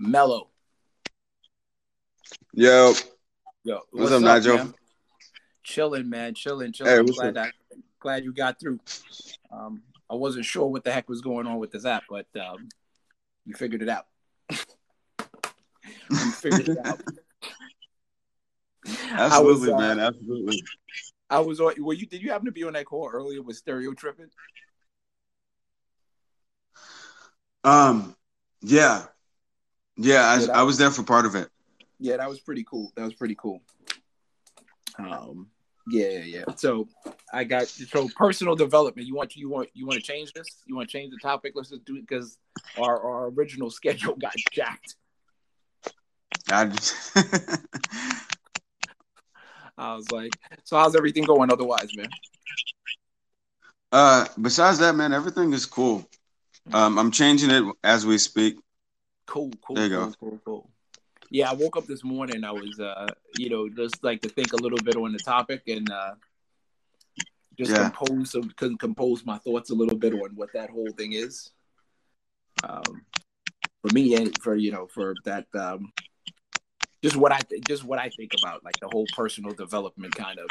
Mello. Yo, Yo, what's, up, Nigel? man? Chilling, man. Chilling, chilling. Hey, what's glad that glad you got through. Um, I wasn't sure what the heck was going on with this app, but um, you figured it out. you figured it out. Absolutely, I was, uh, man. Absolutely. I was on. Well, you did you happen to be on that call earlier with Stereo Tripping? Um, yeah, yeah. I, Yeah, I was there for part of it. Yeah, that was pretty cool. That was pretty cool. Um, yeah, yeah, yeah. So I got so personal development. You want you want you want to change this? You want to change the topic? Let's just do it because our our original schedule got jacked. I just I was like, so how's everything going otherwise, man? uh, besides that, man, everything is cool. Um, I'm changing it as we speak. Cool, cool, cool, go. cool, cool. Yeah, I woke up this morning. I was, uh, you know, just like to think a little bit on the topic and uh, just Yeah. compose, some, compose my thoughts a little bit on what that whole thing is. Um, for me, and for you know, for that, um, just what I th- just what I think about, like the whole personal development kind of.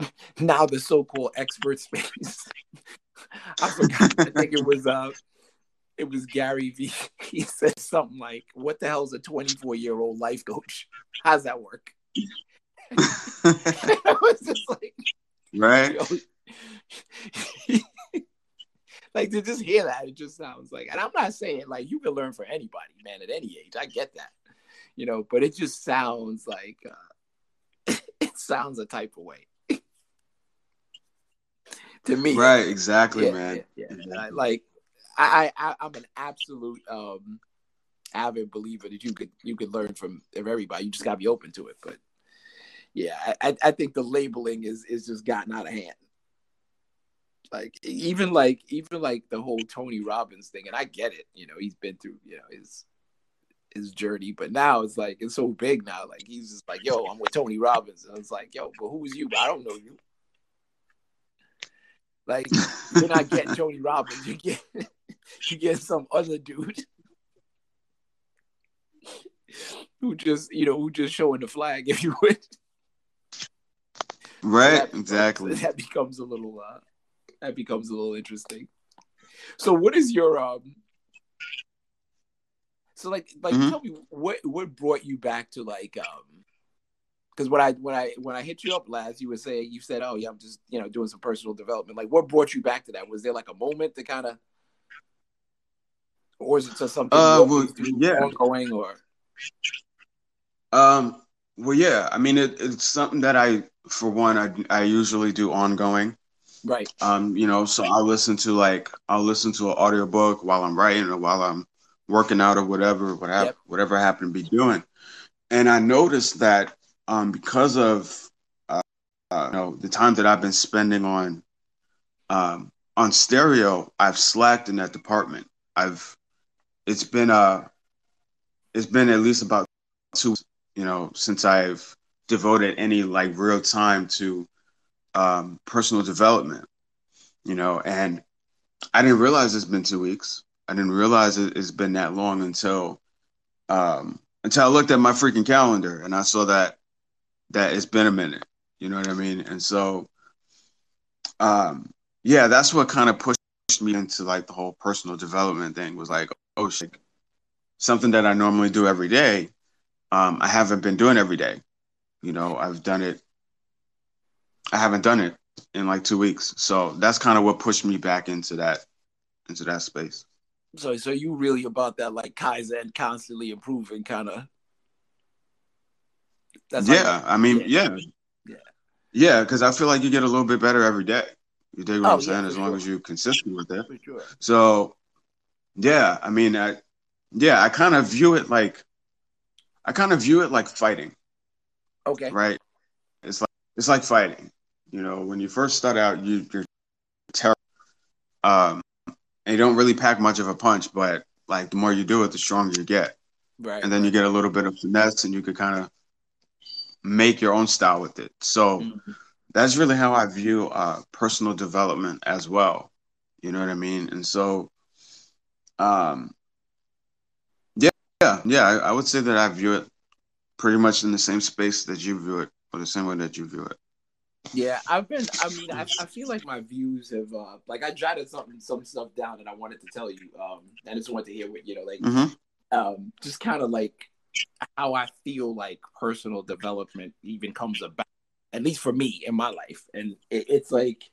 Uh, now the so-called expert space. I forgot. I think it was uh it was Gary V. He said something like, "What the hell's a 24 year old life coach? How's that work?" I was just like, right? yo. like to just hear that, it just sounds like, and I'm not saying like you can learn from anybody, man, at any age. I get that, you know, but it just sounds like uh, it sounds a type of way to me, Right, exactly, yeah, man. Yeah, yeah. And I, like I, I, I'm an absolute um, avid believer that you could you could learn from everybody. You just gotta be open to it. But yeah, I, I- I think the labeling is is just gotten out of hand. Like even like even like the whole Tony Robbins thing, and I get it. You know, he's been through you know his his journey, but now it's like it's so big now. Like he's just like, yo, I'm with Tony Robbins. And it's like, yo, but who's you? I don't know you. Like you're not getting Tony Robbins. You get you get some other dude who just you know who just showing the flag, if you would. Right, that exactly. That becomes a little uh, that becomes a little interesting. So, what is your um? So, like, like, Mhm. tell me what what brought you back to like um. Because when I when I when I hit you up last, you were saying you said, "Oh yeah, I'm just you know doing some personal development." Like, what brought you back to that? Was there like a moment to kind of, or is it just something Uh, well, yeah. ongoing? Or Um, well, yeah. I mean, it, it's something that I, for one, I I usually do ongoing. right, Um, you know, so I'll listen to like I'll listen to an audiobook while I'm writing or while I'm working out or whatever, whatever, Yep. whatever I happen to be doing. And I noticed that um, because of uh, uh, you know the time that I've been spending on um, on stereo, I've slacked in that department. I've it's been uh it's been at least about two you know since I've devoted any like real time to um, personal development, you know, and I didn't realize it's been two weeks. I didn't realize it, it's been that long until um, until I looked at my freaking calendar and I saw that that it's been a minute. You know what I mean? And so, um, yeah, that's what kind of pushed me into like the whole personal development thing. Was like, oh shit, something that I normally do every day. Um, I haven't been doing every day. You know, I've done it I haven't done it in like two weeks. So that's kind of what pushed me back into that into that space. so so you really about that like kaizen, constantly improving kind of. That's yeah, I mean, yeah. yeah, Yeah. yeah, because I feel like you get a little bit better every day. You dig what Oh, I'm saying? for as long sure. as you're consistent with it. for sure. So, yeah, I mean, I, yeah, I kind of view it like, I kind of view it like fighting, Okay. right? It's like it's like fighting. You know, when you first start out, you, you're terrible, um, and you don't really pack much of a punch. But like the more you do it, the stronger you get. Right. and then you get a little bit of finesse and you could kind of make your own style with it so Mhm. that's really how i view uh, personal development as well you know what i mean and so um Yeah, yeah, I, I would say that I view it pretty much in the same space that you view it, or the same way that you view it. Yeah, I've been. I mean, I, I feel like my views have uh like I jotted something some stuff down that I wanted to tell you. Um, I just wanted to hear what you know, like mm-hmm. um, just kind of like how I feel like personal development even comes about, at least for me in my life, and it, it's like.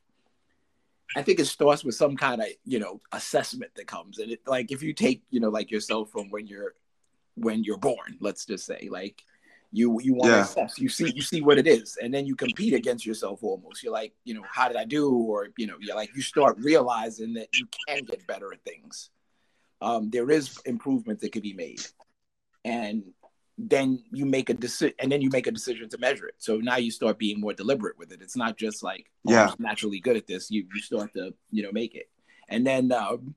I think it starts with some kind of, you know, assessment that comes. And it like if you take, you know, like yourself from when you're when you're born, let's just say, like you you want to assess, you see you see what it is, and then you compete against yourself almost. You're like, you know, how did I do? Or, you know, you're like you start realizing that you can get better at things. Um, there is improvement that could be made. And then you make a decision and then you make a decision to measure it. So now you start being more deliberate with it. It's not just like oh, Yeah. I'm naturally good at this. You you start to, you know, make it. And then um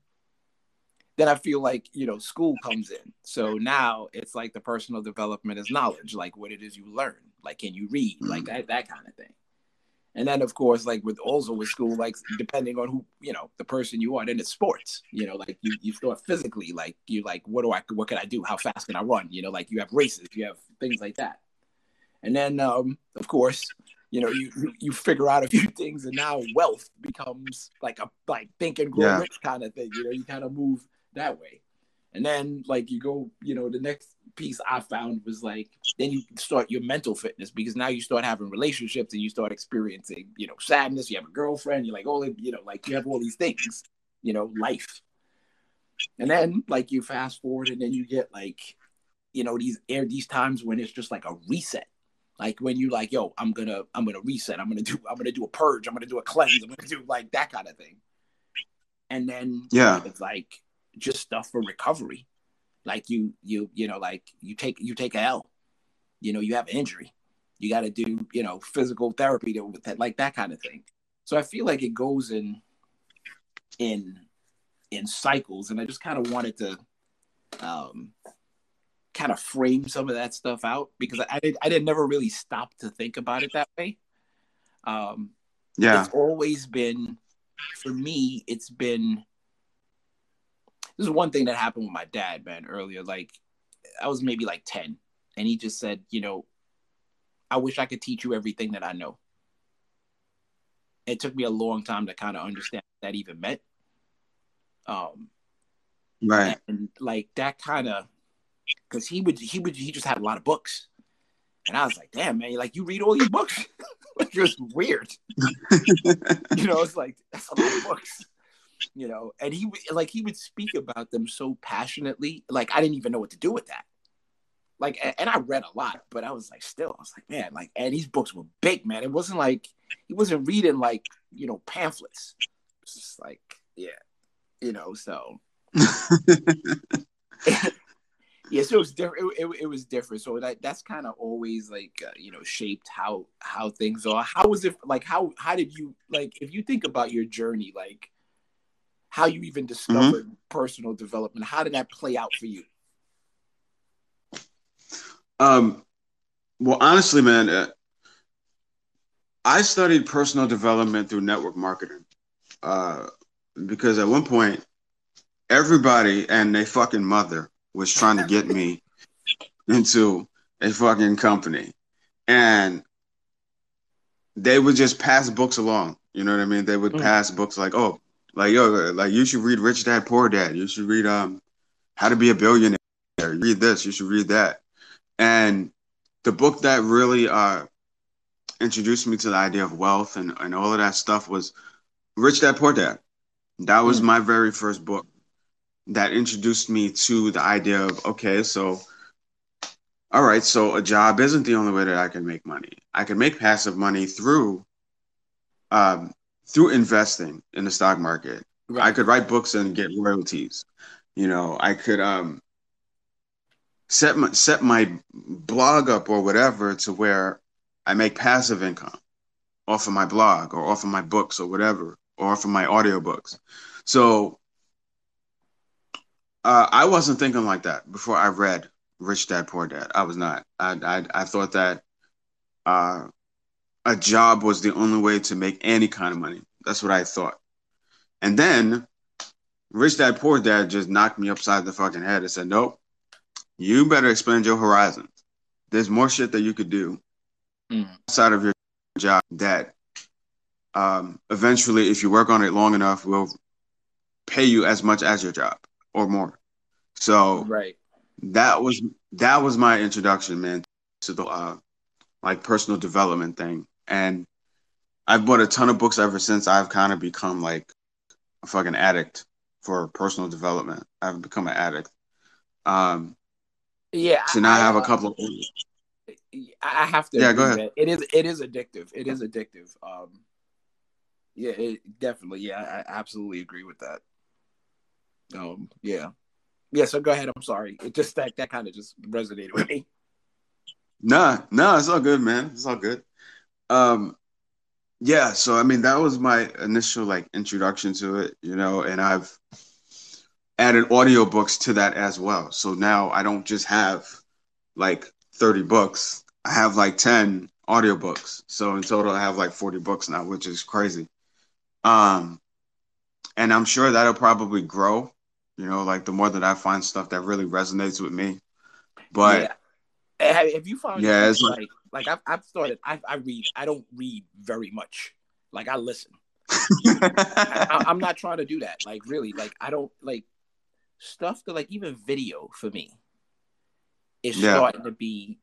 then I feel like, you know, school comes in. So now it's like the personal development is knowledge, like what it is you learn. Like can you read? Like that that kind of thing. And then of course, like with also with school, like depending on who, you know, the person you are, then it's sports. You know, like you, you start physically, like you like, what do I what can I do? How fast can I run? You know, like you have races, you have things like that. And then um, of course, you know, you, you figure out a few things and now wealth becomes like a like think and grow Yeah. rich kind of thing. You know, you kind of move that way. And then like you go, you know, the next piece I found was like then you start your mental fitness because now you start having relationships and you start experiencing, you know, sadness. You have a girlfriend. You're like, oh, you know, like you have all these things, you know, life. And then like you fast forward and then you get like, you know, these air these times when it's just like a reset. Like when you like, yo, I'm gonna I'm gonna reset. I'm gonna do I'm gonna do a purge. I'm gonna do a cleanse. I'm gonna do like that kind of thing. And then Yeah. it's like just stuff for recovery. Like you you you know like you take you take a L. You know you have an injury. You got to do you know physical therapy to that like that kind of thing. So i feel like it goes in in in cycles and i just kind of wanted to um kind of frame some of that stuff out because i did i did never really stop to think about it that way. Um Yeah. it's always been for me it's been this is one thing that happened with my dad man earlier like i was maybe like 10 and he just said you know i wish i could teach you everything that i know. It took me a long time to kind of understand what that even meant. Um Right. and like that kind of because he would he would he just had a lot of books. And i was like damn man like you read all these books? Like it was weird. You know it's like that's a lot of books you know and he like he would speak about them so passionately like i didn't even know what to do with that. Like and i read a lot but i was like still i was like man like and these books were big man. It wasn't like he wasn't reading like you know pamphlets. It's just like yeah you know so. Yeah so it was different it, it, it was different. So that that's kind of always like uh, you know shaped how how things are. How was it like how how did you like if you think about your journey like how you even discovered personal development how did that play out for you Um, well, honestly, man, uh, I studied personal development through network marketing uh, because at one point, everybody and their fucking mother was trying to get me into a fucking company, and they would just pass books along. You know what I mean? They would Mm. pass books like, oh, like yo, like you should read Rich Dad Poor Dad. You should read um, How to Be a Billionaire. Read this. You should read that. And the book that really uh, introduced me to the idea of wealth and, and all of that stuff was Rich Dad Poor Dad. That was Mm. my very first book that introduced me to the idea of okay, so all right, so a job isn't the only way that I can make money. I can make passive money through um, through investing in the stock market. I could write books and get royalties. You know, I could um set my set my blog up or whatever to where I make passive income off of my blog or off of my books or whatever, or off of my audiobooks. So uh, I wasn't thinking like that before I read Rich Dad Poor Dad. I was not. I I, I thought that uh, a job was the only way to make any kind of money. That's what I thought. And then Rich Dad Poor Dad just knocked me upside the fucking head and said, "Nope, you better expand your horizons. There's more shit that you could do Mm. outside of your job that um, eventually, if you work on it long enough, will pay you as much as your job or more. So Right. that was that was my introduction, man, to the uh, like personal development thing. And I've bought a ton of books ever since. I've kind of become like a fucking addict for personal development. I've become an addict. Um, Yeah. so now I have a uh, couple of I have to. Yeah, go ahead. It is. It is addictive. It is addictive. Um. Yeah. It definitely. Yeah. I absolutely agree with that. Um. Yeah. Yeah. So go ahead. I'm sorry. It just that that kind of just resonated with me. Nah, no, it's all good, man. It's all good. Um, yeah, so I mean, that was my initial like introduction to it, you know, and I've added audiobooks to that as well. So now I don't just have like 30 books. I have like 10 audiobooks. So in total I have like 40 books now, which is crazy. Um, and I'm sure that'll probably grow, you know, like the more that I find stuff that really resonates with me. But yeah. Have, have you found? Yeah, it's like- like like I've, I've started. I I read. I don't read very much. Like I listen. I, I'm not trying to do that. Like really, like I don't like stuff that like even video for me is Yeah. starting to be,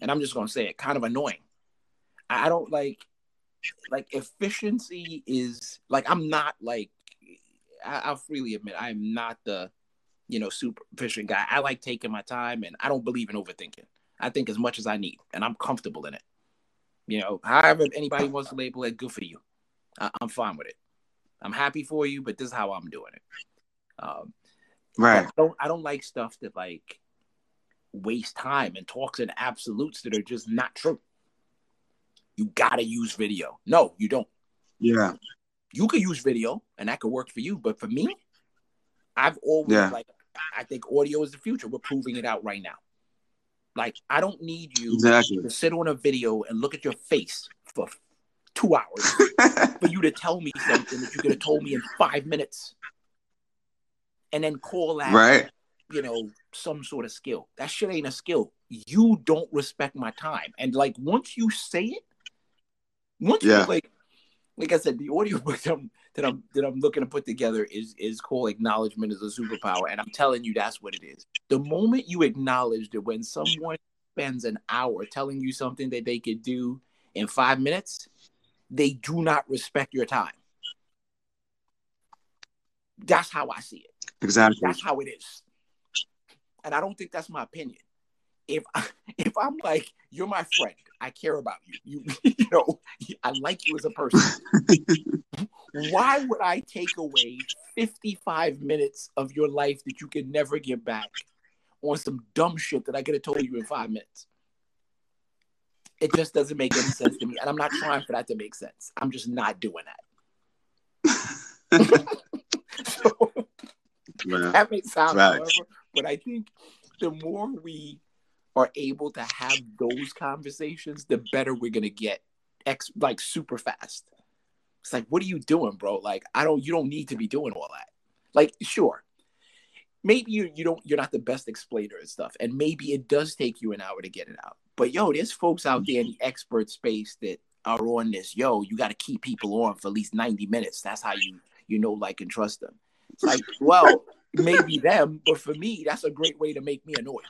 and I'm just gonna say it, kind of annoying. I don't like like efficiency is like I'm not like I, I'll freely admit I am not the you know super efficient guy. I like taking my time and I don't believe in overthinking. I think as much as I need and I'm comfortable in it. You know, however anybody wants to label it, good for you. I, I'm fine with it. I'm happy for you, but this is how I'm doing it. Um, right. I don't I don't like stuff that like waste time and talks in absolutes that are just not true. You gotta use video. No, you don't. Yeah. You could use video and that could work for you, but for me, I've always Yeah. like I think audio is the future. We're proving it out right now. Like I don't need you Exactly. to sit on a video and look at your face for two hours for you to tell me something that you could have told me in five minutes, and then call that right. you know, some sort of skill. That shit ain't a skill. You don't respect my time. And like once you say it, once Yeah. you like like I said, the audiobook that I'm that I'm that I'm looking to put together is is called Acknowledgement is a Superpower. And I'm telling you that's what it is. The moment you acknowledge that when someone spends an hour telling you something that they could do in five minutes, they do not respect your time. That's how I see it. Exactly. That's how it is. And I don't think that's my opinion. If I, if I'm like you're my friend, I care about you. You you know, I like you as a person. Why would I take away 55 minutes of your life that you can never get back on some dumb shit that I could have told you in 5 minutes? It just doesn't make any sense to me, and I'm not trying for that to make sense. I'm just not doing that. so, Man. that may sound, Facts. however, but I think the more we are able to have those conversations, the better we're gonna get. Ex like super fast. It's like, what are you doing, bro? Like, I don't. You don't need to be doing all that. Like, sure, maybe you you don't. You're not the best explainer and stuff, and maybe it does take you an hour to get it out. But yo, there's folks out there in the expert space that are on this. Yo, you got to keep people on for at least ninety minutes. That's how you you know, like, and trust them. It's like, well, maybe them, but for me, that's a great way to make me annoyed.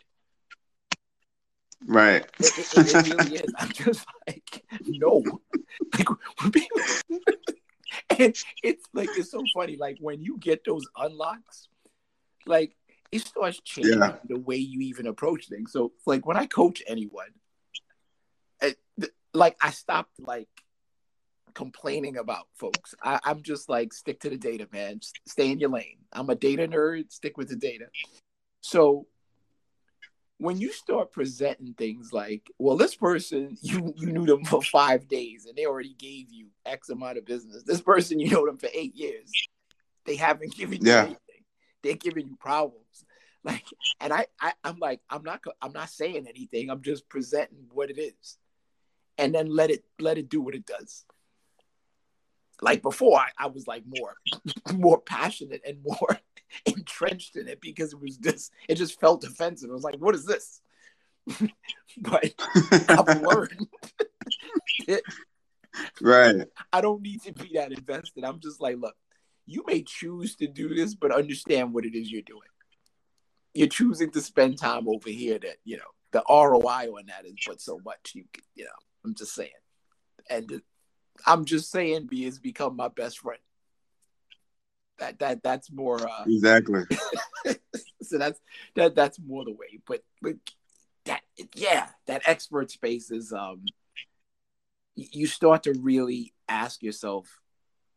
Right. It, it, it- really is. I'm just like, no. Like, and it's like, it's so funny. Like, when you get those unlocks, like, it starts changing Yeah. the way you even approach things. So, like, when I coach anyone, it, th- like, I stopped, like, complaining about folks. I, I'm just like, stick to the data, man. Just stay in your lane. I'm a data nerd. Stick with the data. So, when you start presenting things like, well, this person you you knew them for five days and they already gave you X amount of business. This person you know them for eight years, they haven't given you Yeah. anything. They're giving you problems. Like, and I, I I'm like, I'm not I'm not saying anything. I'm just presenting what it is, and then let it let it do what it does. Like before, I, I was like more more passionate and more entrenched in it because it was just it just felt offensive. I was like, what is this? but I've learned. right. I don't need to be that invested. I'm just like, look, you may choose to do this, but understand what it is you're doing. You're choosing to spend time over here that, you know, the ROI on that is but so much. You you know, I'm just saying. And I'm just saying B has become my best friend. That that that's more uh Exactly. so that's that that's more the way. But but that yeah, that expert space is um you start to really ask yourself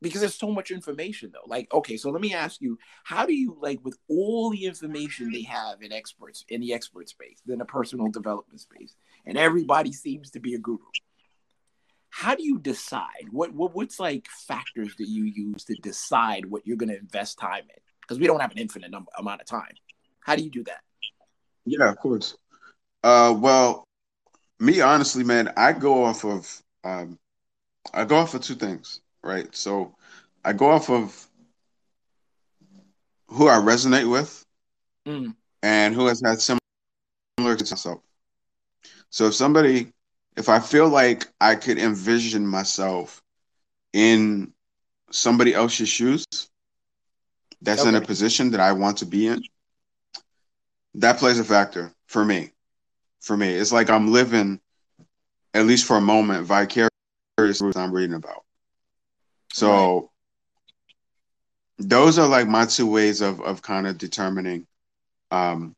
because there's so much information though like okay so let me ask you how do you like with all the information they have in experts in the expert space in the personal development space and everybody seems to be a guru how do you decide what, what what's like factors that you use to decide what you're going to invest time in because we don't have an infinite number, amount of time how do you do that yeah of course uh well me honestly man i go off of um i go off of two things right? So I go off of who I resonate with mm. and who has had similar to myself. So if somebody, if I feel like I could envision myself in somebody else's shoes that's okay. in a position that I want to be in, that plays a factor for me. For me, it's like I'm living, at least for a moment, vicariously I'm reading about. So right. those are like my two ways of of kind of determining um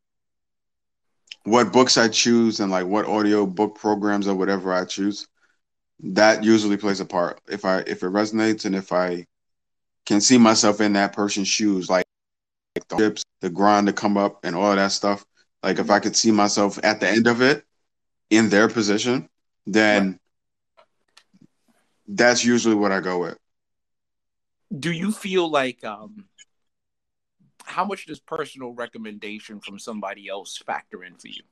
what books I choose and like what audio book programs or whatever I choose. That usually plays a part. If I if it resonates and if I can see myself in that person's shoes, like, like the chips, the grind to come up and all of that stuff. Like if I could see myself at the end of it in their position, then right. that's usually what I go with do you feel like um how much does personal recommendation from somebody else factor in for you?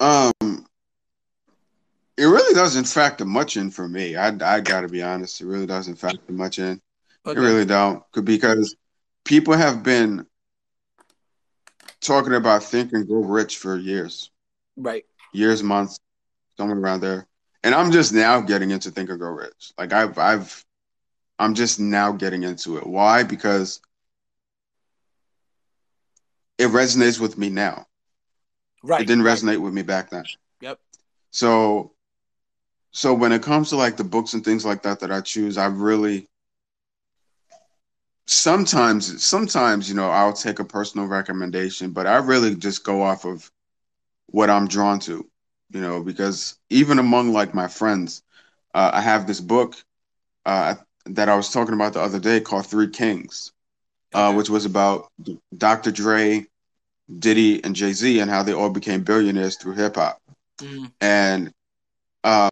Um it really doesn't factor much in for me. I i gotta be honest it really doesn't factor much in. Okay. it really don't because people have been talking about think and grow rich for years. Right. Years months somewhere around there. And I'm just now getting into Think and Grow Rich. Like I've I've I'm just now getting into it. Why? Because it resonates with me now. Right. It didn't resonate with me back then. Yep. So so when it comes to like the books and things like that that I choose, I really sometimes sometimes you know I'll take a personal recommendation, but I really just go off of what I'm drawn to you know, because even among like my friends, uh, I have this book uh, that I was talking about the other day called Three Kings, uh, which was about Dr. Dre, Diddy, and Jay Z and how they all became billionaires through hip hop. Mm. And uh,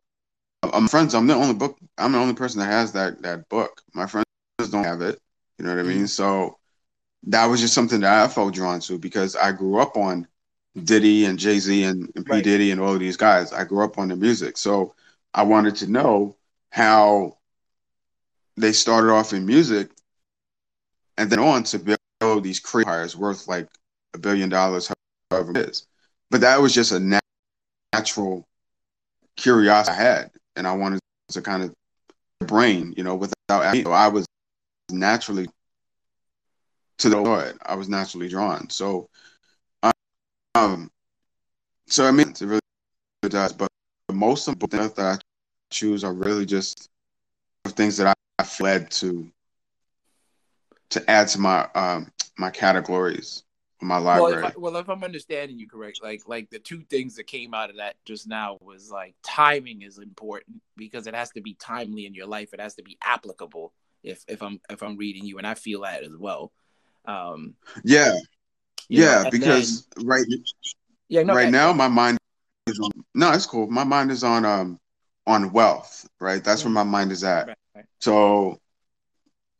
I'm friends. I'm the only book. I'm the only person that has that that book. My friends don't have it. You know what I mean? Mm. So that was just something that I felt drawn to because I grew up on Diddy and Jay Z and, and P right. Diddy and all of these guys. I grew up on the music, so I wanted to know how they started off in music and then on to build these empires worth like a billion dollars, however it is. But that was just a nat- natural curiosity I had, and I wanted to kind of brain, you know, without you know, I was naturally to the Lord. I was naturally drawn. So um, so I mean, it really does. But the most of the things that I choose are really just things that I fled to to add to my um my categories my library. Well if, I, well, if I'm understanding you correct, like like the two things that came out of that just now was like timing is important because it has to be timely in your life. It has to be applicable. If if I'm if I'm reading you, and I feel that as well. Um, yeah, yeah, know, because then, right, yeah, no, right now my mind is on, no, it's cool. My mind is on um on wealth, right? That's mm-hmm. where my mind is at. Right, right. So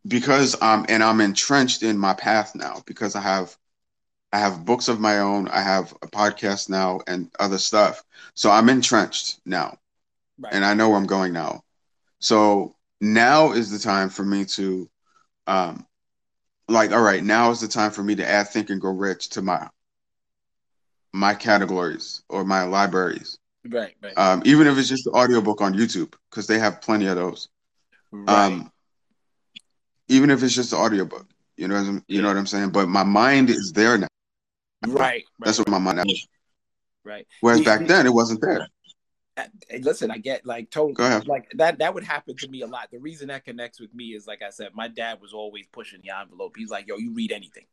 because I'm and I'm entrenched in my path now because I have I have books of my own, I have a podcast now and other stuff. So I'm entrenched now. Right. And I know where I'm going now. So now is the time for me to um, like, all right, now is the time for me to add Think and Grow Rich to my my categories or my libraries. Right, right. Um, even if it's just the audiobook on YouTube, because they have plenty of those. right. Um, even if it's just the audiobook, you know, what I'm- you know what I'm saying. But my mind is there now. right, right. That's what my mind is. right. Whereas back then, it wasn't there. Hey, listen, I get like totally Go ahead. like that. That would happen to me a lot. The reason that connects with me is like I said, my dad was always pushing the envelope. He's like, "Yo, you read anything."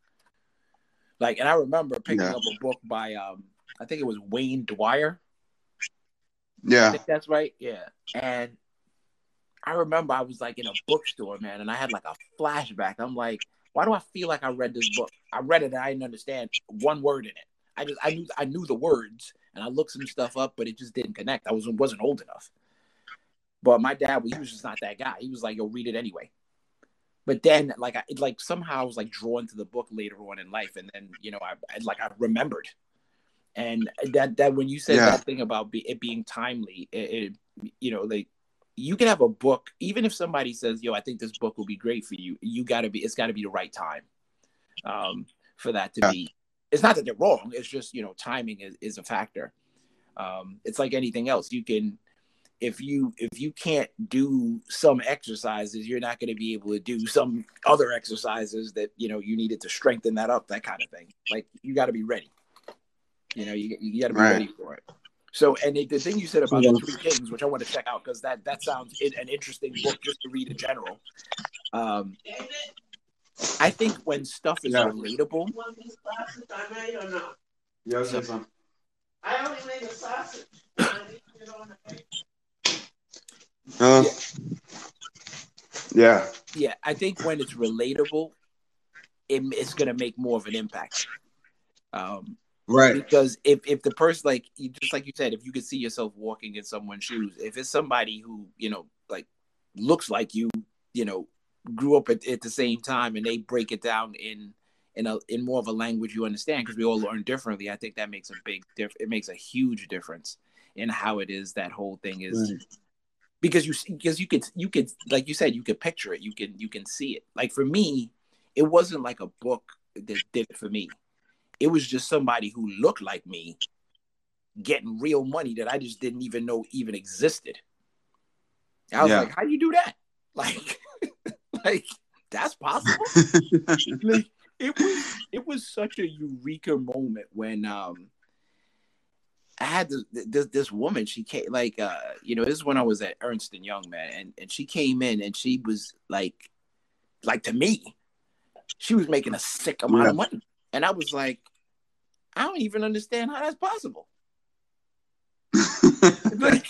Like, and I remember picking Yeah. up a book by um, I think it was Wayne Dyer. Yeah, that's right. Yeah. And I remember I was like in a bookstore, man, and I had like a flashback. I'm like, why do I feel like I read this book? I read it and I didn't understand one word in it. I just I knew I knew the words and I looked some stuff up, but it just didn't connect. I wasn't wasn't old enough. But my dad, he was just not that guy. He was like, "Yo, read it anyway." But then, like, I it, like somehow I was like drawn to the book later on in life, and then you know, I, I like I remembered, and that that when you said Yeah. that thing about be, it being timely, it, it you know, like you can have a book, even if somebody says, "Yo, I think this book will be great for you," you got to be, it's got to be the right time, um, for that to Yeah. be. It's not that they're wrong. It's just you know, timing is, is a factor. Um, it's like anything else. You can, if you if you can't do some exercises, you're not going to be able to do some other exercises that you know you needed to strengthen that up, that kind of thing. Like you got to be ready. You know, you you got to be Right. ready for it. So, and the, the thing you said about the Three Kings, which I want to check out because that that sounds in, an interesting book just to read in general. Um, I think when stuff is Yeah. relatable, You want these sausage I made or not? yeah. I'll say something. I only made a sausage. I didn't put it on the plate. Uh, yeah, yeah, I think when it's relatable, it, it's going to make more of an impact. Um, right. because if if the person like just like you said if you could see yourself walking in someone's shoes if it's somebody who you know like looks like you you know grew up at, at the same time and they break it down in in a in more of a language you understand because we all learn differently i think that makes a big diff it makes a huge difference in how it is that whole thing is Right. because you because you could you could like you said you could picture it you can you can see it like for me it wasn't like a book that did it for me it was just somebody who looked like me getting real money that i just didn't even know even existed i was Yeah. like how do you do that like like that's possible like it was it was such a eureka moment when um I had this, this this woman. She came like uh you know this is when I was at Ernst and Young man, and and she came in and she was like like to me, she was making a sick amount of money, and I was like, I don't even understand how that's possible. Like,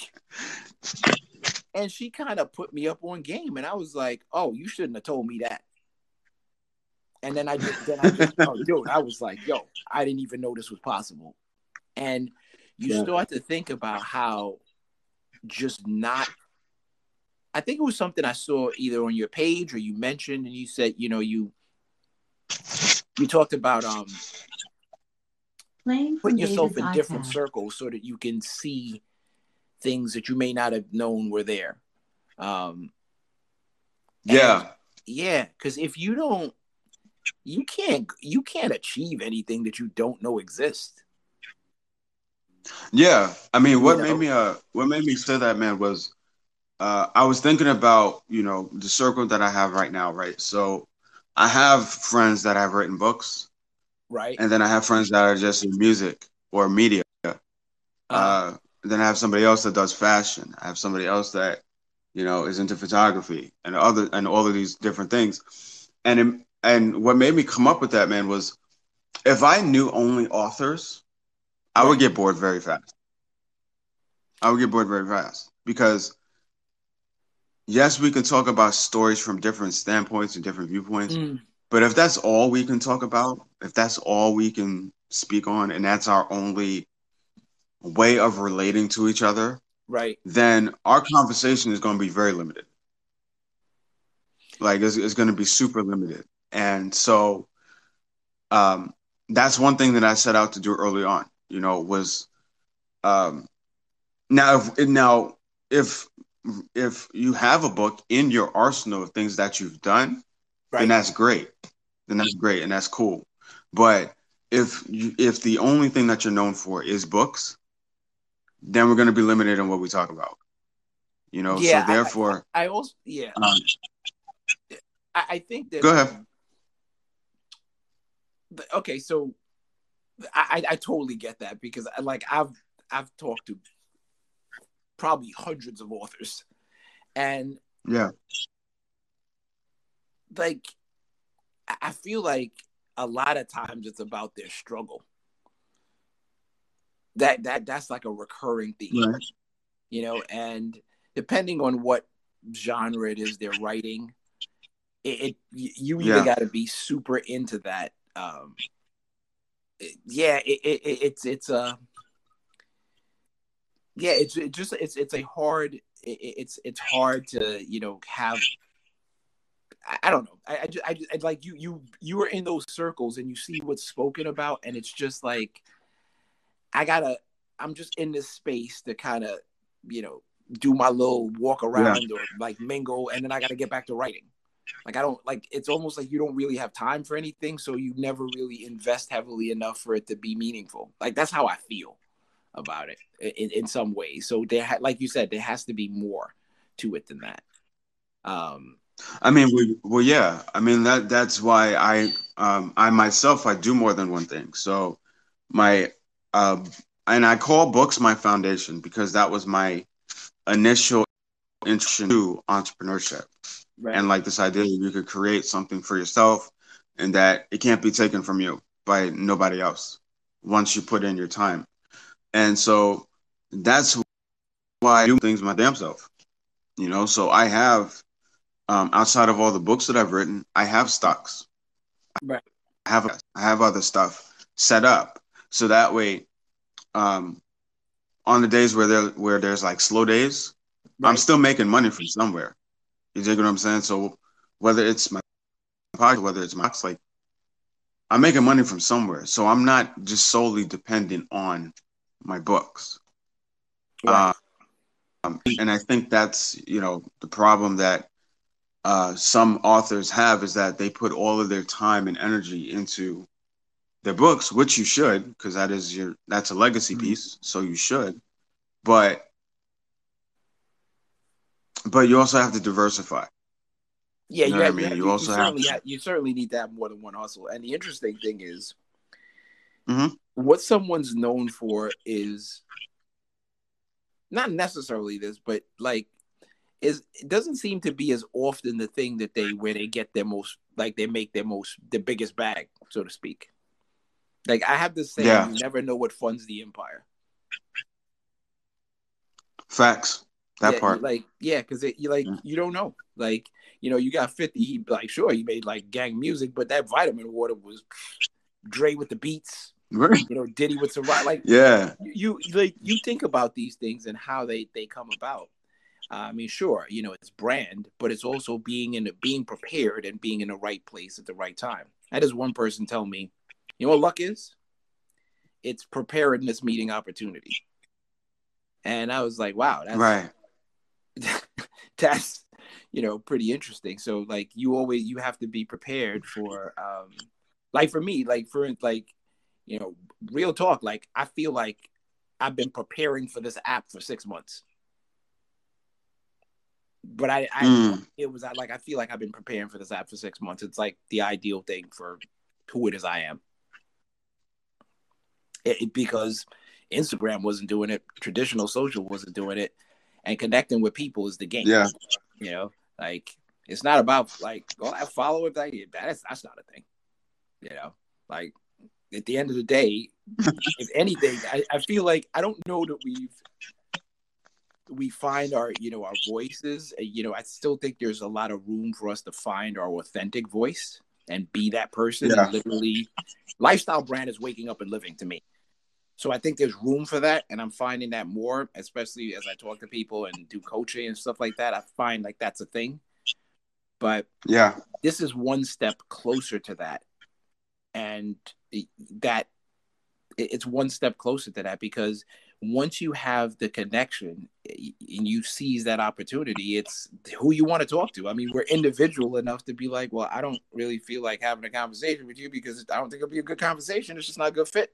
and she kind of put me up on game, and I was like, oh, you shouldn't have told me that. And then I just then I just oh dude, I was like, yo, I didn't even know this was possible. And you Yeah. start to think about how just not I think it was something I saw either on your page or you mentioned and you said, you know, you you talked about um Playing from putting yourself in David's different iPad. circles so that you can see things that you may not have known were there. Um yeah, yeah, because if you don't you can't you can't achieve anything that you don't know exists. yeah. I mean, what You made me uh, what made me say that, man, was uh, I was thinking about you know the circle that I have right now, right? So I have friends that have written books, Right? and then I have friends that are just in music or media. Uh, Uh, then I have somebody else that does fashion. I have somebody else that, you know, is into photography and other and all of these different things. And it- and what made me come up with that man was, if I knew only authors, I would get bored very fast. I would get bored very fast because, yes, we can talk about stories from different standpoints and different viewpoints. mm, But if that's all we can talk about, if that's all we can speak on, and that's our only way of relating to each other, right. then our conversation is going to be very limited. Like it's, it's going to be super limited. And so um, that's one thing that I set out to do early on, you know, was um, now if now if if you have a book in your arsenal of things that you've done, Right. then that's great. Then that's great and that's cool. But if you, if the only thing that you're known for is books, then we're going to be limited in what we talk about. You know, Yeah, so I- therefore, I also yeah. um, I, I think that Go ahead. okay, so I, I I totally get that because I like I've I've talked to probably hundreds of authors, and yeah, like I feel like a lot of times it's about their struggle. That that that's like a recurring theme, Right. you know, and depending on what genre it is they're writing, it, it you either Yeah. got to be super into that. Um, it- yeah, it, it, it, it's it's a yeah, it's it just it's it's a hard it, it's it's hard to you know have I, don't know. I, I, just, I, just, I like you. You you are in those circles and you see what's spoken about, and it's just like I gotta. I'm just in this space to kind of you know do my little walk around or like mingle, and then I gotta get back to writing. Like I don't like. It's almost like you don't really have time for anything, so you never really invest heavily enough for it to be meaningful. Like that's how I feel about it in, in some ways. So there, ha- like you said, there has to be more to it than that. Um, I mean, we, well, yeah. I mean that that's why I um I myself I do more than one thing. So my uh and I call books my foundation because that was my initial introduction to entrepreneurship right. and like this idea that you could create something for yourself and that it can't be taken from you by nobody else once you put in your time. And so that's why I do things my damn self. You know, so I have um, outside of all the books that I've written, I have stocks. Right. I have I have other stuff set up so that way, um, on the days where there where there's like slow days, I'm still making money from somewhere. You dig what I'm saying? So whether it's my podcast, whether it's my like, I'm making money from somewhere. So I'm not just solely dependent on my books. Right. Um, and I think that's you know the problem that uh, some authors have is that they put all of their time and energy into their books, which you should, because that is your that's a legacy Mhm. piece, so you should. But but you also have to diversify. Yeah, You know I mean? you, You you, also you have to- ha- you certainly need to have more than one hustle. And the interesting thing is, Mhm. what someone's known for is not necessarily this, but like is it doesn't seem to be as often the thing that they where they get their most like they make their most the biggest bag, so to speak. Like I have this saying, Yeah. you never know what funds the empire. Facts. That yeah, part. like yeah, because you like Yeah. you don't know. Like you know, you got fifty. He like sure he made like gang music, but that vitamin water was Dre with the beats. Right. You know, Diddy with some right. Like Yeah. you, you like you think about these things and how they they come about. I mean, sure, you know it's brand, but it's also being in being prepared and being in the right place at the right time. I had this one person tell me, you know what luck is? It's preparedness meeting opportunity. And I was like, wow, that's Right. that's you know pretty interesting so like you always you have to be prepared for um like for me like for like you know real talk like i feel like i've been preparing for this app for six months but i i Mm. it was like i feel like i've been preparing for this app for six months it's like the ideal thing for who it is i am it, it- because instagram wasn't doing it traditional social wasn't doing it and connecting with people is the game Yeah. you know like it's not about like go have follow it like that's that's not a thing you know like at the end of the day if anything I, I feel like i don't know that we've we find our you know our voices Uh, you know i still think there's a lot of room for us to find our authentic voice and be that person Yeah. literally lifestyle brand is waking up and living to me so i think there's room for that and i'm finding that more especially as i talk to people and do coaching and stuff like that i find like that's a thing but Yeah. this is one step closer to that and that it's one step closer to that because once you have the connection and you seize that opportunity, it's who you want to talk to. I mean, we're individual enough to be like, well, I don't really feel like having a conversation with you because I don't think it'll be a good conversation. It's just not a good fit.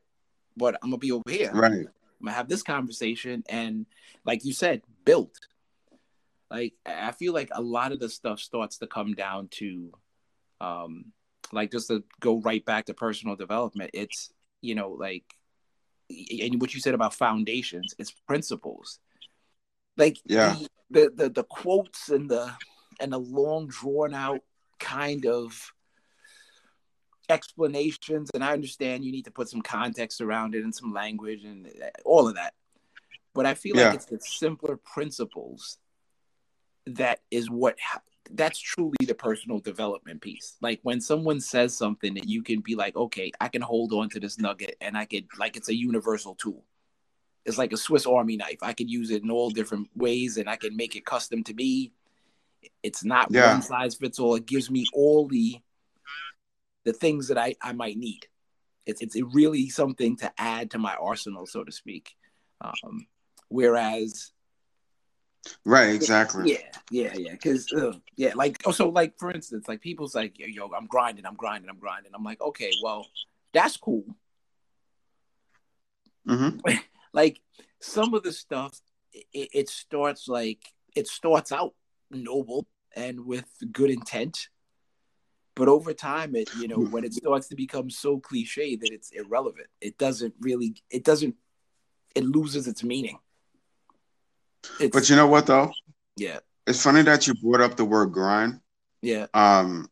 But I'm gonna be over here. Right. I'm gonna have this conversation and, like you said, build. Like I feel like a lot of the stuff starts to come down to, um, like just to go right back to personal development. It's you know like and what you said about foundations, it's principles. Like Yeah. the, the the the quotes and the and the long drawn out kind of explanations, and I understand you need to put some context around it and some language and uh, all of that. But I feel Yeah. like it's the simpler principles that is what ha- that's truly the personal development piece. Like when someone says something that you can be like, okay, I can hold on to this nugget and I could like it's a universal tool. It's like a Swiss Army knife. I could use it in all different ways and I can make it custom to me. It's not Yeah. one size fits all. It gives me all the the things that I, I might need. It's it's really something to add to my arsenal, so to speak. Um, whereas Right. Exactly. yeah, yeah, yeah. Because uh, yeah, like oh, so like for instance, like people's like, yo, yo, I'm grinding, I'm grinding, I'm grinding. I'm like, okay, well, that's cool. hmm Like some of the stuff, it, it starts like it starts out noble and with good intent, but over time, it you know when it starts to become so cliche that it's irrelevant. It doesn't really. It doesn't. It loses its meaning. It's, But you know what though? yeah, It's funny that you brought up the word grind. yeah, Um,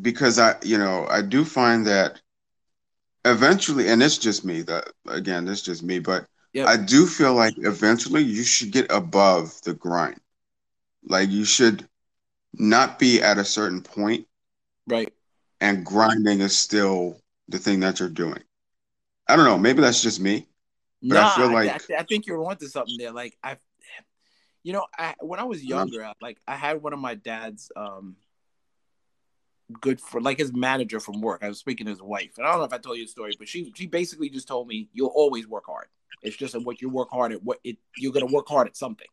because I, you know, I do find that eventually, and it's just me. That again, it's just me, but Yep. I do feel like eventually you should get above the grind. Like you should not be at a certain point right. and grinding is still the thing that you're doing. I don't know. Maybe that's just me. But I feel like- I, I think you're onto something there. Like I, you know, I when I was younger, I- like I had one of my dad's um good for like his manager from work. I was speaking to his wife, and I don't know if I told you the story, but she she basically just told me you'll always work hard. It's just what you work hard at. What it you're gonna work hard at something.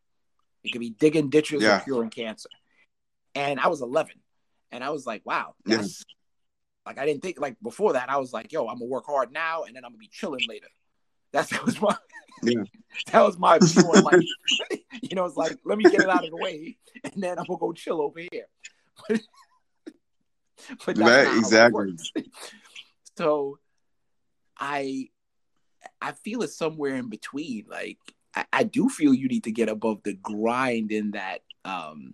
It could be digging ditches Yeah. or curing cancer. And I was 11, and I was like, wow, Yeah. like I didn't think like before that. I was like, yo, I'm gonna work hard now, and then I'm gonna be chilling later. That's that was my Yeah. that was my view on life. you know, it's like let me get it out of the way, and then I'm gonna go chill over here. but that's Right, not how it exactly. so, I I feel it's somewhere in between. Like I, I do feel you need to get above the grind in that um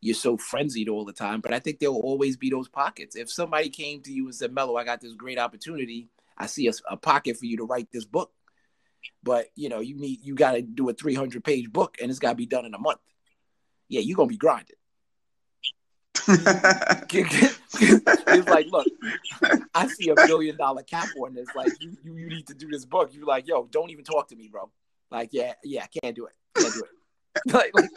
you're so frenzied all the time. But I think there will always be those pockets. If somebody came to you and said, Mello, I got this great opportunity. I see a, a pocket for you to write this book. But you know, you need you gotta do a 300 page book and it's gotta be done in a month. Yeah, you're gonna be grinding. it's like, look, I see a billion dollar cap on this. Like, you, you, you need to do this book. You're like, yo, don't even talk to me, bro. Like, yeah, yeah, I can't do it. Can't do it. like, like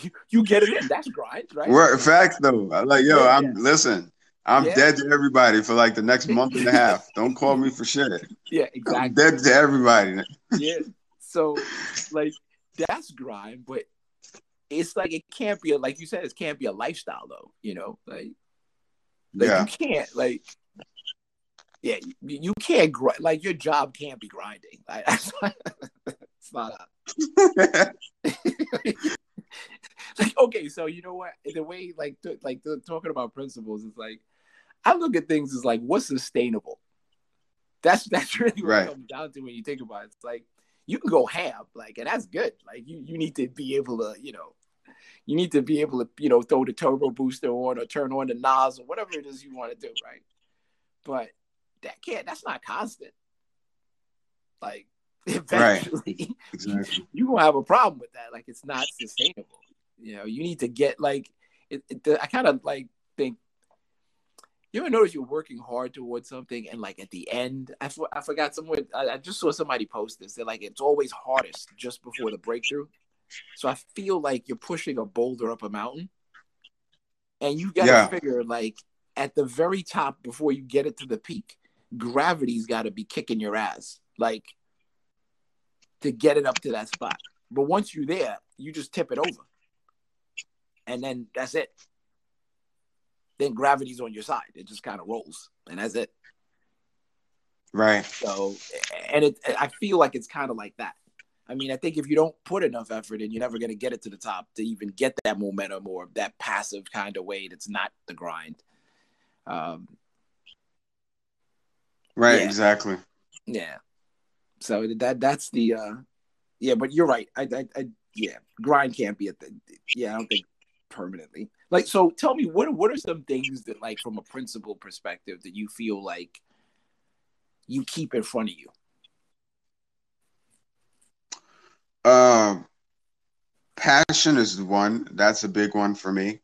you, you get it in. That's grind, right? Word, facts though. Like, yo, Yeah, I'm yeah. listen. I'm Yeah. dead to everybody for like the next month and a half. Don't call me for shit. Yeah, I'm exactly. dead to everybody. yeah. So, like, that's grind, but it's like it can't be a like you said, it can't be a lifestyle though. You know, like, like Yeah. you can't like. Yeah, you, can't grind. Like your job can't be grinding. Like, it's not a, like okay so you know what the way like t- like t- talking about principles is like i look at things as like what's sustainable that's that's really what Right. it comes down to when you think about it it's like you can go ham like and that's good like you you need to be able to you know you need to be able to you know throw the turbo booster on or turn on the nozzle whatever it is you want to do right but that can't that's not constant like eventually Exactly. you're gonna have a problem with that. Like it's not sustainable. You know, you need to get like it, it, I kind of like think. You ever notice you're working hard towards something, and like at the end, I, for, I forgot someone. I, I just saw somebody post this. They're like, it's always hardest just before the breakthrough. So I feel like you're pushing a boulder up a mountain, and you got to Yeah. figure like at the very top before you get it to the peak, gravity's got to be kicking your ass. Like to get it up to that spot. But once you're there, you just tip it over. And then that's it. Then gravity's on your side. It just kind of rolls. And that's it. Right. So and it I feel like it's kind of like that. I mean, I think if you don't put enough effort in, you're never going to get it to the top to even get that momentum or that passive kind of way that's not the grind. Um, Right. Yeah. Exactly. yeah. So that that's the uh yeah, but you're right. I I, I yeah, grind can't be a thing. Yeah, I don't think permanently. Like so tell me what what are some things that like from a principal perspective that you feel like you keep in front of you? Um, passion is one. That's a big one for me.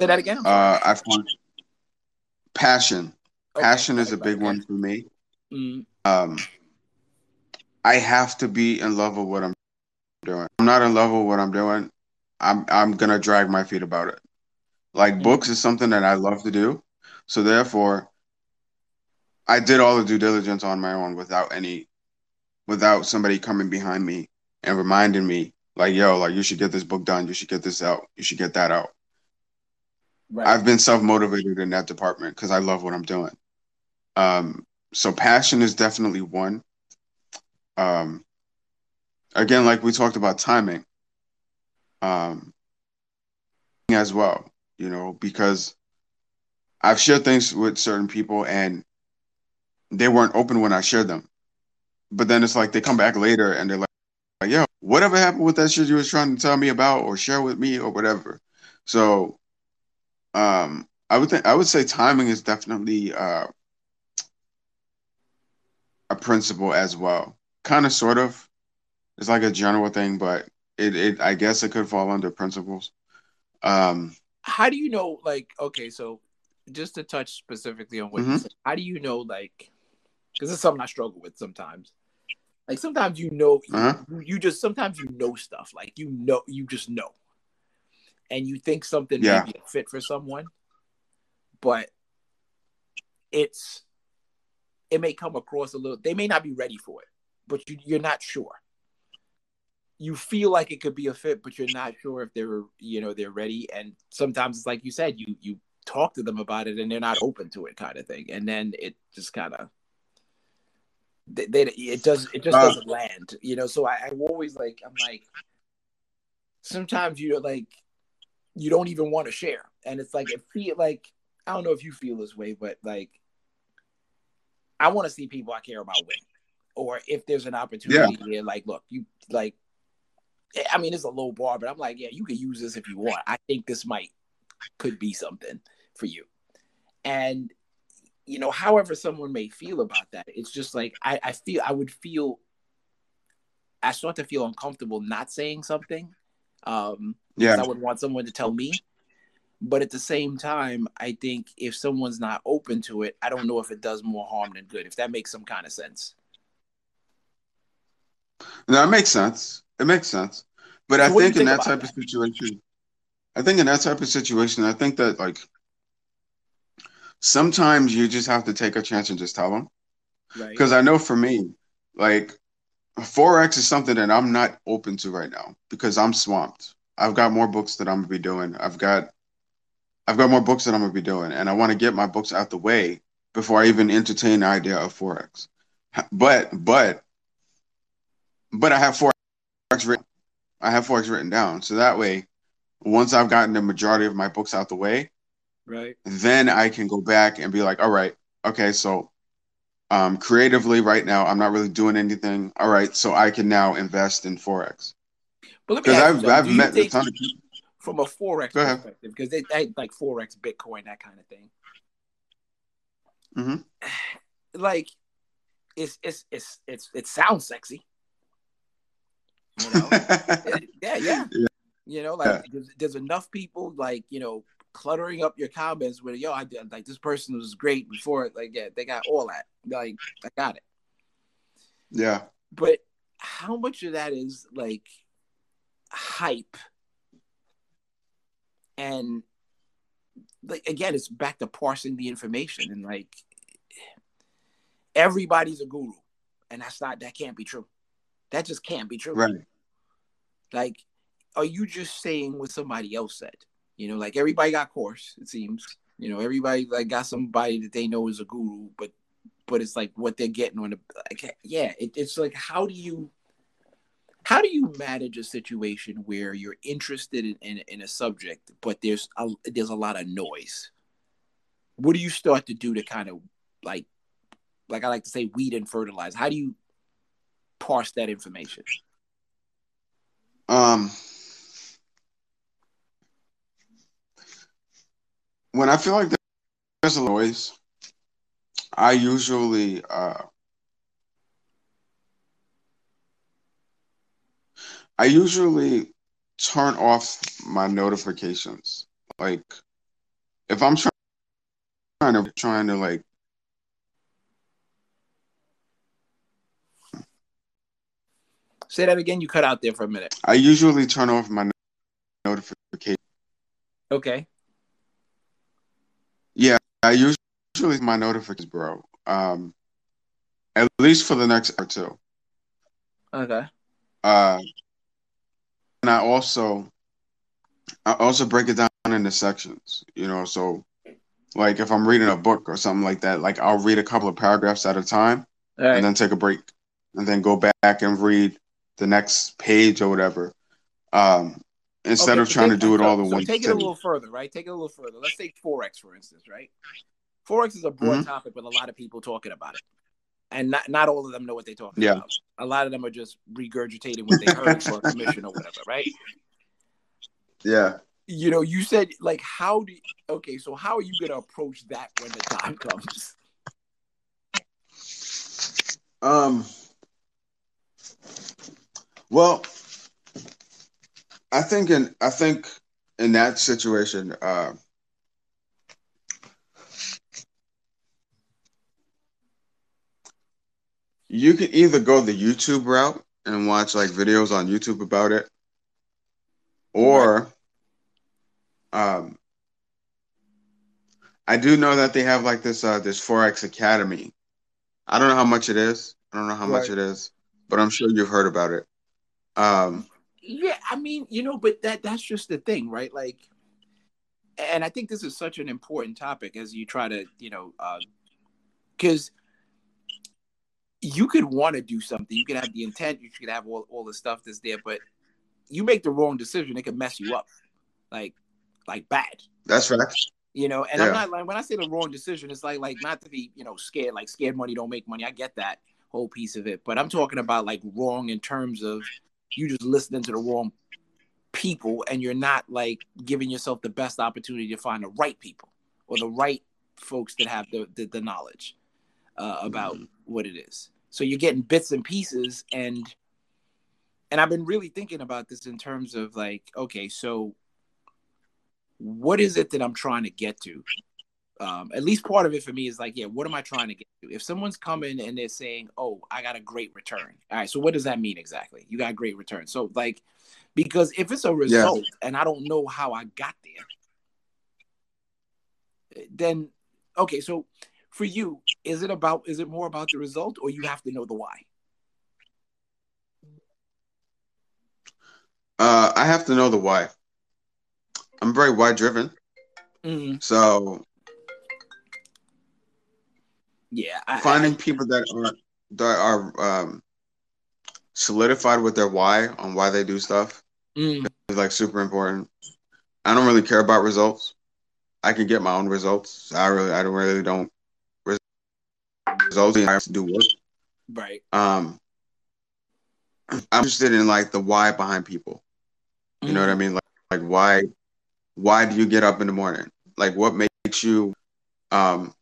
Say that again. Uh, I find passion. Okay, Passion is a big one for me. Mm, Um, I have to be in love with what I'm doing. I'm not in love with what I'm doing. I'm I'm gonna drag my feet about it. Like books is something that I love to do, so therefore, I did all the due diligence on my own without any, without somebody coming behind me and reminding me, like, yo, like you should get this book done. You should get this out. You should get that out. right. I've been self motivated in that department because I love what I'm doing. Um, so passion is definitely one. Um, again, like we talked about timing, um, as well, you know, because I've shared things with certain people and they weren't open when I shared them. But then it's like they come back later and they're like, yo, whatever happened with that shit you was trying to tell me about or share with me or whatever. So um I would think I would say timing is definitely uh a principle as well. Kind of sort of. It's like a general thing, but it, it I guess it could fall under principles. Um how do you know like okay so just to touch specifically on what you Mhm. said how do you know like because it's something i struggle with sometimes like sometimes you know you, Uh-huh. you, you just sometimes you know stuff like you know you just know and you think something Yeah. may be a fit for someone but it's it may come across a little they may not be ready for it but you, you're not sure you feel like it could be a fit, but you're not sure if they're you know they're ready. And sometimes it's like you said, you you talk to them about it and they're not open to it, kind of thing. And then it just kind of they, they it does it just doesn't land, you know. So I, I'm always like I'm like sometimes you're like you don't even want to share, and it's like it feel like I don't know if you feel this way, but like I want to see people I care about win, or if there's an opportunity here, like look, you like I mean, it's a low bar, but I'm like, yeah, you can use this if you want. I think this might could be something for you. And you know, however someone may feel about that, it's just like I, I feel I would feel I start to feel uncomfortable not saying something. Um yeah. I would want someone to tell me. But at the same time, I think if someone's not open to it, I don't know if it does more harm than good, if that makes some kind of sense. That makes sense. It makes sense. But So I you think in that type of situation, I think in that type of situation, I think that like sometimes you just have to take a chance and just tell them. Right. Because I know for me, like Forex is something that I'm not open to right now because I'm swamped. I've got more books that I'm gonna be doing. I've got I've got more books that I'm gonna be doing, and I want to get my books out the way before I even entertain the idea of Forex. But but but I have Forex written. I have Forex written down, so that way, once I've gotten the majority of my books out the way, Right. then I can go back and be like, all right, okay, so um, creatively right now, I'm not really doing anything. All right, so I can now invest in Forex But because I've. I've met a ton of people. from a forex perspective because they, they like forex, Bitcoin, that kind of thing. Mhm. Like, it's it's it's it's it sounds sexy. You know, yeah, yeah, Yeah. You know, like there's, there's enough people like you know cluttering up your comments with yo, I did like this person was great before. Like, yeah, they got all that. Like, I got it. yeah, But how much of that is like hype and like again it's back to parsing the information and like everybody's a guru and that's not that can't be true That just can't be true. Right. Like, are you just saying what somebody else said? You know, like everybody got course, it seems. You know, everybody like got somebody that they know is a guru, but but it's like what they're getting on the like yeah, it, it's like how do you how do you manage a situation where you're interested in, in, in a subject, but there's a, there's a lot of noise? What do you start to do to kind of like, like I like to say, weed and fertilize? How do you parse that information? Um, when I feel like there's a noise, I usually uh, I usually turn off my notifications. Like if I'm trying to trying to like Say that again. You cut out there for a minute. I usually turn off my notification. Okay. Yeah, I usually my notifications, bro. Um, at least for the next hour or two. Okay. Uh, and I also I also break it down into sections, you know, so like if I'm reading a book or something like that, like I'll read a couple of paragraphs at a time right. and then take a break and then go back and read the next page or whatever. Um instead Okay, of so trying take- to do it all in so one take it a little further, right? Take it a little further. Let's take forex for instance, right? Forex is a broad Mhm. topic with a lot of people talking about it, and not not all of them know what they're talking Yeah. about. A lot of them are just regurgitating what they heard for a commission or whatever, right? Yeah. You know, you said like, how do? You, okay, so how are you gonna approach that when the time comes? Um well I think in I think in that situation, uh you can either go the YouTube route and watch like videos on YouTube about it, or um I do know that they have like this uh this Forex Academy. I don't know how much it is. I don't know how much it is, but I'm sure you've heard about it. Um Yeah, I mean, you know, but that that's just the thing, right? Like, and I think this is such an important topic as you try to, you know, uh because you could want to do something, you could have the intent, you could have all, all the stuff that's there, but you make the wrong decision, it could mess you up, like, like bad. that's right. You know, and Yeah. I'm not like when I say the wrong decision, it's like like not to be you know scared, like scared money don't make money. I get that whole piece of it, but I'm talking about like wrong in terms of you just listening to the wrong people and you're not like giving yourself the best opportunity to find the right people or the right folks that have the the, the knowledge uh, about what it is. So you're getting bits and pieces and and I've been really thinking about this in terms of like okay, so what is it that I'm trying to get to? Um, at least part of it for me is like, yeah, what am I trying to get to? If someone's coming and they're saying, "Oh, I got a great return," all right, so what does that mean exactly? You got a great return, so like, because if it's a result and I don't know how I got there, then okay, so for you, is it about is it more about the result, or you have to know the why? Uh I have to know the why. I'm very why driven. Mm, So yeah, I, finding people that are that are um solidified with their why on why they do stuff mm, is like super important. I don't really care about results. I can get my own results. I really I don't really don't results I have to do work. right. Um I'm interested in like the why behind people. You know what I mean? Like like why why do you get up in the morning? Like what makes you um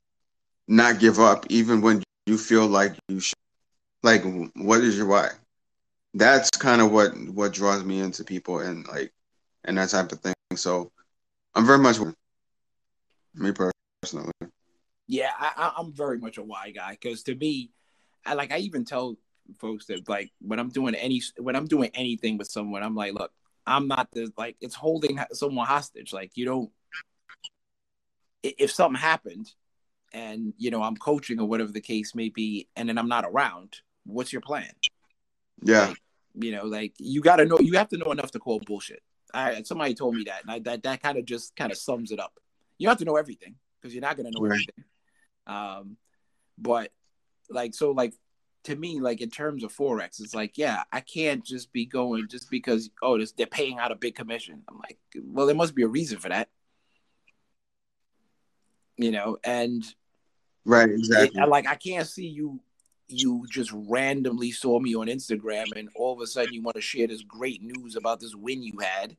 not give up even when you feel like you should like what is your why? That's kind of what what draws me into people and like and that type of thing. So I'm very much me personally. Yeah, I, I'm very much a why guy because to me, I like I even tell folks that like when I'm doing any when I'm doing anything with someone, I'm like, look, I'm not the like it's holding someone hostage. Like you don't, if something happened, and you know I'm coaching or whatever the case may be, and then I'm not around, what's your plan? Yeah. Like, you know, like you got to know, you have to know enough to call bullshit. I somebody told me that, and I, that that kind of just kind of sums it up. You have to know everything because you're not gonna know Right. everything. Um, but like so, like to me, like in terms of forex, it's like yeah, I can't just be going just because oh, this, they're paying out a big commission. I'm like, well, there must be a reason for that, you know, and Right. Exactly. I- like I can't see you you just randomly saw me on Instagram and all of a sudden you want to share this great news about this win you had,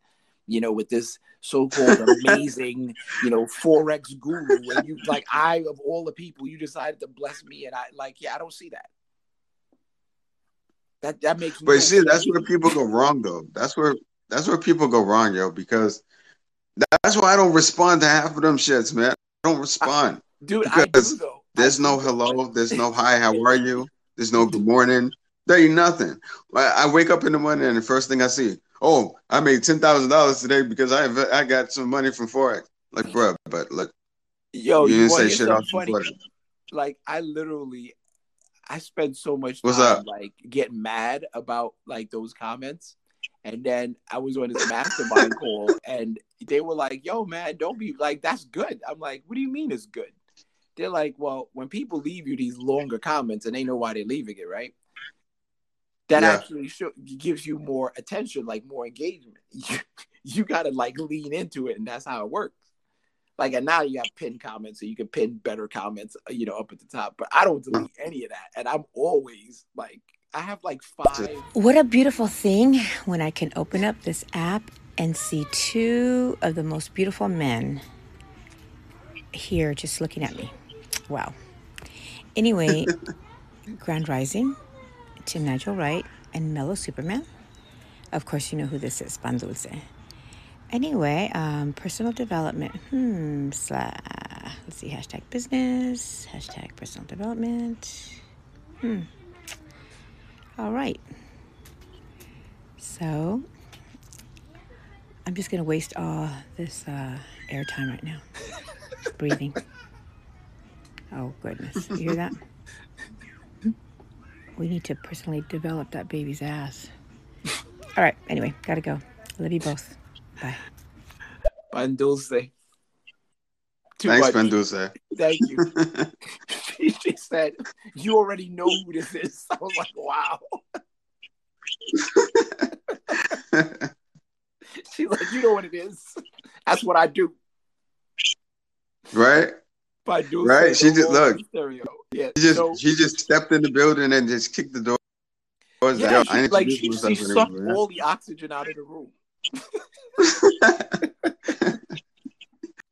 you know, with this so-called amazing, you know, forex guru and you like I of all the people you decided to bless me and I like yeah, I don't see that. That that makes But see, that's where people go wrong, though. That's where that's where people go wrong, yo. Because that's why I don't respond to half of them shits, man. I don't respond. I do because though. There's no do, hello. There's no hi. How are you? There's no good morning. There ain't nothing. I wake up in the morning and the first thing I see, oh, I made ten thousand dollars today because I I got some money from forex. Like, bro, but look, Yo, you you didn't want say shit something else funny? like I literally I spend so much What's time up? like getting mad about like those comments. And then I was on this mastermind call and they were like, yo man, don't be like that's good. I'm like, what do you mean it's good? They're like, well, when people leave you these longer comments and they know why they're leaving it, right? That Yeah. actually show, gives you more attention, like more engagement. You, you gotta like lean into it, and that's how it works. Like, and now you have pinned comments, so you can pin better comments, uh, you know, up at the top. But I don't delete any of that, and I'm always like, I have like five. What a beautiful thing when I can open up this app and see two of the most beautiful men here just looking at me. Wow. Anyway, Grand Rising, Tim Nigel Wright, and Mellow Superman. Of course, you know who this is, Pan Dulce. Anyway, um, personal development. Hmm. Let's see. Hashtag business. Hashtag personal development. Hmm. All right. So I'm just gonna waste all this uh, airtime right now, breathing. Oh goodness, you hear that? We need to personally develop that baby's ass. All right. Anyway, gotta go. Love you both. Bye. Pan Dulce. Too Thanks, much. Penduce. Thank you. she, she said, "You already know who this is." I was like, "Wow." She's like, "You know what it is? That's what I do." right? By doing Right, she just- look. stereo. Yeah, She just so, she just stepped in the building and just kicked the door. yeah, down. she, I like she, she sucked all the oxygen out of the room.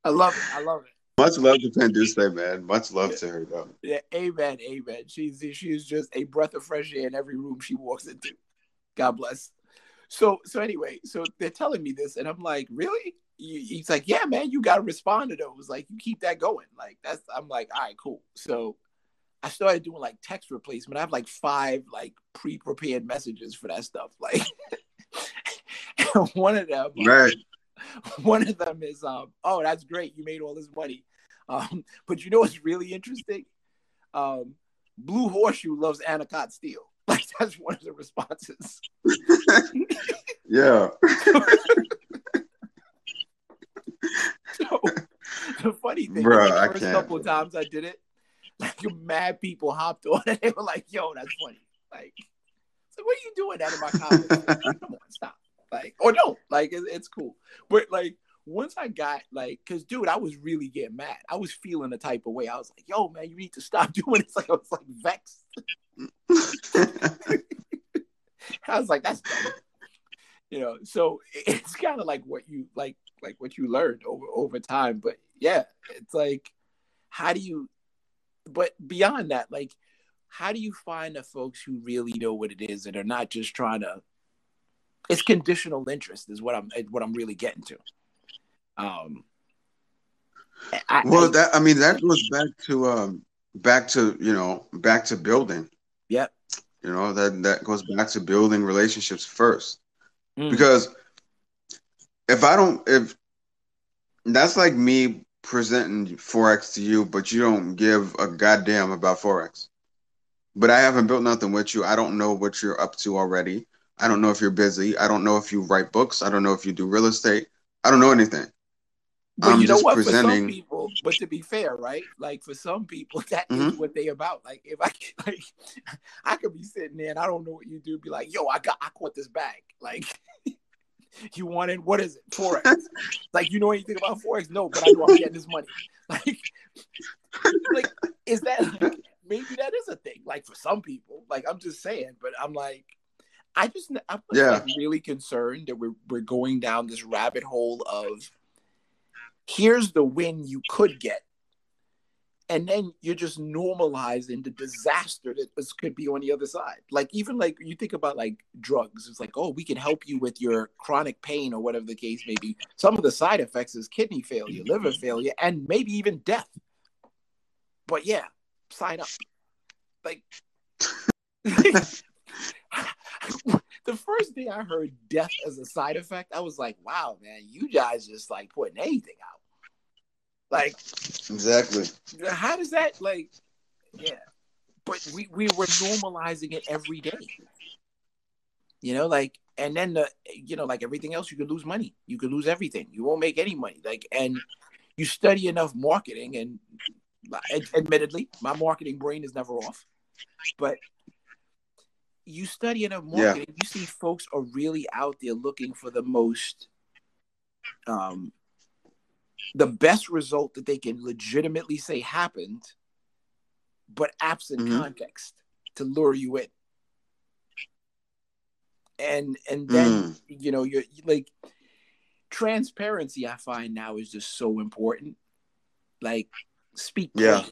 I love it. I love it. Much love to Penduce, man. Much love to her, though. Yeah, amen, amen. She's she's just a breath of fresh air in every room she walks into. God bless. So so anyway, so they're telling me this, and I'm like, really? You- He's like, yeah, man, you got to respond to those. Like, you keep that going. Like that's. I'm like, all right, cool. So I started doing like text replacement. I have like five like pre-prepared messages for that stuff. Like, one of them, Right. one of them is, um, oh, that's great. You made all this money. Um, but you know what's really interesting? Um, Blue Horseshoe loves Anacott Steel. Like that's one of the responses. Yeah. So the funny thing, Bruh, is, the I first couple times I did it, like mad people hopped on and they were like, "Yo, that's funny." Like, so what are you doing out of my comments? Like, Come on, stop. Like, or no, like it, it's cool. But like once I got like, cause dude, I was really getting mad. I was feeling the type of way. I was like, "Yo, man, you need to stop doing this." Like I was like vexed. I was like, "That's." dumb." You know, so it's kind of like what you like, like what you learned over over time. But yeah, it's like, how do you? But beyond that, like, how do you find the folks who really know what it is and are not just trying to? It's conditional interest, is what I'm what I'm really getting to. Um, I, well, I- that I mean that goes back to um back to you know back to building. Yep. You know that that goes back to building relationships first. Mm. Because if I don't if that's like me presenting forex to you, but you don't give a goddamn about forex. but I haven't built nothing with you. I don't know what you're up to already. I don't know if you're busy. I don't know if you write books. I don't know if you do real estate. I don't know anything. But I'm you know just what? For some people, but to be fair, right? Like for some people, that is Mhm. what they about. Like if I could- like, I could be sitting there and I don't know what you do. Be like, yo, I got, I caught this bag. Like, you want it? What is it? Forex. like, you know anything about forex? No, but I know I'm getting this money. Like, like, is that like, maybe that is a thing? Like for some people, like I'm just saying. But I'm like, I just, I'm just, Yeah. like, really concerned that we're we're going down this rabbit hole of here's the win you could get. And then you're just normalizing the disaster that could be on the other side. Like even like you think about like drugs, it's like, oh, we can help you with your chronic pain or whatever the case may be. Some of the side effects is kidney failure, liver mm-hmm. failure, and maybe even death. But yeah, sign up. Like the first day I heard death as a side effect, I was like, wow, man, you guys just like putting anything out. Like, Exactly. how does that like yeah. But we, we were normalizing it every day. You know, like and then the you know, like everything else, you could lose money. You could lose everything. You won't make any money. Like and you study enough marketing and ad- admittedly, my marketing brain is never off. But you study enough Yeah. marketing, you see folks are really out there looking for the most um the best result that they can legitimately say happened, but absent Mhm. context to lure you in. And and then Mm. you know you're like transparency. I find now is just so important. Like speak Yeah. plain.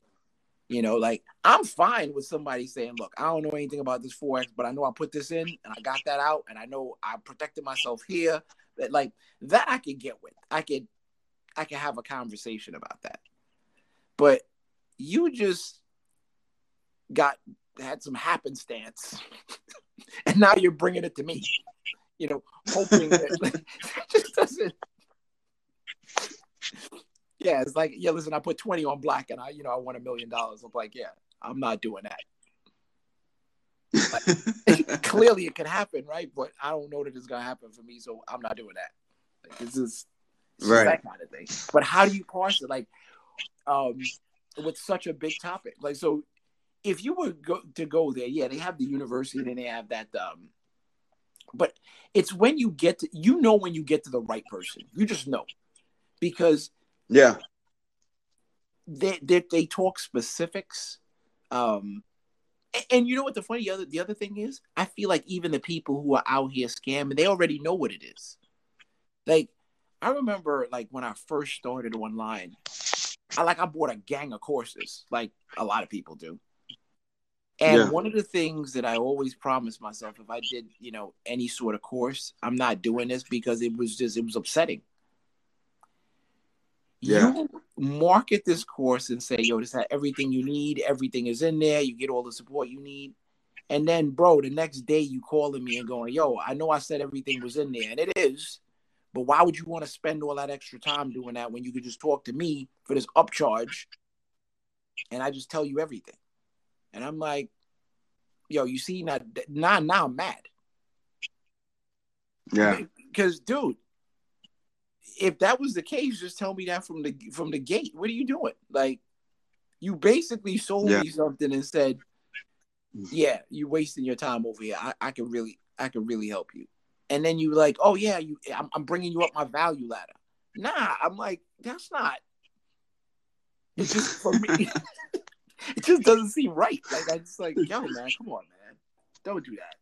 You know, like I'm fine with somebody saying, "Look, I don't know anything about this forex, but I know I put this in and I got that out, and I know I protected myself here." That like that I could get with. I could, I could have a conversation about that. But you just got had some happenstance, and now you're bringing it to me. You know, hoping that just doesn't. Yeah, it's like, yeah, listen, I put 20 on black and I, you know, I won a million dollars. I'm like, yeah, I'm not doing that. Clearly it can happen, right? But I don't know that it's gonna happen for me, so I'm not doing that. Like, this is it's Right. that kind of thing. But how do you parse it? Like, um, with such a big topic, like, so if you were go to go there, yeah, they have the university and they have that, um, but it's when you get to, you know, when you get to the right person, you just know because yeah. they they, they talk specifics um and, and you know what the funny other the other thing is i feel like even the people who are out here scamming they already know what it is like i remember like when i first started online i like i bought a gang of courses like a lot of people do and Yeah. one of the things that i always promised myself if i did you know any sort of course i'm not doing this because it was just it was upsetting Yeah. you market this course and say, yo, this has everything you need, everything is in there, you get all the support you need. And then, bro, the next day you calling me and going, yo, I know I said everything was in there, and it is, but why would you want to spend all that extra time doing that when you could just talk to me for this upcharge and I just tell you everything? And I'm like, yo, you see, now, now, now I'm mad. Yeah. Because, dude, if that was the case, just tell me that from the from the gate. What are you doing? Like, you basically sold Yeah. me something and said, "Yeah, you're wasting your time over here. I, I can really, I can really help you." And then you like, "Oh yeah, you, I'm, I'm bringing you up my value ladder." Nah, I'm like, that's not. It's just for me. it just doesn't seem right. Like I just like, yo, man, come on, man, don't do that.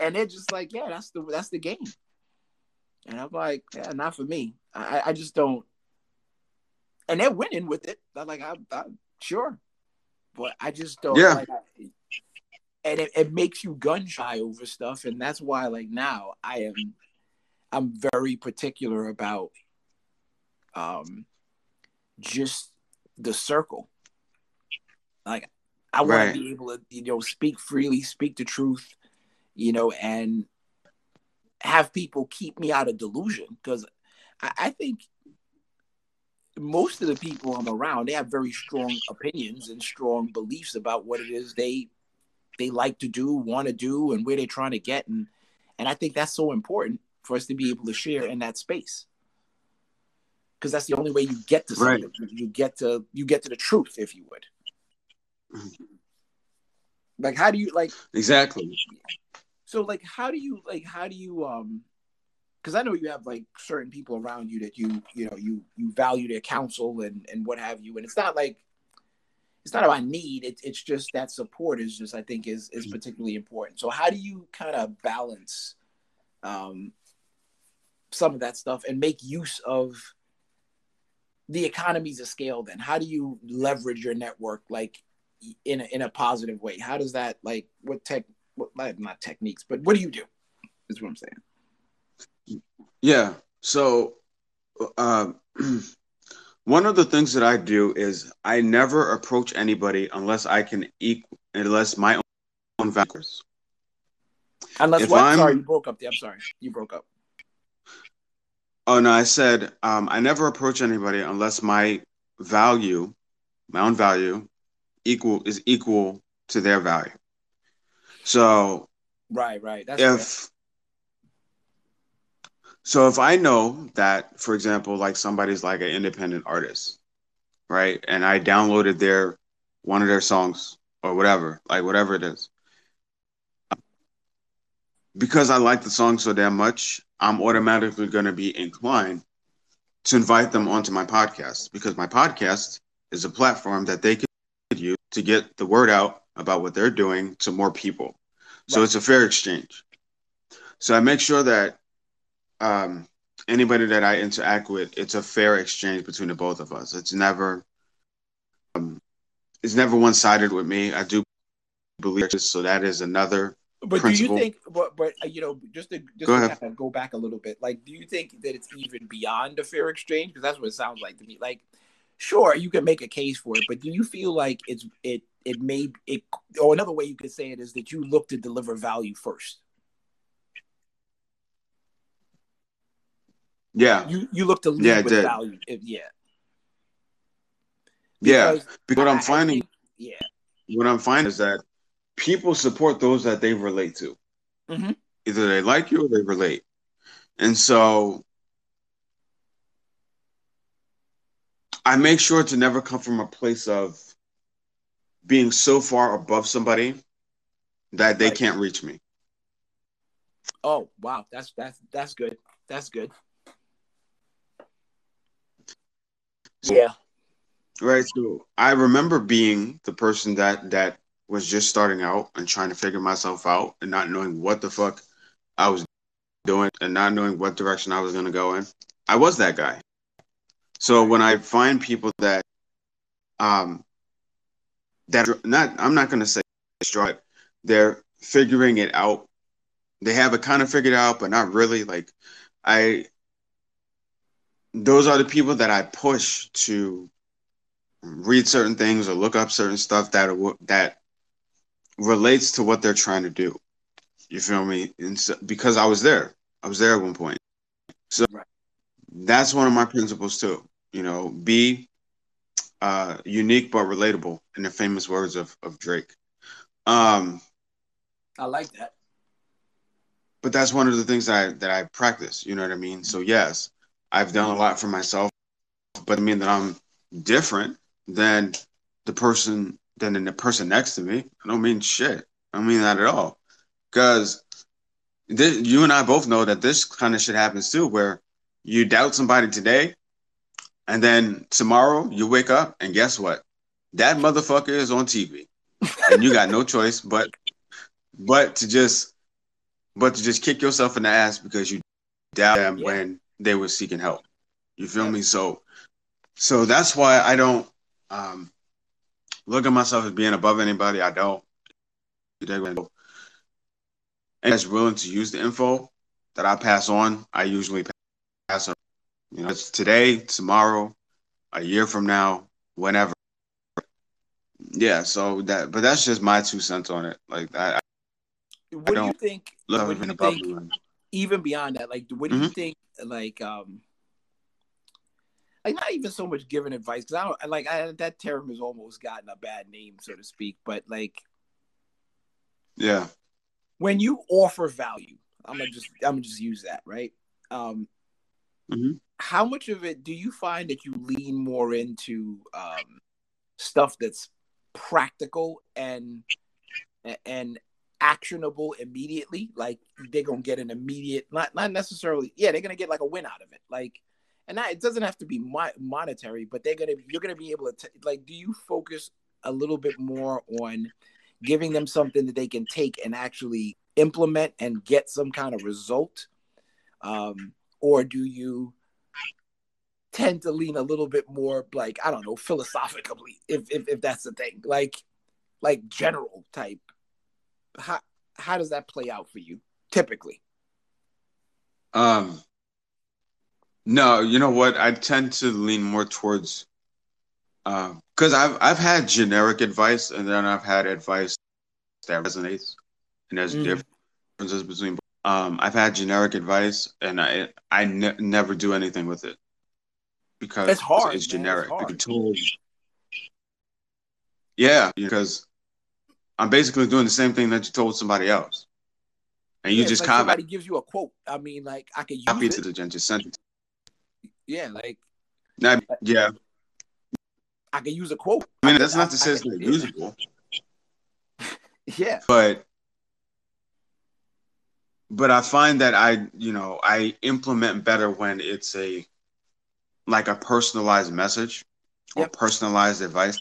And they're just like, yeah, that's the that's the game. And I'm like, yeah, not for me. I, I just don't. And they're winning with it. I'm like, I'm, I'm sure, but I just don't. Yeah. Like, I- and it, it makes you gun shy over stuff, and that's why, like now, I am, I'm very particular about, um, just the circle. Like, I want Right. to be able to, you know, speak freely, speak the truth, you know, and have people keep me out of delusion because I, I think most of the people I'm around they have very strong opinions and strong beliefs about what it is they they like to do, want to do, and where they're trying to get, and and I think that's so important for us to be able to share in that space because that's the only way you get to something. Right. You get to you get to the truth, if you would. Like, how do you like? Exactly. So, like, how do you like? How do you um? Because I know you have like certain people around you that you you know you you value their counsel and and what have you, and it's not like it's not about need. It's it's just that support is just I think is is particularly important. So, how do you kind of balance um some of that stuff and make use of the economies of scale then how do you leverage your network like in a, in a positive way how does that like what tech what not techniques but what do you do is what i'm saying Yeah. So, um, one of the things that I do is I never approach anybody unless I can equal, unless my own values. unless If what? I'm- sorry you broke up there. I'm sorry. You broke up. Oh no, I said um, I never approach anybody unless my value, my own value, equal is equal to their value. So right right. That's if so if i know that for example like somebody's like an independent artist right? And i downloaded their one of their songs or whatever like whatever it is. Because i like the song so damn much i'm automatically going to be inclined to invite them onto my podcast because my podcast is a platform that they could use to get the word out about what they're doing to more people. So Right. it's a fair exchange. So I make sure that um, anybody that I interact with, it's a fair exchange between the both of us. It's never, um, it's never one sided with me. I do believe so that is another. But principle. do you think, but, but uh, you know, just to just Go to go back a little bit, like, do you think that it's even beyond a fair exchange? Because that's what it sounds like to me. Like, sure, you can make a case for it, but do you feel like it's it it may it or another way you could say it is that you look to deliver value first. Yeah, You you look to lead Yeah, with did. value. If, yeah. yeah. Because Because what I'm finding, think- yeah. what I'm finding is that people support those that they relate to. Mhm. Either they like you or they relate, and so I make sure to never come from a place of being so far above somebody that they Right. can't reach me. Oh wow, that's that's that's good. That's good. Yeah. Right. So I remember being the person that that was just starting out and trying to figure myself out and not knowing what the fuck I was doing and not knowing what direction I was going to go in. I was that guy. So when I find people that um that not I'm not going to say destroyed, they're figuring it out. They have it kind of figured out, but not really. Like I those are the people that I push to read certain things or look up certain stuff that are, that relates to what they're trying to do. You feel me? And so, because I was there, I was there at one point. So Right. that's one of my principles too. You know, be uh, unique but relatable, in the famous words of of Drake. Um, I like that. but that's one of the things that I that I practice. You know what I mean? So yes, I've done a lot for myself, but I mean that I'm different than the person than the person next to me. I don't mean shit. I don't mean that at all. Because you and I both know that this kind of shit happens too, where you doubt somebody today, and then tomorrow you wake up and guess what? That motherfucker is on TV, and you got no choice but but to just but to just kick yourself in the ass because you doubt them Yeah. when they were seeking help. You feel me? So so that's why I don't um look at myself as being above anybody. I don't. And that's willing to use the info that I pass on, I usually pass on. You know, it's today, tomorrow, a year from now, whenever. Yeah, so that but that's just my two cents on it. Like I, I What do you think? love What do you think? Even beyond that, like, what do you Mhm. think? Like, um, like not even so much giving advice because I don't like I, that term has almost gotten a bad name, so to speak. But like, Yeah. when you offer value, I'm gonna just I'm gonna just use that, right? Um, Mhm. How much of it do you find that you lean more into um, stuff that's practical and and actionable immediately? Like they're gonna get an immediate, not not necessarily, yeah, they're gonna get like a win out of it, like. And that, it doesn't have to be mo- monetary, but they're gonna you're gonna be able to t- like. Do you focus a little bit more on giving them something that they can take and actually implement and get some kind of result um, or do you tend to lean a little bit more like i don't know philosophically if, if if that's the thing like like general type how how does that play out for you typically Um, no, you know what? I tend to lean more towards, because I've I've had generic advice, and then I've had advice that resonates, and there's Mhm. differences between. Um, I've had generic advice, and I I ne- never do anything with it because It's hard, It's man. It's generic. hard. You can totally- yeah, because I'm basically doing the same thing that you told somebody else, and you Yeah, just like copy somebody gives you a quote. I mean like i could use copy it. to the just send it. yeah like Now, yeah, i can use a quote. I mean that's not to say it's not usable. yeah. But but I find that I you know I implement better when it's a like a personalized message or Yep. personalized advice.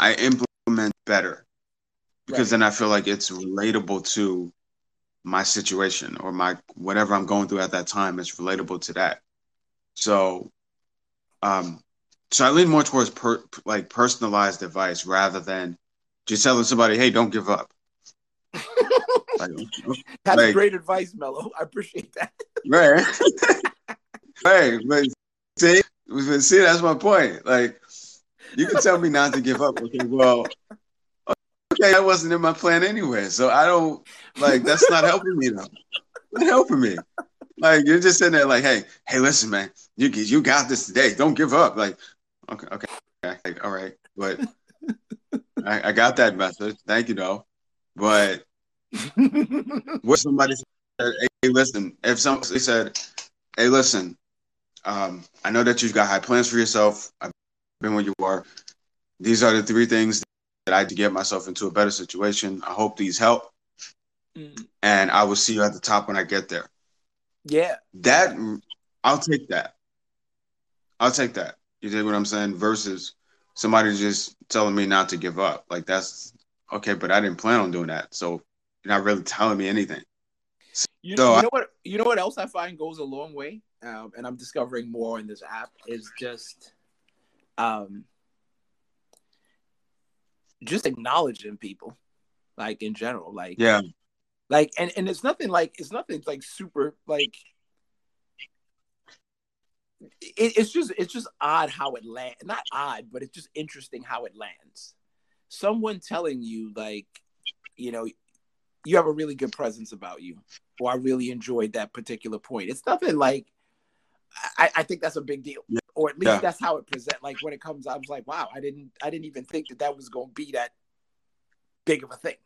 I implement better because Right. then I feel like it's relatable to my situation or my whatever I'm going through at that time. It's relatable to that. So, um, so I lean more towards per, like personalized advice rather than just telling somebody, "Hey, don't give up." Like, that's like- great advice mello i appreciate that Right. right. But see, but see, that's my point. Like, you can tell me not to give up. Okay, well, okay, that wasn't in my plan anyway. So I don't like that's not helping me though. Not helping me. Like you're just sitting there like, hey, hey, listen, man, you you got this today. Don't give up. Like, okay, okay, okay like, all right, but I, I got that message. Thank you, though. But what somebody said, hey, listen, if somebody said, hey, listen, um, I know that you've got high plans for yourself. I've been where you are. These are the three things that I had to get myself into a better situation. I hope these help, Mm, and I will see you at the top when I get there. yeah That I'll take that. I'll take that. You dig what I'm saying? Versus somebody just telling me not to give up. Like that's okay, but I didn't plan on doing that. So you're not really telling me anything. You, So you I- know what? You know what else I find goes a long way, um, and I'm discovering more in this app is just, um, just acknowledging people, like in general, like Yeah. like, and and it's nothing like it's nothing like super like. It, it's just it's just odd how it lands. Not odd, but it's just interesting how it lands. Someone telling you like, you know, you have a really good presence about you or I really enjoyed that particular point. It's nothing like I, I think that's a big deal, Yeah. Or at least Yeah. that's how it present. Like when it comes, I was like, wow, I didn't I didn't even think that that was going to be that big of a thing.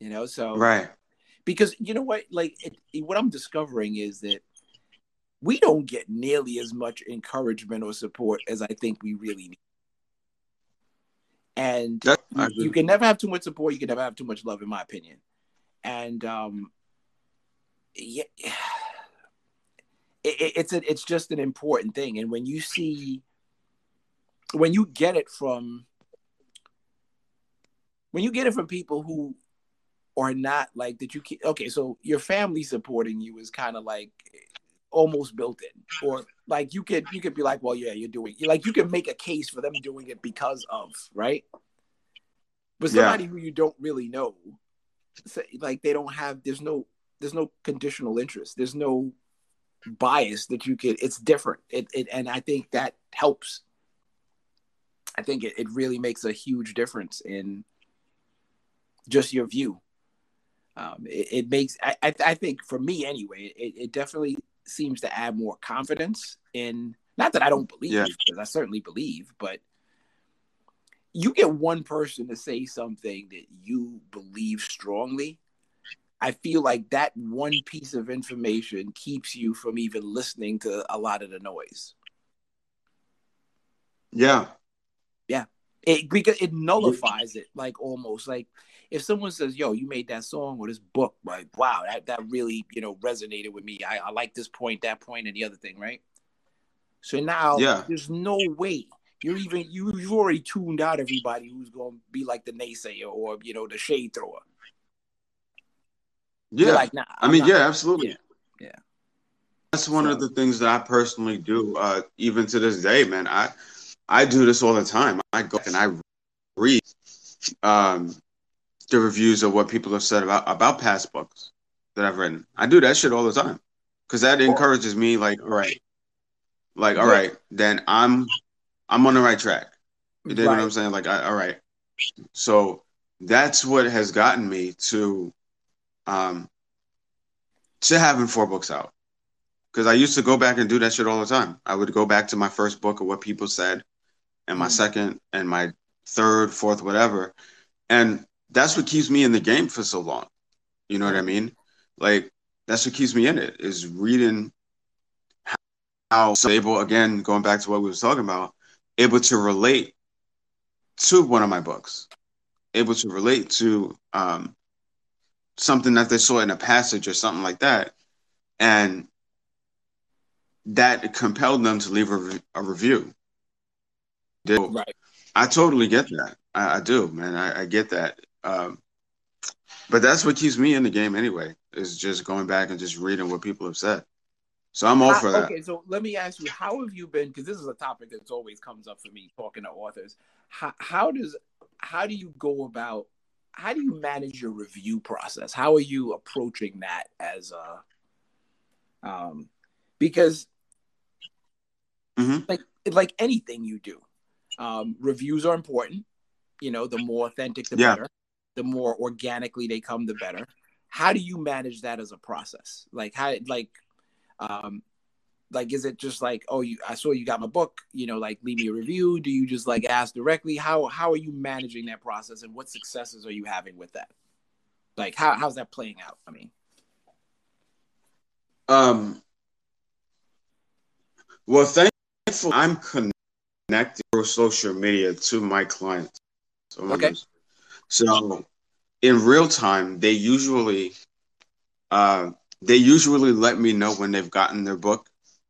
You know, so Right. because you know what, like it, it- what I'm discovering is that we don't get nearly as much encouragement or support as I think we really need. And you, you can never have too much support. You can never have too much love, in my opinion. And um, yeah, it, it- it's a, it's just an important thing. And when you see, when you get it from, when you get it from people who are not like that, you can, okay. So your family supporting you is kind of like almost built in, or like you could you could be like, well, yeah, you're doing like you can make a case for them doing it because of right. But Yeah. somebody who you don't really know, say, like they don't have, there's no, there's no conditional interest. There's no bias that you could. It's different. It, it and I think that helps. I think it, it really makes a huge difference in just your view. Um, it, it makes I, I I think for me anyway, it, it definitely seems to add more confidence in not that I don't believe, Yeah. because I certainly believe, but you get one person to say something that you believe believe strongly, I feel like that one piece of information keeps you from even listening to a lot of the noise. Yeah. Yeah. It because it nullifies it like almost like if someone says, "Yo, you made that song or this book, like wow, that that really you know resonated with me. I, I like this point, that point, and the other thing, right?" So now, Yeah. there's no way you're even you you've already tuned out everybody who's going to be like the naysayer or you know the shade thrower. You're Yeah. like, nah. I I'm mean, not- yeah, absolutely. Yeah. Yeah. That's one of the things that I personally do, uh, even to this day, man. I I do this all the time. I go and I read um, the reviews of what people have said about about past books that I've written. I do that shit all the time because that encourages me. Like, all right, like, all right, then I'm I'm on the right track. You dig what I'm saying? Like, I, all right. So that's what has gotten me to um to having four books out. Because I used to go back and do that shit all the time. I would go back to my first book of what people said, and my Mhm. second, and my third, fourth, whatever. And that's what keeps me in the game for so long. You know what I mean? Like that's what keeps me in it is reading how able again going back to what we was talking about, able to relate to one of my books, able to relate to um, something that they saw in a passage or something like that, and that compelled them to leave a, re- a review. Did- Right. I totally get that. I, I do, man. I, I get that. Um, but that's what keeps me in the game anyway. Is just going back and just reading what people have said. So I'm all for that. Okay, so let me ask you, how have you been? Because this is a topic that's always comes up for me talking to authors. How, how does how do you go about? How do you manage your review process? How are you approaching that as a um because Mhm. like like anything you do, um, reviews are important. You know, the more authentic, the Yeah. better. The more organically they come, the better. How do you manage that as a process? Like how like um like is it just like oh you i saw you got my book you know like leave me a review? Do you just like ask directly? How how are you managing that process and what successes are you having with that? Like how how's that playing out? I mean Um, well, thankfully, I'm connected through social media to my clients. So, Okay. So, in real time, they usually, uh, they usually let me know when they've gotten their book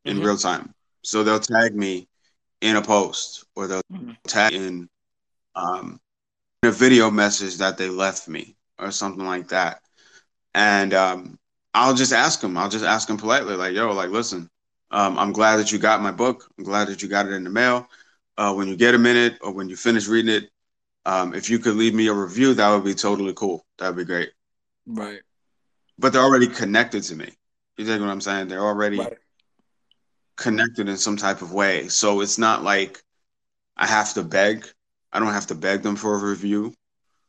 in Mhm. real time. So they'll tag me in a post or they'll Mhm. tag in um, in a video message that they left me or something like that. And um, I'll just ask them. I'll just ask them politely, like, "Yo, like, listen, um, I'm glad that you got my book. I'm glad that you got it in the mail. Uh, when you get a minute or when you finish reading it, um, if you could leave me a review, that would be totally cool. That'd be great." right But they're already connected to me. You dig what I'm saying? They're already right connected in some type of way. So it's not like I have to beg. I don't have to beg them for a review.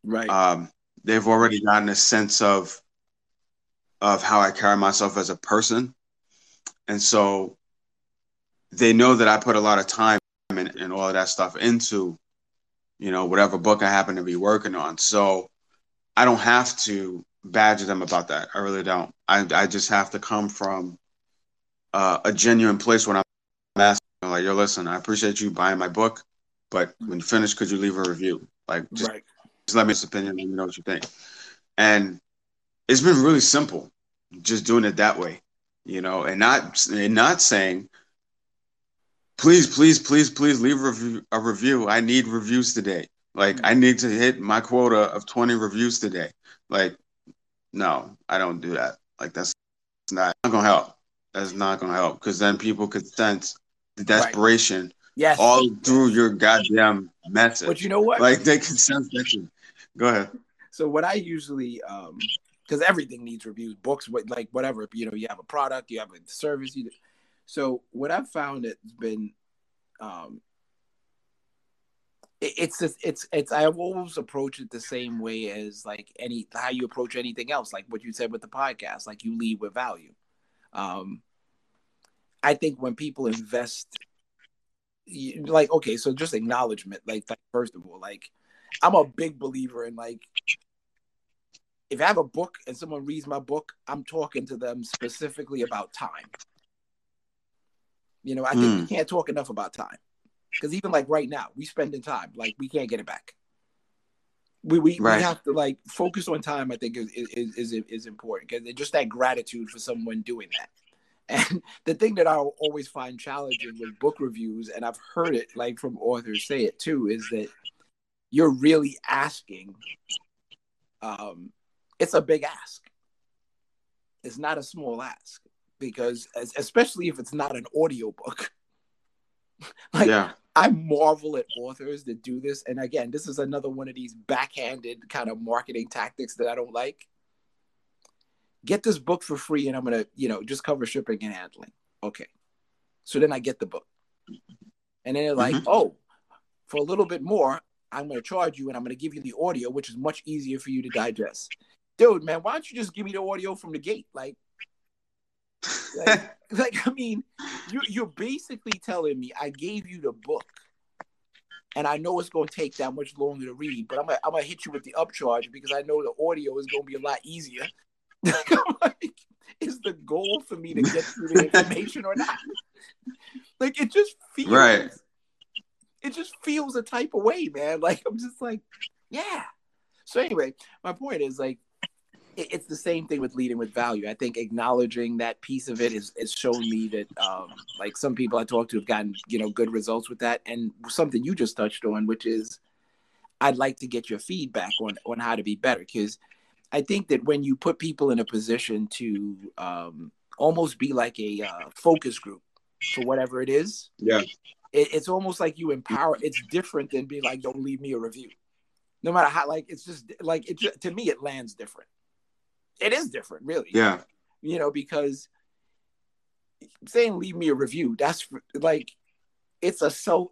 right Um, they've already gotten a sense of of how I carry myself as a person, and so they know that I put a lot of time and, and all of that stuff into, you know, whatever book I happen to be working on. So I don't have to badger them about that. I really don't. I I just have to come from uh, a genuine place when I'm asking, like, yo, listen, I appreciate you buying my book, but when you finish, could you leave a review? Like, just right just let me know opinion. Let me know what you think. And it's been really simple, just doing it that way, you know, and not and not saying, please, please, please, please leave a review. A review. I need reviews today. Like I need to hit my quota of twenty reviews today. Like, no, I don't do that. Like that's not, not gonna help. That's not gonna help because then people could sense the desperation yes all through your goddamn message. but you know what Like they can sense that. Go ahead. So what I usually, um, because everything needs reviews, books, what like whatever, you know, you have a product, you have a service. You, so what I've found it's been, um, it, it's just, it's it's I've always approached it the same way as like any how you approach anything else, like what you said with the podcast, like you lead with value. Um, I think when people invest, you- like okay, so just acknowledgement, like, like first of all, like I'm a big believer in like if I have a book and someone reads my book, I'm talking to them specifically about time. You know, I think Mm. we can't talk enough about time because even like right now, we spending time like we can't get it back. We we, Right. we have to like focus on time. I think is is is, is important because just that gratitude for someone doing that. And the thing that I always find challenging with book reviews, and I've heard it like from authors say it too, is that you're really asking. Um, it's a big ask. It's not a small ask because, as- especially if it's not an audio book. like yeah. I marvel at authors that do this. And again, this is another one of these backhanded kind of marketing tactics that I don't like. Get this book for free and I'm going to, you know, just cover shipping and handling. Okay. So then I get the book. And then they're like, Mhm. oh, for a little bit more, I'm going to charge you and I'm going to give you the audio, which is much easier for you to digest. Dude, man, why don't you just give me the audio from the gate? Like, like, like I mean, you, you're basically telling me I gave you the book, and I know it's going to take that much longer to read, but I'm gonna, I'm gonna hit you with the upcharge because I know the audio is going to be a lot easier. like, is the goal for me to get through the information or not? Like, it just feels, Right. It just feels a type of way, man. Like, I'm just like, yeah. So anyway, my point is like it's the same thing with leading with value. I think acknowledging that piece of it is is shown me that um like some people I talk to have gotten, you know, good results with that. And something you just touched on, which is I'd like to get your feedback on on how to be better. Because I think that when you put people in a position to um almost be like a uh, focus group for whatever it is, Yeah. it, it's almost like you empower. It's different than being like, "Don't leave me a review." No matter how, like, it's just like it. To me, it lands different. It is different, really. Yeah. You know, because saying "leave me a review," that's like, it's a so.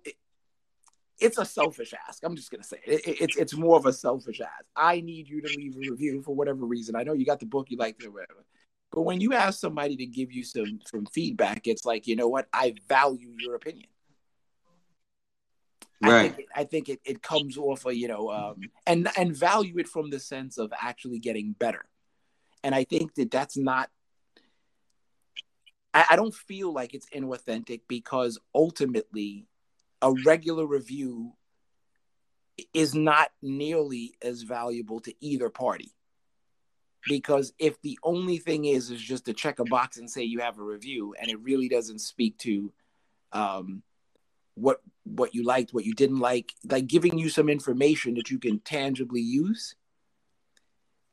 It's a selfish ask. I'm just gonna say it. It- It's it's more of a selfish ask. I need you to leave a review for whatever reason. I know you got the book, you liked it, or whatever. But when you ask somebody to give you some some feedback, it's like, you know what? I value your opinion. I Right. think it, I think it, it comes off of you know um, and and value it from the sense of actually getting better, and I think that that's not. I, I don't feel like it's inauthentic because ultimately, a regular review is not nearly as valuable to either party. Because if the only thing is is just to check a box and say you have a review, and it really doesn't speak to um, what what you liked, what you didn't like, like giving you some information that you can tangibly use,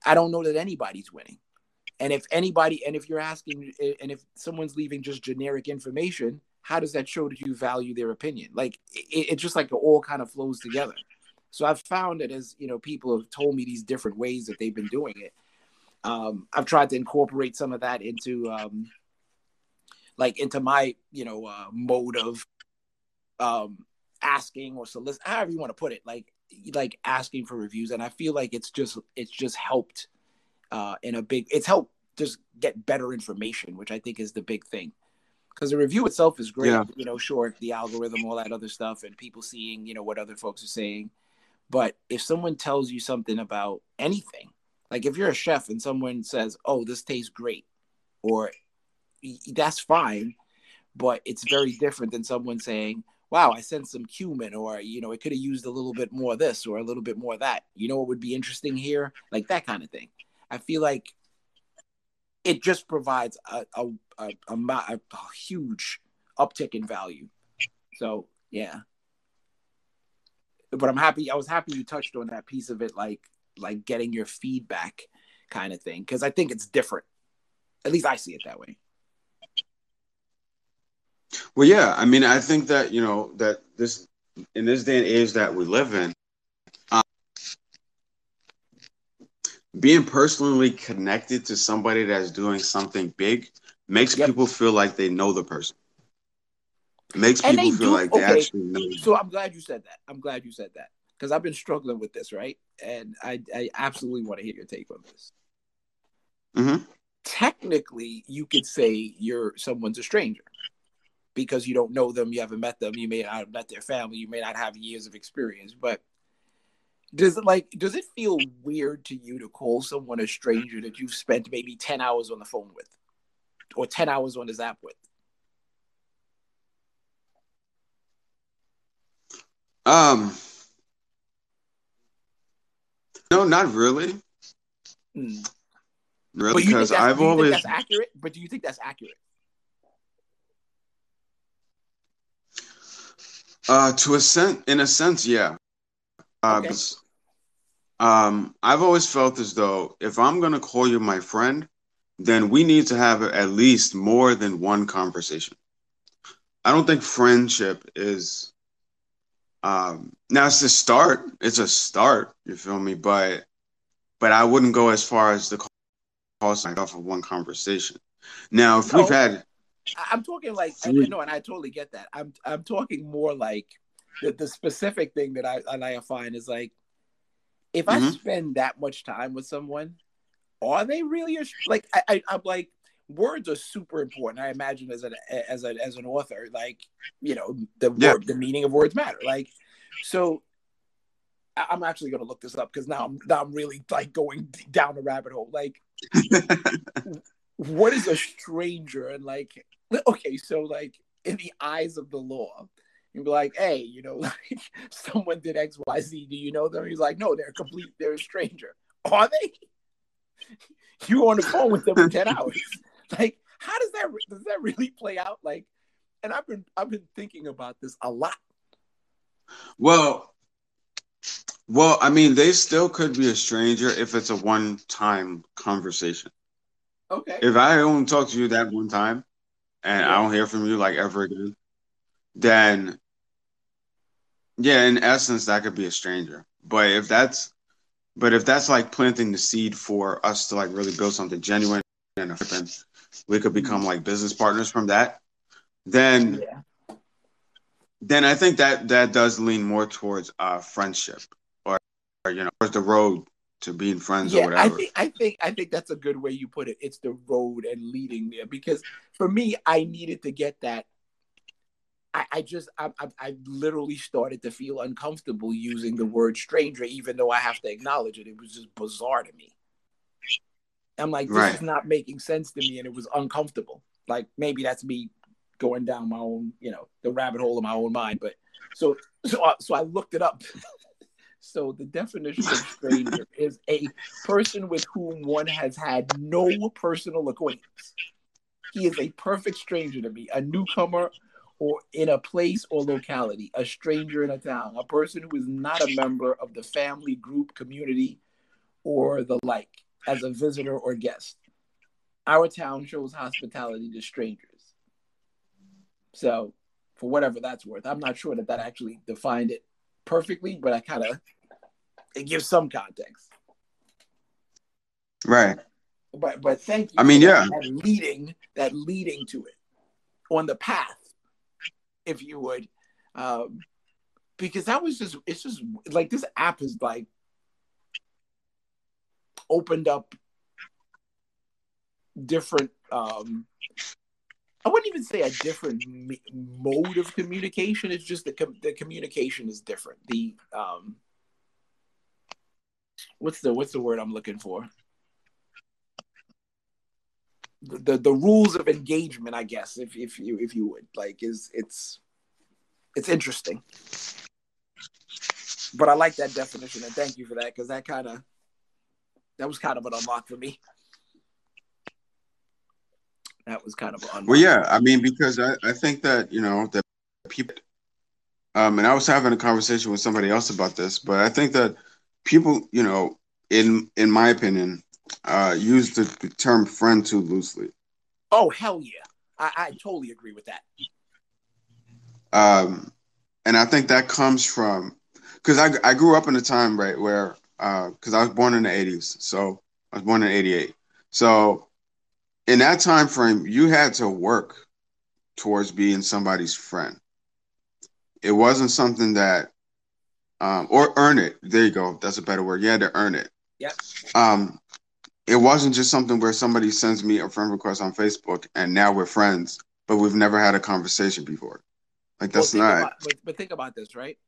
I don't know that anybody's winning. And if anybody, and if you're asking, and if someone's leaving just generic information, how does that show that you value their opinion? Like it, it just like it all kind of flows together. So I've found that as you know, people have told me these different ways that they've been doing it. Um, I've tried to incorporate some of that into um, like into my you know uh, mode of um asking or soliciting, however you want to put it like like asking for reviews and i feel like it's just it's just helped uh in a big it's helped just get better information which i think is the big thing because the review itself is great Yeah. you know sure the algorithm all that other stuff and people seeing you know what other folks are saying but if someone tells you something about anything like if you're a chef and someone says oh this tastes great or that's fine but it's very different than someone saying wow i sent some cumin or you know it could have used a little bit more of this or a little bit more of that. You know what would be interesting here? Like that kind of thing. I feel like it just provides a a, a, a, a, a huge uptick in value. So yeah. But i'm happy i was happy you touched on that piece of it like like getting your feedback kind of thing because i think it's different. At least i see it that way Well, yeah. I mean, I think that you know that this in this day and age that we live in, um, being personally connected to somebody that's doing something big makes Yep. people feel like they know the person. It makes And people feel do- like they okay. actually know. So I'm glad you said that. I'm glad you said that because I've been struggling with this, right? And I, I absolutely want to hear your take on this. Mhm. Technically, you could say you're someone's a stranger because you don't know them, you haven't met them, you may not have met their family, you may not have years of experience, but Does it like does it feel weird to you to call someone a stranger that you've spent maybe 10 hours on the phone with or 10 hours on this app with? Um, no, not really. Hmm. Really, But you think because I've do you think always that's accurate? But do you think that's accurate? Uh to a sense in a sense, yeah. Uh, Okay. um, I've always felt as though if I'm gonna call you my friend, then we need to have at least more than one conversation. I don't think friendship is um now it's a start. It's a start, you feel me? But but I wouldn't go as far as to call something off of one conversation. Now, if we've had I- I'm talking like I know, and I totally get that. I'm I'm talking more like the, the specific thing that I and I find is like if I Mhm. spend that much time with someone, are they really a, like I, I I'm like words are super important. I imagine as an as a as an author, like you know the Yeah. word the meaning of words matter. Like so. I- I'm actually going to look this up because now I'm now I'm really like going down the rabbit hole. Like, what is a stranger and like okay so like in the eyes of the law you'd be like hey you know like someone did xyz do you know them? He's like no they're complete they're a stranger. Are they? You were on the phone with them for 10 hours. Like how does that does that really play out? Like and i've been i've been thinking about this a lot. Well, well, I mean, they still could be a stranger if it's a one-time conversation. okay. If I only talk to you that one time and I don't hear from you like ever again, then yeah, in essence, that could be a stranger. But if that's, but if that's like planting the seed for us to like really build something genuine and and we could become like business partners from that, then yeah then I think that that does lean more towards uh friendship or, or you know towards the road to being friends or yeah, I whatever. think I think I think that's a good way you put it. It's the road and leading there because for me, I needed to get that. I, I just I, I, I literally started to feel uncomfortable using the word stranger, even though I have to acknowledge it. It was just bizarre to me. I'm like, this Right. is not making sense to me, and it was uncomfortable. Like maybe that's me going down my own, you know, the rabbit hole of my own mind. But so so I, so I looked it up. so the definition of stranger is a person with whom one has had no personal acquaintance. He is a perfect stranger to me, a newcomer or in a place or locality, a stranger in a town, a person who is not a member of the family, group, community, or the like, as a visitor or guest. Our town shows hospitality to strangers. So, for whatever that's worth, I'm not sure that that actually defined it perfectly, but I kind of it gives some context. Right. But but thank you. I mean, yeah. that, leading that leading to it on the path, if you would, um, because that was just it's just like this app is like opened up different. um I wouldn't even say a different me- mode of communication. It's just the com- the communication is different. The um, what's the what's the word I'm looking for? The, the the rules of engagement, I guess, if if you if you would like, is it's it's interesting. But I like that definition, and thank you for that because that kind of that was kind of an unlock for me. That was kind of an. Well, yeah, I mean, because I, I think that, you know, that people, um, and I was having a conversation with somebody else about this, but I think that people, you know, in in my opinion, uh, use the, the term friend too loosely. Oh hell yeah! I, I totally agree with that. Um, and I think that comes from, because I, I grew up in a time, right, where, uh, because I was born in the 80s, so I was born in 88. So in that time frame, you had to work towards being somebody's friend. It wasn't something that, um, or earn it. There you go. That's a better word. You had to earn it. Yep. Um, it wasn't just something where somebody sends me a friend request on Facebook and now we're friends, but we've never had a conversation before. Like that's well, not. About, but, but think about this, right?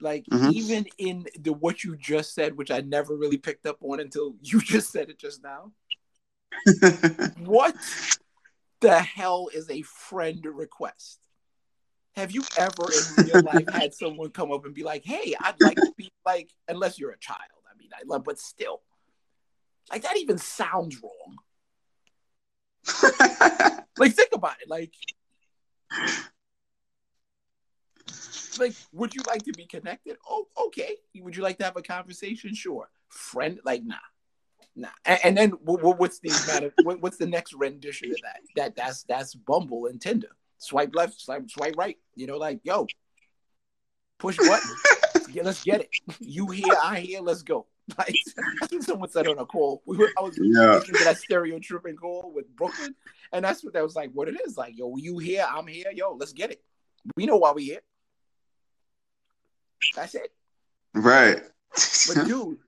Like Mhm. even in the what you just said, which I never really picked up on until you just said it just now. What the hell is a friend request? Have you ever in real life had someone come up and be like, "Hey, I'd like to be like," unless you're a child. I mean, I love, but still, like that even sounds wrong. Like, think about it. Like, like, would you like to be connected? Oh, okay. Would you like to have a conversation? Sure. Friend, like, nah, nah. And, and then wh- wh- what's the matter? What's the next rendition of that? That that's that's Bumble and Tinder. Swipe left, swipe, swipe right. You know, like, yo, push button. Yeah, let's get it. You here, I here. Let's go. Like I think someone said on a call. We were, I was Yeah. to that stereo tripping call with Brooklyn, and that's what that was like. What it is like, yo, you here, I'm here, yo, let's get it. We know why we here. That's it. right. But dude,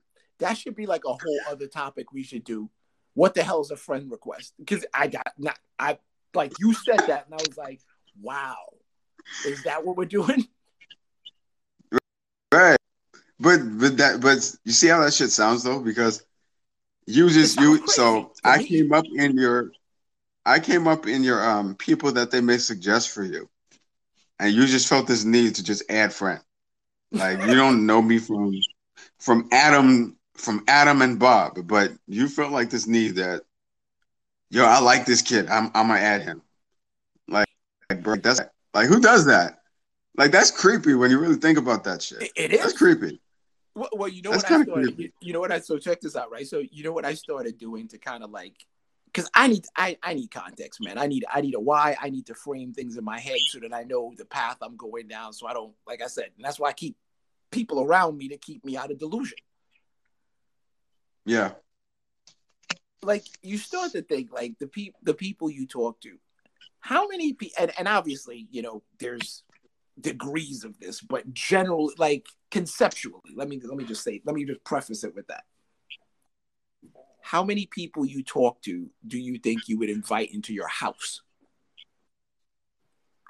that should be like a whole other topic we should do. What the hell is a friend request? Because I got not I like you said that, and I was like, wow, is that what we're doing? right. But but that but you see how that shit sounds though because you just you so I came up in your I came up in your um people that they may suggest for you, and you just felt this need to just add friend. Like you don't know me from from Adam from Adam and Bob, but you felt like this need that yo I like this kid. I'm I'm gonna add him. Like, like bro, that's like who does that? Like that's creepy when you really think about that shit. It- it That's creepy. Well, well, you know That's what I started. creepy. You know what I so check this out, right? So you know what I started doing to kind of like, because I need I I need context, man. I need I need a why. I need to frame things in my head so that I know the path I'm going down. So I don't, like I said, and that's why I keep people around me to keep me out of delusion. Yeah. Like you start to think like the people the people you talk to, how many people, and, and obviously you know there's degrees of this, but generally like conceptually, let me let me just say, let me just preface it with that. How many people you talk to do you think you would invite into your house?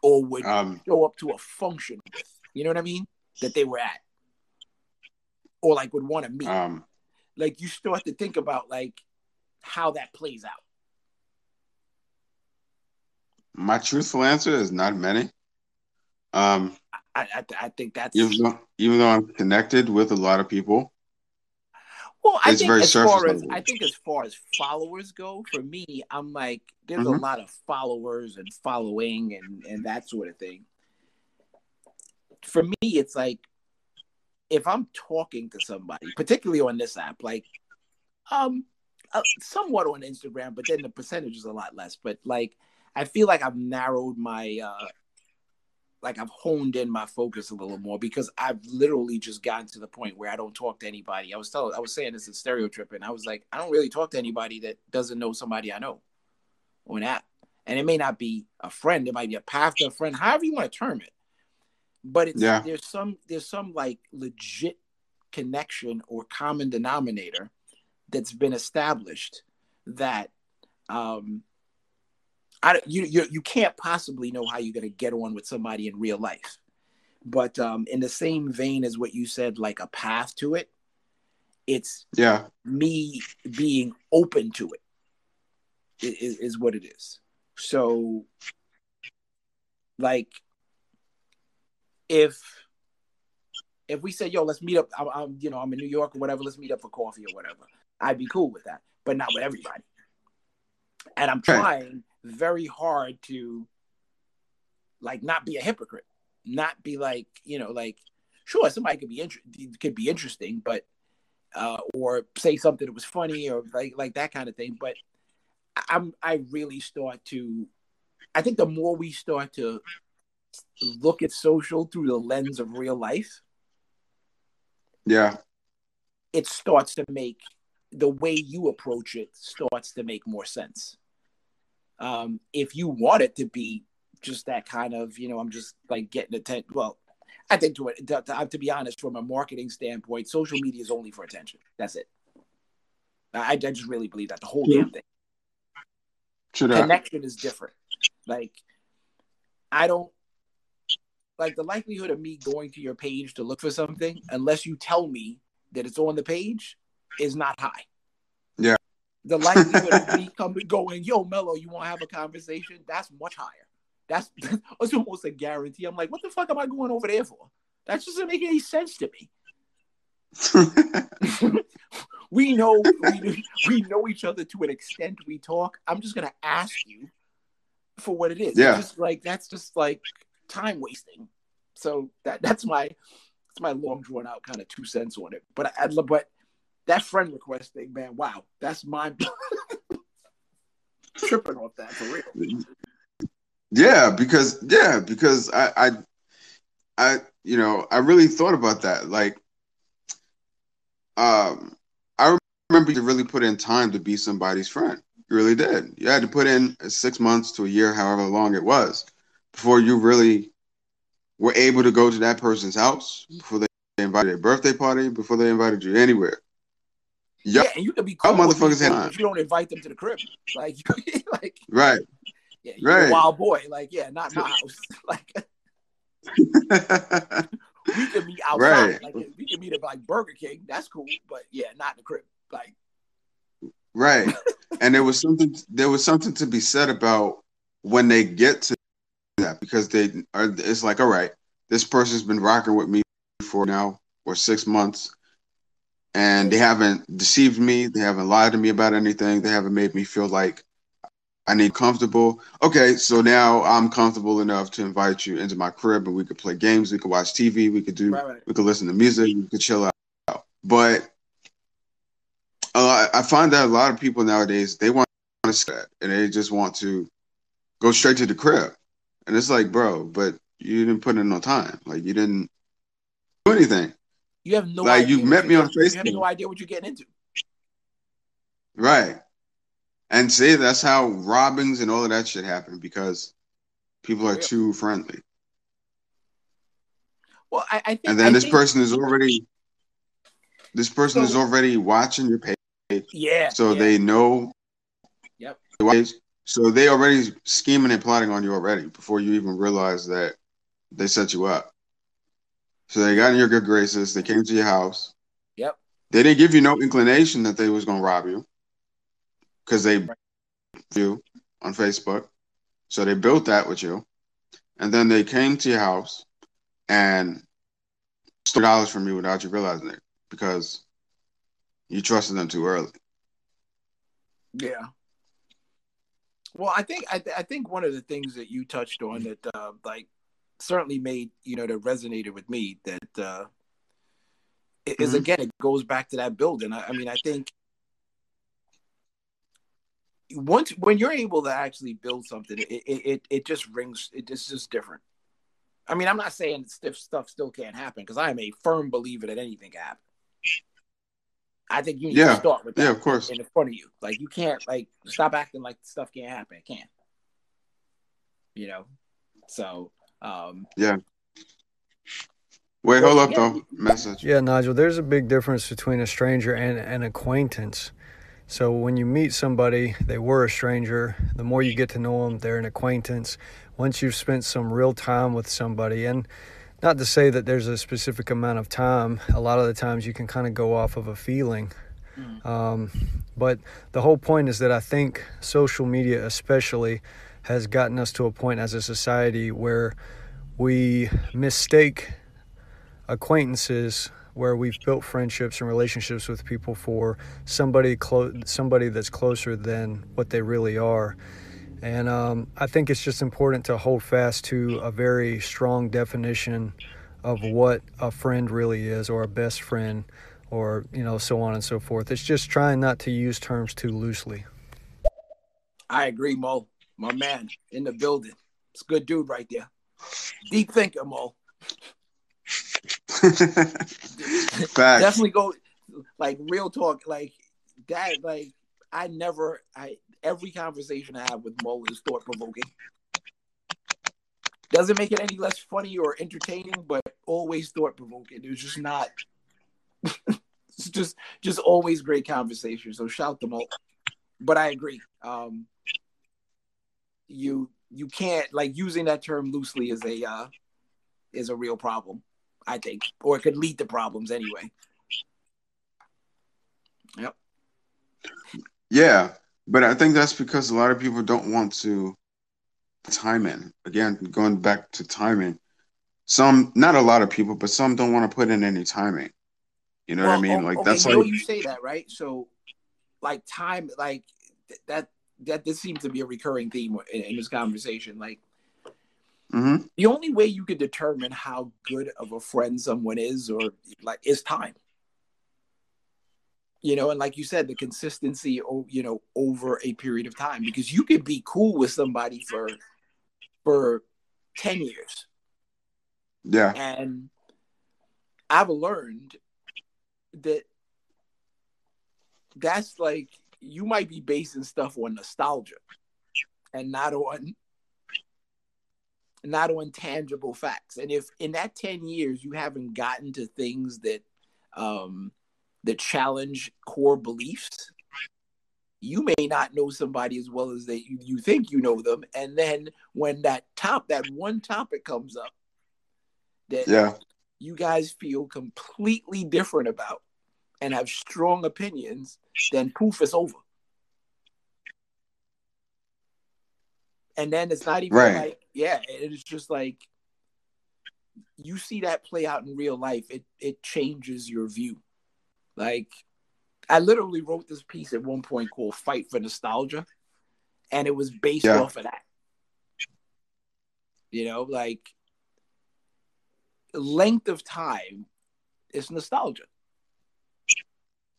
Or would Um show up to a function with? You know what I mean? That they were at. Or like would want to meet. um like you start to think about like how that plays out. my truthful answer is not many. Um I I, I think that's even though even though I'm connected with a lot of people. Well, I It's think very as far as. I think as far as followers go, for me, I'm like there's a Mhm. lot of followers and following and and that sort of thing. For me, it's like if I'm talking to somebody, particularly on this app, like um uh, somewhat on Instagram, but then the percentage is a lot less. But like I feel like I've narrowed my uh like I've honed in my focus a little more because I've literally just gotten to the point where I don't talk to anybody. I was telling, I was saying this in stereo tripping. I was like, I don't really talk to anybody that doesn't know somebody I know on app. And it may not be a friend, it might be a path to a friend, however you want to term it. But it's Yeah. there's some there's some like legit connection or common denominator that's been established that um I you you you can't possibly know how you're gonna get on with somebody in real life, but um, in the same vein as what you said, like a path to it, it's Yeah. me being open to it is, is what it is. So, like, if if we say, "Yo, let's meet up," I'm, I'm you know I'm in New York or whatever, let's meet up for coffee or whatever. I'd be cool with that, but not with everybody. And I'm trying very hard to like not be a hypocrite, not be like you know like sure somebody could be inter- could be interesting, but uh, or say something that was funny or like like that kind of thing. But I'm I really start to I think the more we start to look at social through the lens of real life, Yeah. it starts to make the way you approach it starts to make more sense. Um, if you want it to be just that kind of, you know, I'm just like getting attention. Well, I think to it, to, to, to be honest, from a marketing standpoint, social media is only for attention. That's it. I, I just really believe that the whole Yeah. damn thing. True that. Connection is different. Like, I don't like the likelihood of me going to your page to look for something, unless you tell me that it's on the page, is not high. Yeah. The likelihood of me coming going, yo, Mello, you want to have a conversation? That's much higher. That's that's almost a guarantee. I'm like, what the fuck am I going over there for? That doesn't make any sense to me. we know we, we know each other to an extent. We talk. I'm just gonna ask you for what it is. Yeah. It's just like that's just like time wasting. So that that's my that's my long drawn out kind of two cents on it. But I, but that friend request thing, man, wow, that's my tripping off that for real. Yeah, because yeah, because I, I, I, you know, I really thought about that. Like, um, I remember you really put in time to be somebody's friend. You really did. You had to put in six months to a year, however long it was, before you really were able to go to that person's house, before they invited a birthday party, before they invited you anywhere. Yeah, and you can be cool motherfuckers had- but you don't invite them to the crib. Like, like Right. yeah, you're Right. a wild boy. Like, yeah, not my house. Like, we can meet outside. Right. Like, we can meet at like Burger King. That's cool, but yeah, not in the crib. Like, Right. and there was something there was something to be said about when they get to that because they are it's like, all right, this person's been rocking with me for now or six months and they haven't deceived me, they haven't lied to me about anything, they haven't made me feel like I need comfortable. Okay, so now I'm comfortable enough to invite you into my crib and we could play games, we could watch TV, we could do right, right. we could listen to music, we could chill out. But lot, I find that a lot of people nowadays they want to that and they just want to go straight to the crib, and it's like, bro, but you didn't put in no time, like you didn't do anything, You have no Like, idea. you met me on getting- You have no idea what you're getting into. right? And see, that's how robbings and all of that shit happen because people are too friendly, Well, I, I think. and then I this think- person is already this person is already watching your page. Yeah. so yeah. they know Yep. So they already scheming and plotting on you already before you even realize that they set you up. So they got in your good graces. They came to your house. Yep. They didn't give you no inclination that they was gonna rob you because they Right. you on Facebook. So they built that with you, and then they came to your house and stole dollars from you without you realizing it because you trusted them too early. Yeah. Well, I think I, th- I think one of the things that you touched on that uh, like certainly made you know that resonated with me that uh, is Mhm. again it goes back to that building. I, I mean, I think once when you're able to actually build something, it it, it, it just rings. It, it's just different. I mean, I'm not saying stiff stuff still can't happen because I am a firm believer that anything can happen. I think you need Yeah. to start with that Yeah, of course. in front of you. Like you can't like stop acting like stuff can't happen. It can. You know. So um yeah. Wait, Well, hold up yeah. though. Message. Yeah, Nigel, there's a big difference between a stranger and an acquaintance. So when you meet somebody, they were a stranger. The more you get to know them, they're an acquaintance. Once you've spent some real time with somebody, and not to say that there's a specific amount of time, a lot of the times you can kind of go off of a feeling. Mhm. Um, but the whole point is that I think social media, especially, has gotten us to a point as a society where we mistake acquaintances where we've built friendships and relationships with people for somebody close somebody that's closer than what they really are and um, i think it's just important to hold fast to a very strong definition of what a friend really is or a best friend or you know so on and so forth it's just trying not to use terms too loosely I agree, Mo. My man in the building. It's a good dude right there. Deep thinker, Mo. Definitely go like real talk. Like that, like I never I every conversation I have with Mo is thought provoking. Doesn't make it any less funny or entertaining, but always thought provoking. It's just not it's just just always great conversation. So shout them out. But I agree. Um you you can't like using that term loosely is a uh is a real problem. I think, or it could lead to problems anyway. Yep. Yeah, but I think that's because a lot of people don't want to time in. Again, going back to timing, some not a lot of people, but some don't want to put in any timing. You know what I mean? Like that's like you say that right. So, like time, like th- that that this seems to be a recurring theme in, in this conversation. Like Mhm. the only way you can determine how good of a friend someone is, or like, is time. You know, and like you said, the consistency, you know, over a period of time, because you could be cool with somebody for for ten years, yeah, and I've learned that that's like you might be basing stuff on nostalgia and not on not on tangible facts. And if in that 10 years you haven't gotten to things that um that challenge core beliefs, you may not know somebody as well as they you, you think you know them. And then when that top that one topic comes up that yeah, you guys feel completely different about and have strong opinions, then poof, it's over. And then it's not even Right. like, yeah, it's just like you see that play out in real life, it it changes your view. Like I literally wrote this piece at one point called Fight for Nostalgia, and it was based Yeah. off of that. You know, like length of time is nostalgia.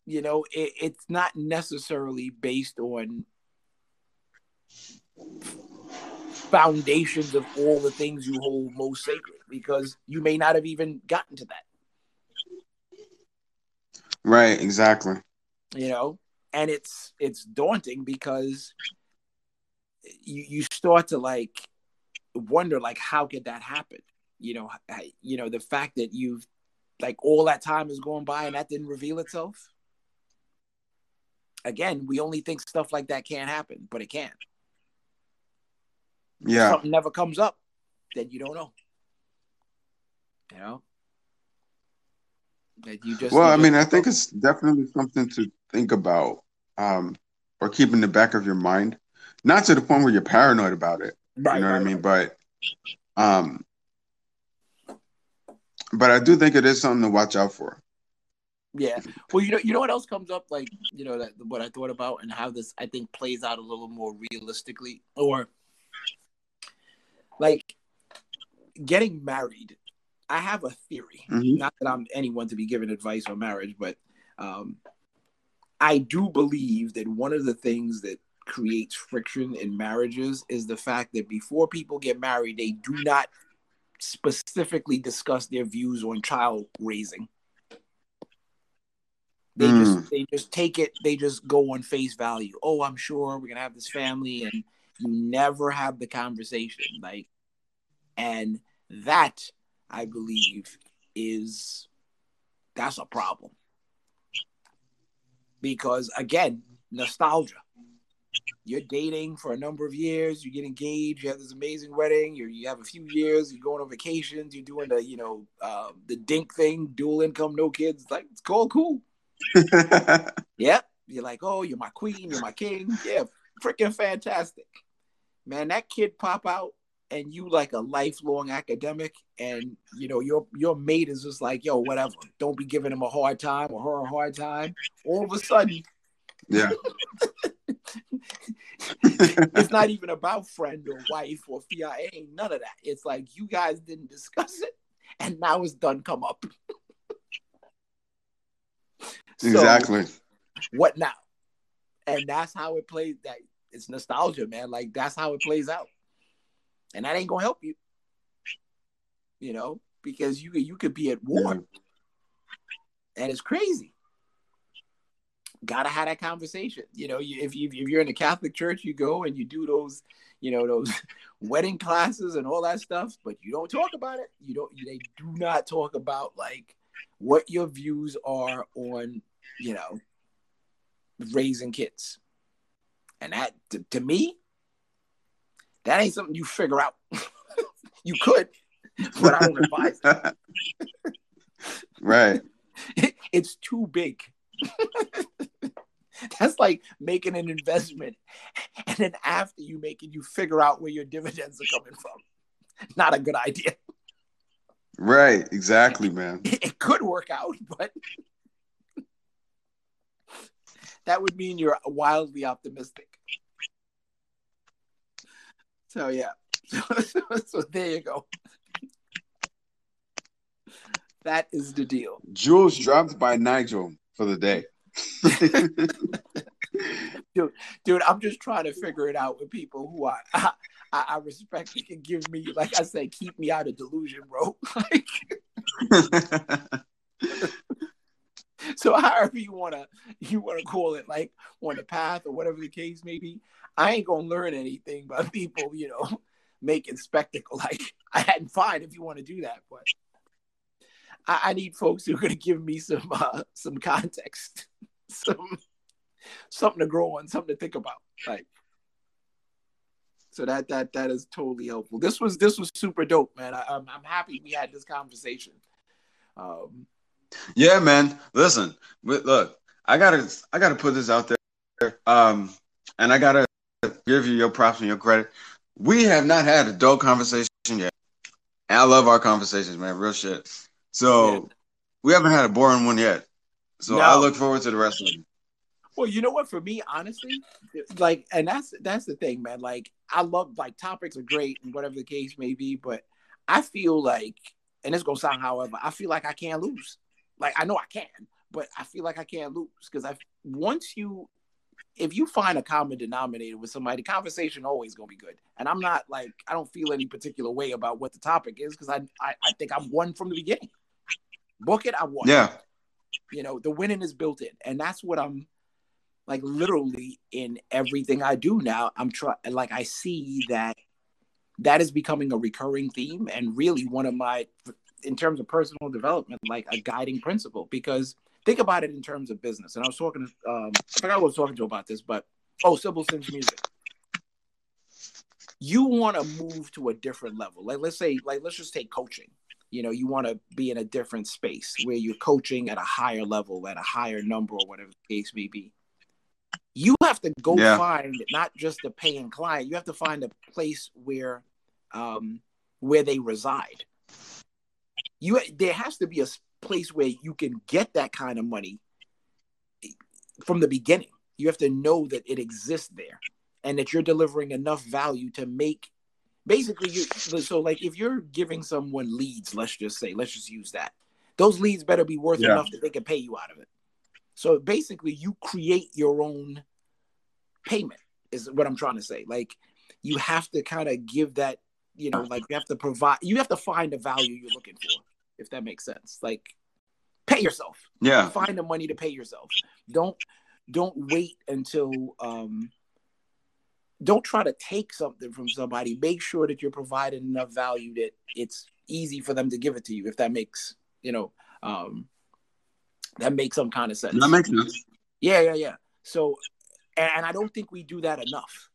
You know, it, it's not necessarily based on foundations of all the things you hold most sacred because you may not have even gotten to that, right, exactly. you know? And it's it's daunting because you you start to like wonder like how could that happen? You know, I- you know the fact that you've like all that time is going by and that didn't reveal itself. Again, we only think stuff like that can't happen, but it can. Yeah, something never comes up, then you don't know. You know? That you just well, I mean, I think it's definitely something to think about, um, or keep in the back of your mind. Not to the point where you're paranoid about it. Right, you know what I mean? right. But, um, but I do think it is something to watch out for. Yeah. Well, you know, you know what else comes up, like you know that what I thought about and how this I think plays out a little more realistically, or like getting married. I have a theory. Mhm. Not that I'm anyone to be giving advice on marriage, but um, I do believe that one of the things that creates friction in marriages is the fact that before people get married, they do not specifically discuss their views on child raising. They just they just take it, they just go on face value. Oh, I'm sure we're gonna have this family, and you never have the conversation. Like, and that I believe is that's a problem. Because again, nostalgia. You're dating for a number of years, you get engaged, you have this amazing wedding, you you have a few years, you're going on vacations, you're doing the, you know, uh, the dink thing, dual income, no kids. Like it's cool, cool. Yep. You're like, oh, you're my queen, you're my king. Yeah, freaking fantastic. Man, that kid pop out and you like a lifelong academic and you know your your mate is just like, yo, whatever. Don't be giving him a hard time or her a hard time. All of a sudden, yeah, it's not even about friend or wife or fiance, none of that. It's like you guys didn't discuss it and now it's done come up. So, exactly. what now? And that's how it plays. That it's nostalgia, man. Like that's how it plays out, and that ain't gonna help you. You know, because you you could be at war, Yeah. and it's crazy. Gotta have that conversation. You know, you, if you if you're in a Catholic Church, you go and you do those, you know, those wedding classes and all that stuff, but you don't talk about it. You don't. They do not talk about like what your views are on, you know, raising kids. And that, to, to me, that ain't something you figure out. you could, but I don't advise it. right. It's too big. That's like making an investment, and then after you make it, you figure out where your dividends are coming from. Not a good idea. Right. Exactly, man. It could work out, but that would mean you're wildly optimistic. So yeah, so, so, so there you go. That is the deal. Jewels dropped by Nigel for the day. dude dude, i'm just trying to figure it out with people who I, I i respect and can give me like i said keep me out of delusion bro like so however you want to you want to call it like on the path or whatever the case may be i ain't gonna learn anything by people you know making spectacle like i hadn't fine if you want to do that but I, I need folks who are gonna give me some uh, some context some something to grow on, something to think about. Like so that that that is totally helpful. This was this was super dope, man. I, am I'm, I'm happy we had this conversation. Um, yeah, man. Listen, look, I gotta I gotta put this out there, um, and I gotta give you your props and your credit. We have not had a dope conversation yet. And I love our conversations, man. Real shit. So yeah. we haven't had a boring one yet. So no. I look forward to the rest of them. Well, you know what? For me, honestly, like, and that's that's the thing, man. Like, I love like topics are great and whatever the case may be, but I feel like, and it's gonna sound, however, I feel like I can't lose. Like, I know I can, but I feel like I can't lose because I once you, if you find a common denominator with somebody, the conversation always gonna be good. And I'm not like I don't feel any particular way about what the topic is because I, I I think I'm one from the beginning. Book it, I won. Yeah. You know, the winning is built in, and that's what I'm like literally in everything I do now. I'm trying, like, I see that that is becoming a recurring theme and really one of my, in terms of personal development, like a guiding principle. Because think about it in terms of business. And I was talking, um, I forgot what I was talking to about this, but oh, Sybil Sims music. You want to move to a different level. Like, let's say, like, let's just take coaching you know you want to be in a different space where you're coaching at a higher level at a higher number or whatever the case may be you have to go yeah. find not just a paying client you have to find a place where um where they reside you there has to be a place where you can get that kind of money from the beginning. You have to know that it exists there and that you're delivering enough value to make basically you so like if you're giving someone leads let's just say let's just use that those leads better be worth yeah. enough that they can pay you out of it. So basically you create your own payment is what i'm trying to say. Like you have to kind of give that you know like you have to provide you have to find the value you're looking for if that makes sense like pay yourself yeah find the money to pay yourself don't don't wait until um don't try to take something from somebody. Make sure that you're providing enough value that it's easy for them to give it to you. If that makes you know, um, that makes some kind of sense. That makes sense. Yeah, yeah, yeah. So, and, and I don't think we do that enough.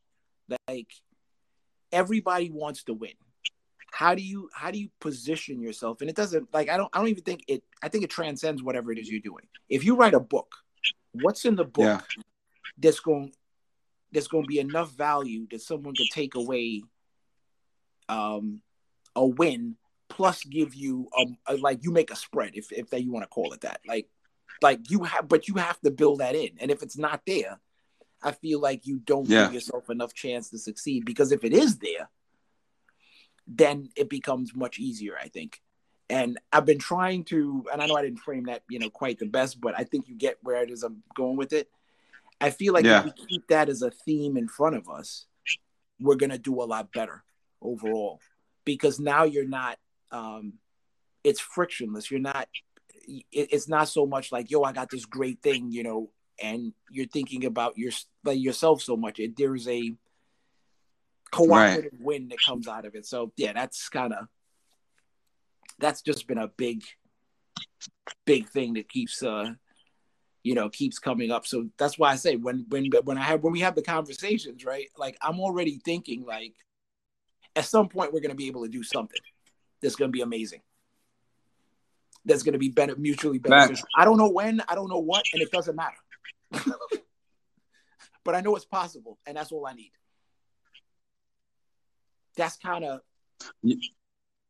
Like everybody wants to win. How do you how do you position yourself? And it doesn't like I don't I don't even think it. I think it transcends whatever it is you're doing. If you write a book, what's in the book yeah. that's going there's going to be enough value that someone could take away um, a win plus give you um, a, like you make a spread if if that you want to call it that like like you have but you have to build that in and if it's not there i feel like you don't yeah. give yourself enough chance to succeed because if it is there then it becomes much easier i think and i've been trying to and i know i didn't frame that you know quite the best but i think you get where it is i'm going with it I feel like yeah. if we keep that as a theme in front of us, we're gonna do a lot better overall. Because now you're not um it's frictionless. You're not it's not so much like, yo, I got this great thing, you know, and you're thinking about your like yourself so much. It, there's a cooperative right. win that comes out of it. So yeah, that's kind of that's just been a big big thing that keeps uh you know keeps coming up so that's why i say when when when i have when we have the conversations right like i'm already thinking like at some point we're going to be able to do something that's going to be amazing. That's going to be ben- mutually beneficial. I don't know when, I don't know what, and it doesn't matter. but I know it's possible, and that's all I need. That's kind of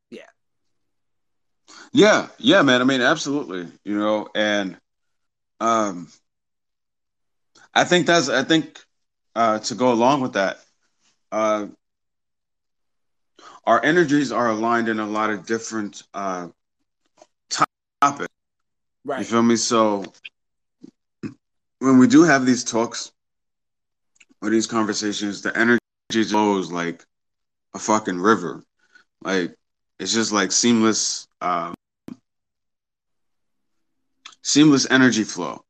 yeah. Yeah, yeah, man. I mean, absolutely. You know, and um I think that's I think uh to go along with that, uh our energies are aligned in a lot of different uh topics. Right. You feel me? So when we do have these talks or these conversations, the energy flows like a fucking river. Like it's just like seamless um seamless energy flow.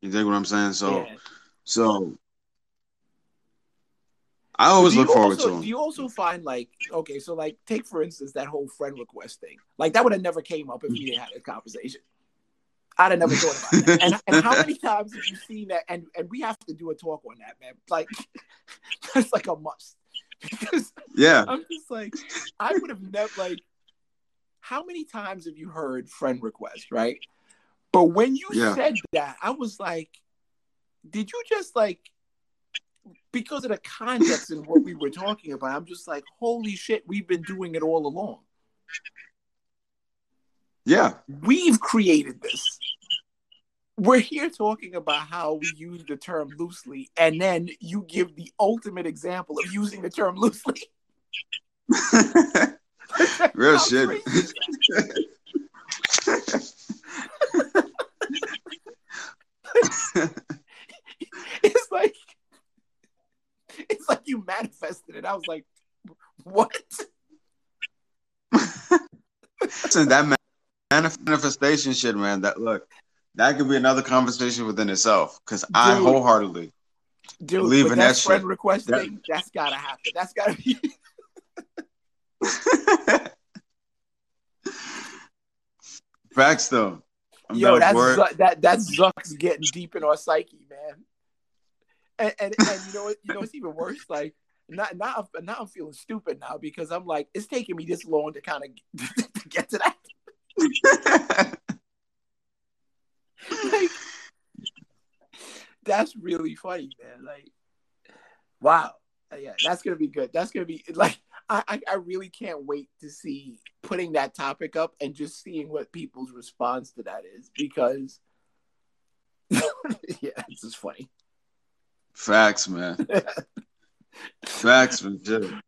You think what I'm saying? So Yeah. so I always look forward also, to them. Do you also find like okay, so like take for instance that whole friend request thing. Like that would have never came up if we didn't have this conversation. I'd have never thought about that. And, and how many times have you seen that? And and we have to do a talk on that, man. Like that's like a must. Because yeah. I'm just like, I would have never like. How many times have you heard friend request, right? But when you Yeah. said that, I was like, did you just like because of the context and what we were talking about? I'm just like, holy shit, we've been doing it all along. Yeah. We've created this. We're here talking about how we use the term loosely, and then you give the ultimate example of using the term loosely. Real shit. crazy is that? it's like it's like you manifested it. I was like, what? That man- manifestation shit, man. That look, that could be another conversation within itself. Because I wholeheartedly Dude, Believe in that, that friend shit. request That- thing, that's gotta happen. That's gotta be facts though. I'm yo, that's. Zuck, that that's Zuck's getting deep in our psyche, man. And and, and you know what you know what's even worse? Like not now now I'm feeling stupid now because I'm like, it's taking me this long to kind of to get to that. Like, that's really funny, man. Like, wow, uh, yeah, that's gonna be good. That's gonna be like, I, I, I really can't wait to see putting that topic up and just seeing what people's response to that is because, yeah, it's just funny. Facts, man. Facts, man.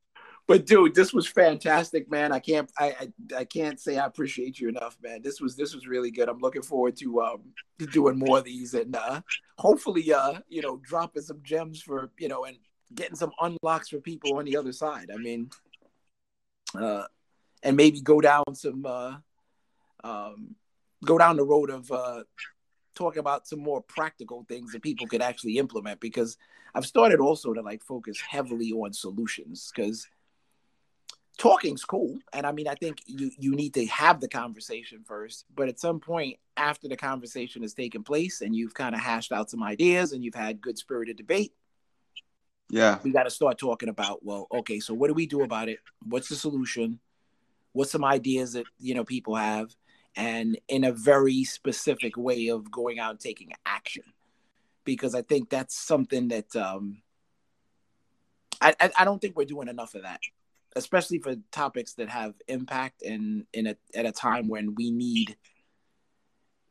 But dude, this was fantastic, man. I can't I, I I can't say I appreciate you enough, man. This was this was really good. I'm looking forward to um to doing more of these and uh hopefully uh you know dropping some gems for you know and getting some unlocks for people on the other side. I mean uh and maybe go down some uh um go down the road of uh talking about some more practical things that people could actually implement because I've started also to like focus heavily on solutions because talking's cool and i mean i think you you need to have the conversation first but at some point after the conversation has taken place and you've kind of hashed out some ideas and you've had good spirited debate Yeah. we got to start talking about well okay so what do we do about it? What's the solution? What's some ideas that you know people have? And in a very specific way of going out and taking action because i think that's something that um i i, I don't think we're doing enough of that especially for topics that have impact and in a at a time when we need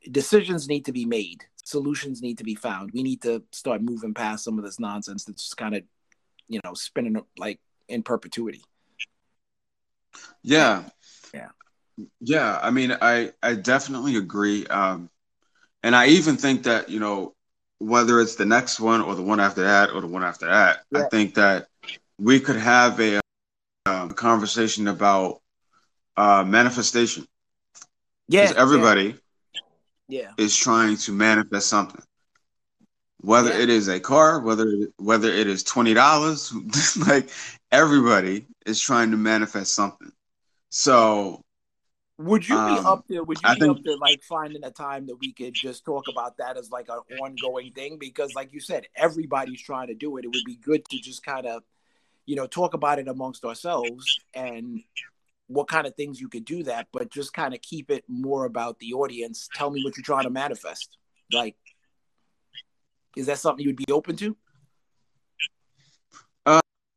decisions need to be made solutions need to be found we need to start moving past some of this nonsense that's just kind of you know spinning like in perpetuity Yeah. Yeah. Yeah. I mean, I I definitely agree. Um, and I even think that you know whether it's the next one or the one after that or the one after that, I think that we could have a um, conversation about uh, manifestation yeah everybody yeah is trying to manifest something. Whether Yeah. it is a car, whether whether it is twenty dollars, like everybody is trying to manifest something. So Would you be Um, up there? Would you I be think- up there like finding a time that we could just talk about that as like an ongoing thing? Because like you said, everybody's trying to do it. It would be good to just kind of, you know, talk about it amongst ourselves and what kind of things you could do that, but just kind of keep it more about the audience. Tell me what you're trying to manifest. Like, is that something you would be open to?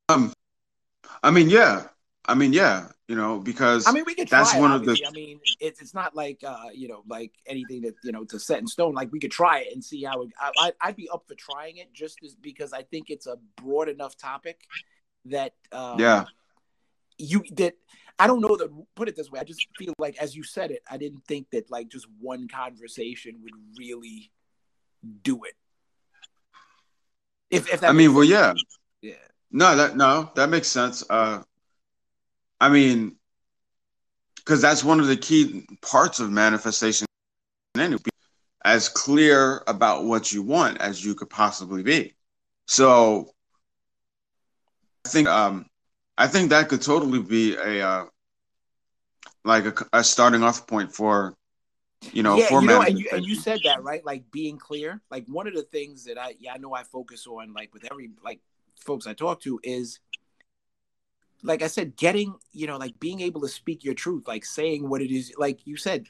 Um, I mean, yeah. I mean, yeah. You know, because I mean, we could try. that's it, one of the. I mean, it's it's not like uh, you know, like anything that you know to set in stone. Like we could try it and see how it. I- I'd be up for trying it just as, because I think it's a broad enough topic that um, yeah. you that I don't know that put it this way. I just feel like as you said it, I didn't think that like just one conversation would really do it. If if that I mean, well, sense. yeah. yeah. No, that no, that makes sense. Uh, I mean, because that's one of the key parts of manifestation. Anyway, be as clear about what you want as you could possibly be. So, I think um, I think that could totally be a uh, like a, a starting off point for you know yeah, for you know, and you, and you said that right, like being clear. Like one of the things that I, yeah, I know I focus on, like with every like folks I talk to, is like I said, getting, you know, like being able to speak your truth, like saying what it is, like you said,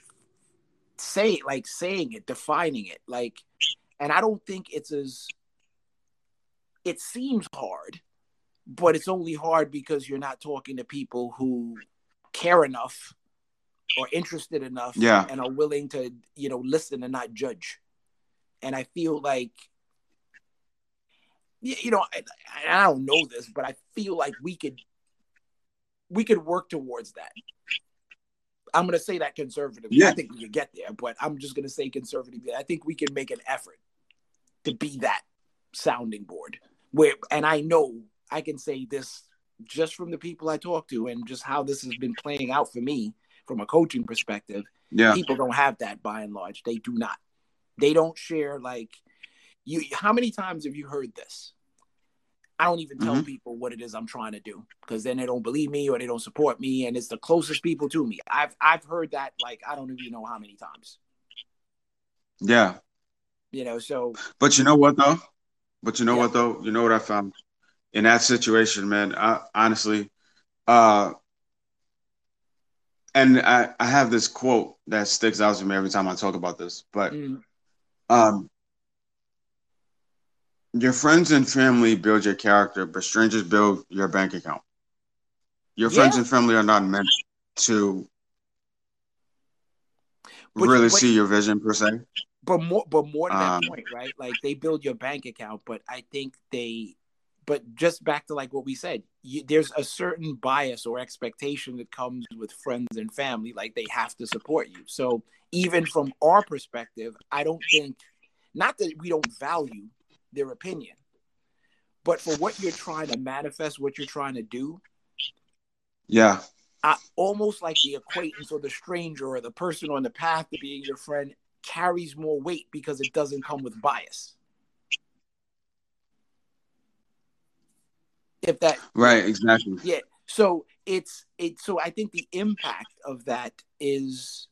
say it, like saying it, defining it, like, and I don't think it's as, it seems hard, but it's only hard because you're not talking to people who care enough or interested enough Yeah. and are willing to you know listen and not judge. And i feel like you know I, I don't know this but i feel like we could we could work towards that. I'm going to say that conservatively. I think we could get there but i'm just going to say conservatively. I think we can make an effort to be that sounding board where and i know i can say this just from the people i talk to and just how this has been playing out for me from a coaching perspective yeah, people don't have that by and large they do not they don't share like you how many times have you heard this i don't even tell Mhm. people what it is i'm trying to do because then they don't believe me or they don't support me and it's the closest people to me i've i've heard that like i don't even know how many times yeah. you know so But you know what though? But you know Yeah. what though? You know what I found in that situation, man. I honestly, uh, and I I have this quote that sticks out to me every time I talk about this. But mm, um, your friends and family build your character, but strangers build your bank account. Your friends and family are not meant to But- really but- see your vision per se. but more but more to that Um, point right like they build your bank account but i think they but just back to like what we said you, there's a certain bias or expectation that comes with friends and family like they have to support you so even from our perspective i don't think not that we don't value their opinion but for what you're trying to manifest what you're trying to do Yeah, I, almost like the acquaintance or the stranger or the person on the path to being your friend carries more weight because it doesn't come with bias. If that right, exactly. yeah, so it's it. So I think the impact of that is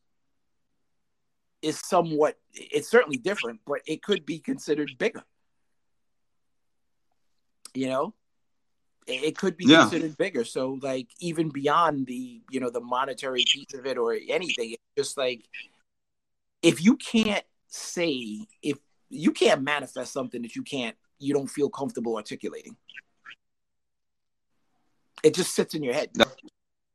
is somewhat. It's certainly different, but it could be considered bigger. You know, it could be Yeah. considered bigger. So like even beyond the you know the monetary piece of it or anything, it's just like if you can't say if you can't manifest something that you can't you don't feel comfortable articulating it just sits in your head No.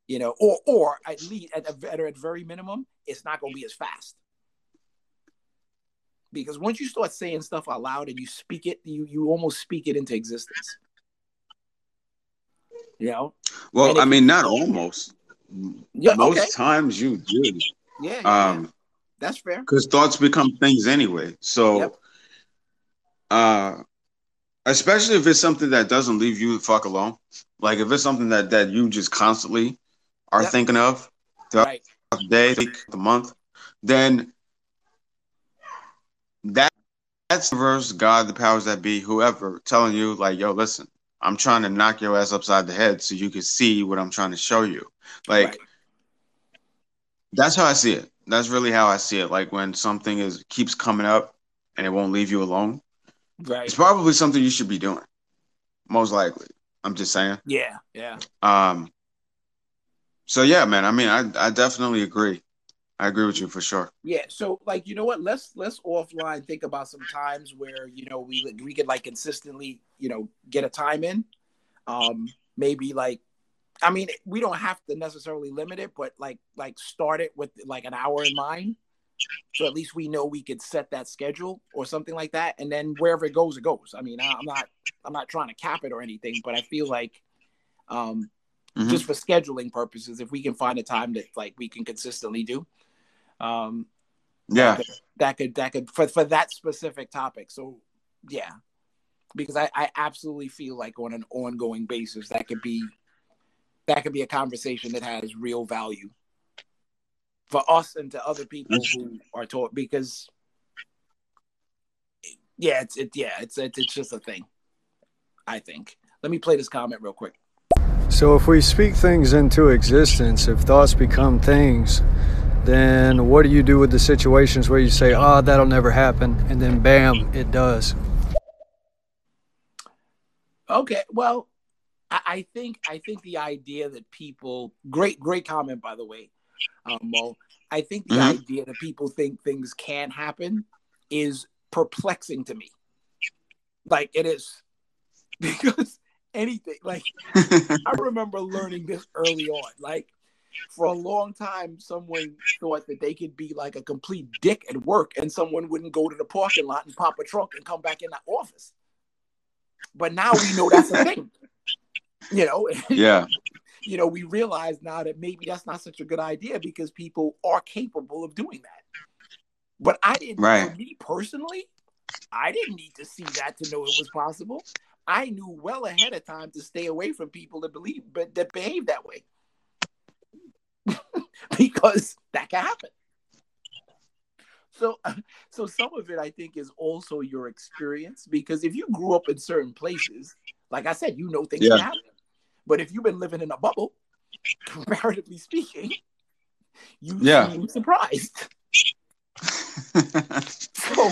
you know or or at least at, a, at, a very minimum it's not going to be as fast because once you start saying stuff out loud and you speak it you you almost speak it into existence you know Well, I mean, not almost. yeah Most okay times you do. yeah. Um, that's fair because thoughts become things anyway. So, Yep. uh, especially if it's something that doesn't leave you the fuck alone. Like if it's something that that you just constantly are Yep. thinking of throughout right the day, the week, the month, then that that's the verse, God, the powers that be, whoever telling you like, yo, listen, I'm trying to knock your ass upside the head so you can see what I'm trying to show you. Like right. that's how I see it. That's really how I see it. Like when something is keeps coming up and it won't leave you alone. Right It's probably something you should be doing. Most likely. I'm just saying. yeah yeah Um So yeah, man. I mean, I I definitely agree. I agree with you for sure. Yeah, so like you know what? Let's let's offline think about some times where you know we we could like consistently you know get a time in. Um, maybe like, I mean, we don't have to necessarily limit it, but like like start it with like an hour in mind, so at least we know we could set that schedule or something like that, and then wherever it goes, it goes. I mean, I'm not I'm not trying to cap it or anything, but I feel like, um, Mhm. just for scheduling purposes, if we can find a time that like we can consistently do, um, Yeah, that could that could for for that specific topic. So yeah, because I I absolutely feel like on an ongoing basis that could be that could be a conversation that has real value for us and to other people who are taught because yeah it's it yeah it's it's, it's just a thing i think let me play this comment real quick So if we speak things into existence, if thoughts become things, then what do you do with the situations where you say, "Oh, that'll never happen," and then bam, it does? Okay, well, I, I think I think the idea that people great great comment by the way, um, Mo. I think the Mhm. idea that people think things can happen is perplexing to me. Like it is because anything like I remember learning this early on. Like for a long time, someone thought that they could be like a complete dick at work, and someone wouldn't go to the parking lot and pop a trunk and come back in the office. But now we know that's a thing. You know, yeah, you know, we realize now that maybe that's not such a good idea because people are capable of doing that. But I didn't, Right. me personally, I didn't need to see that to know it was possible. I knew well ahead of time to stay away from people that believe, but that behave that way, because that can happen. So, so some of it I think is also your experience because if you grew up in certain places, like I said, you know things Yeah. can happen. But if you've been living in a bubble, comparatively speaking, you Yeah. seem surprised. So,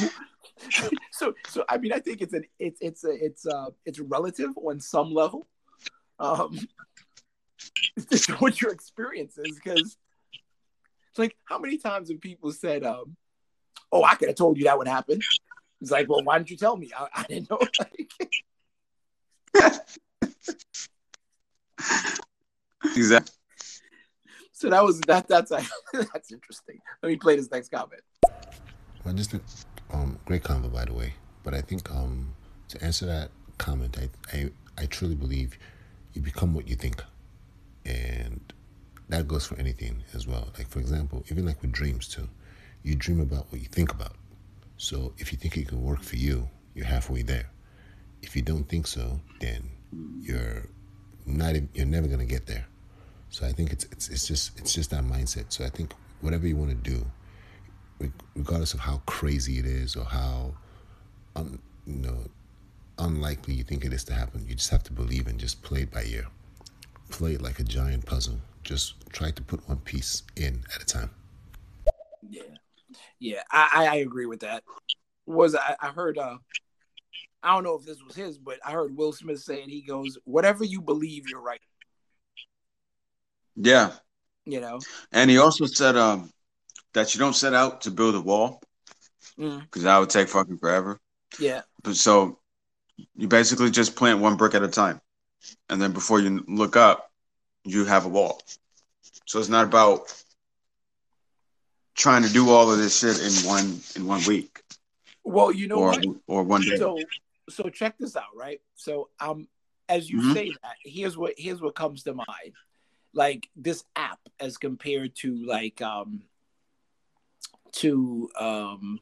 so, so I mean, I think it's an it's it's a it's uh it's relative on some level. Um, it's just what your experience is because it's like how many times have people said, um, "Oh, I could have told you that would happen." It's like, well, why didn't you tell me? I, I didn't know. Like, exactly. so that was that. That's that's interesting. Let me play this next comment. Well, just a um, great comment, by the way. But I think um, to answer that comment, I, I I truly believe you become what you think, and that goes for anything as well. Like for example, even like with dreams too, you dream about what you think about. So if you think it can work for you, you're halfway there. If you don't think so, then you're not. You're never gonna get there. So I think it's it's it's just it's just that mindset. So I think whatever you want to do, regardless of how crazy it is or how un, you know unlikely you think it is to happen, you just have to believe and just play it by ear. Play it like a giant puzzle. Just try to put one piece in at a time. Yeah, yeah, I I, I agree with that. Was I, I heard? uh I don't know if this was his, but I heard Will Smith saying he goes, "Whatever you believe, you're right." Yeah, You know. and he also said um that you don't set out to build a wall Mm, because that would take fucking forever. yeah. But so you basically just plant one brick at a time, and then before you look up, you have a wall. So it's not about trying to do all of this shit in one in one week Well, you know or what? or one day. So so check this out, right? So um as you Mhm. say that, here's what here's what comes to mind. Like this app as compared to like um to um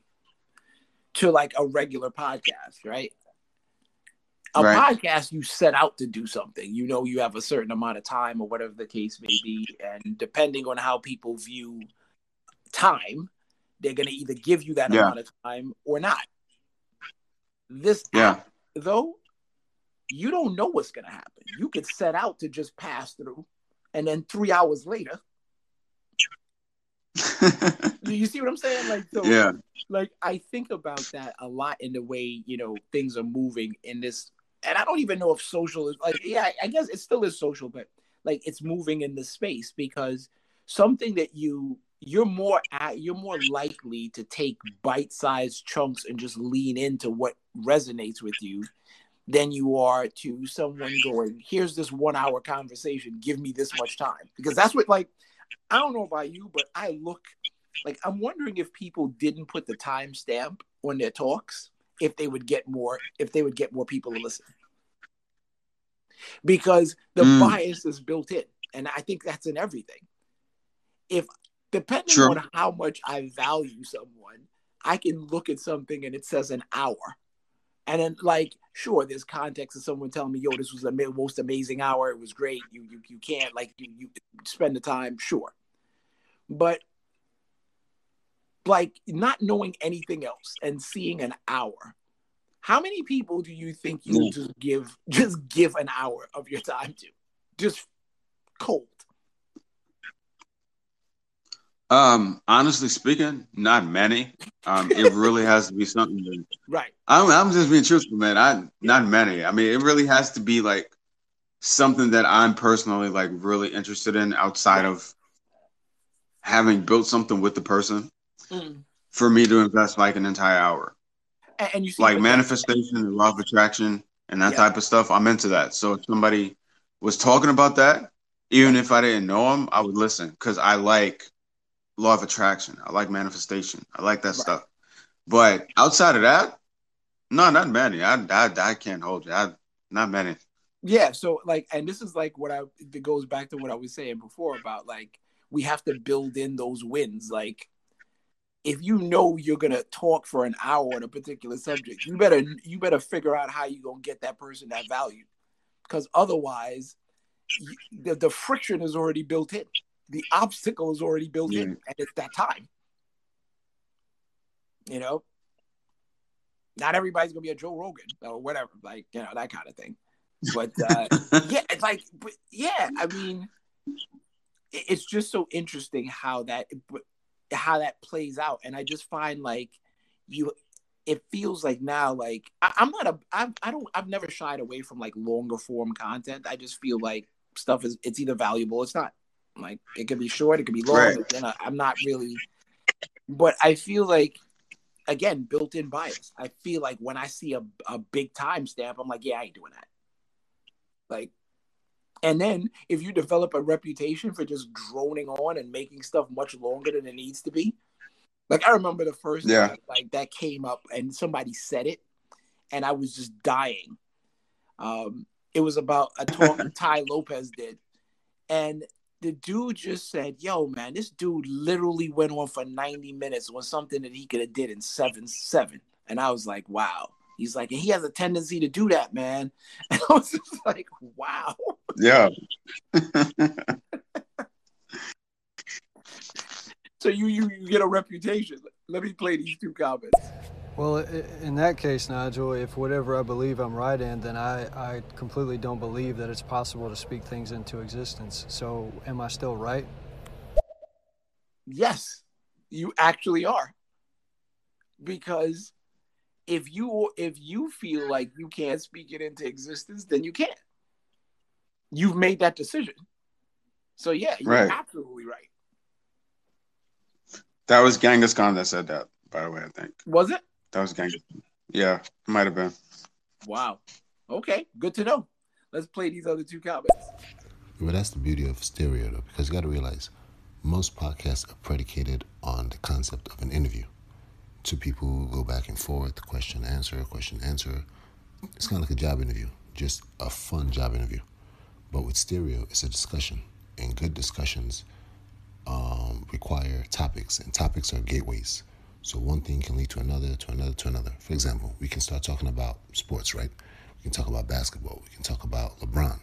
to like a regular podcast, right? A Right. podcast you set out to do something. You know you have a certain amount of time or whatever the case may be and depending on how people view time, they're going to either give you that Yeah. amount of time or not. This Yeah. app, though, you don't know what's going to happen. You could set out to just pass through, and then three hours later, do you see what I'm saying? Like, so, yeah. like I think about that a lot in the way you know things are moving in this, and I don't even know if social is like, yeah, I- I guess it still is social, but like it's moving in the space because something that you you're more at, you're more likely to take bite-sized chunks and just lean into what resonates with you than you are to someone going here's this one hour conversation. Give me this much time. Because that's what like i don't know about you but i look like i'm wondering if people didn't put the time stamp on their talks if they would get more if they would get more people to listen. Because the Mm. bias is built in and i think that's in everything. If depending on how much i value someone i can look at something and it says an hour. And then like sure there's context of someone telling me yo this was the most amazing hour. It was great. You you, you can't like you, you spend the time sure. But like not knowing anything else and seeing an hour. How many people do you think you just give just give an hour of your time to? Just cold Um, honestly speaking, not many. Um, it really has to be something. That, right I'm, I'm just being truthful, man. I not many. I mean, it really has to be like something that I'm personally like really interested in outside of having built something with the person Mm. for me to invest like an entire hour. and, and you see Like manifestation and law of attraction and that Yeah. type of stuff. I'm into that. So if somebody was talking about that, even if I didn't know them, I would listen because I like law of attraction. I like manifestation. I like that Right. stuff. But outside of that, no, not many. I, I, I can't hold you. I, not many. Yeah, so like, and this is like what I it goes back to what I was saying before about like we have to build in those wins. Like, if you know you're gonna talk for an hour on a particular subject, you better you better figure out how you're gonna get that person that value, because otherwise, the the friction is already built in. The obstacle is already built in, Yeah. and it's that time. You know, not everybody's gonna be a Joe Rogan or whatever, like you know that kind of thing. But uh, yeah, it's like, but yeah, I mean, it- it's just so interesting how that how that plays out, and I just find like you, it feels like now like I, I'm not a I'm, I don't I've never shied away from like longer form content. I just feel like stuff is it's either valuable, or it's not. Like it could be short, it could be long. Right. And I, I'm not really, but I feel like again built-in bias. I feel like when I see a a big time stamp, I'm like, yeah, I ain't doing that. Like, and then if you develop a reputation for just droning on and making stuff much longer than it needs to be, like I remember the first Yeah. time, like that came up and somebody said it, and I was just dying. Um, it was about a talk Tai Lopez did, and the dude just said, "Yo, man, this dude literally went on for ninety minutes on something that he could have did in seven seven," and I was like, "Wow." He's like, and he has a tendency to do that, man. And I was just like, wow. yeah. So you you, you get a reputation. Let me play these two comments. Well, in that case, Nigel, if whatever I believe I'm right in, then I, I completely don't believe that it's possible to speak things into existence. So, am I still right? Yes, you actually are. Because if you if you feel like you can't speak it into existence, then you can't. You've made that decision. So yeah, you're Right. absolutely right. That was Genghis Khan that said that, by the way, I think. Was it? That was Genghis Yeah, might have been. Wow. Okay, good to know. Let's play these other two comments. Well, that's the beauty of stereo, though, because you got to realize most podcasts are predicated on the concept of an interview. Two people who go back and forth, question, answer, question, answer. It's kind of like a job interview, just a fun job interview. But with stereo, it's a discussion, and good discussions um, require topics, and topics are gateways. So one thing can lead to another, to another, to another. For example, we can start talking about sports, right? We can talk about basketball. We can talk about LeBron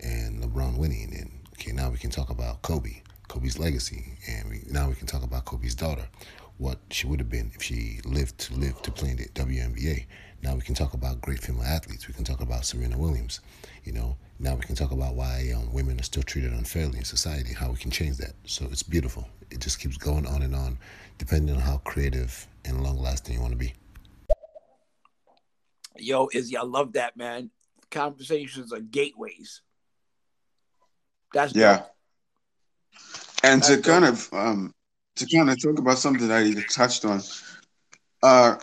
and LeBron winning, and okay, now we can talk about Kobe, Kobe's legacy, and we, now we can talk about Kobe's daughter, what she would have been if she lived to live to play in the WNBA. Now we can talk about great female athletes. We can talk about Serena Williams. You know, now we can talk about why um, women are still treated unfairly in society, how we can change that. So it's beautiful. It just keeps going on and on, depending on how creative and long lasting you want to be. Yo, Izzy, I love that, man. Conversations are gateways. That's Yeah. dope. And to That's kind of um to kind of talk about something that you touched on, uh,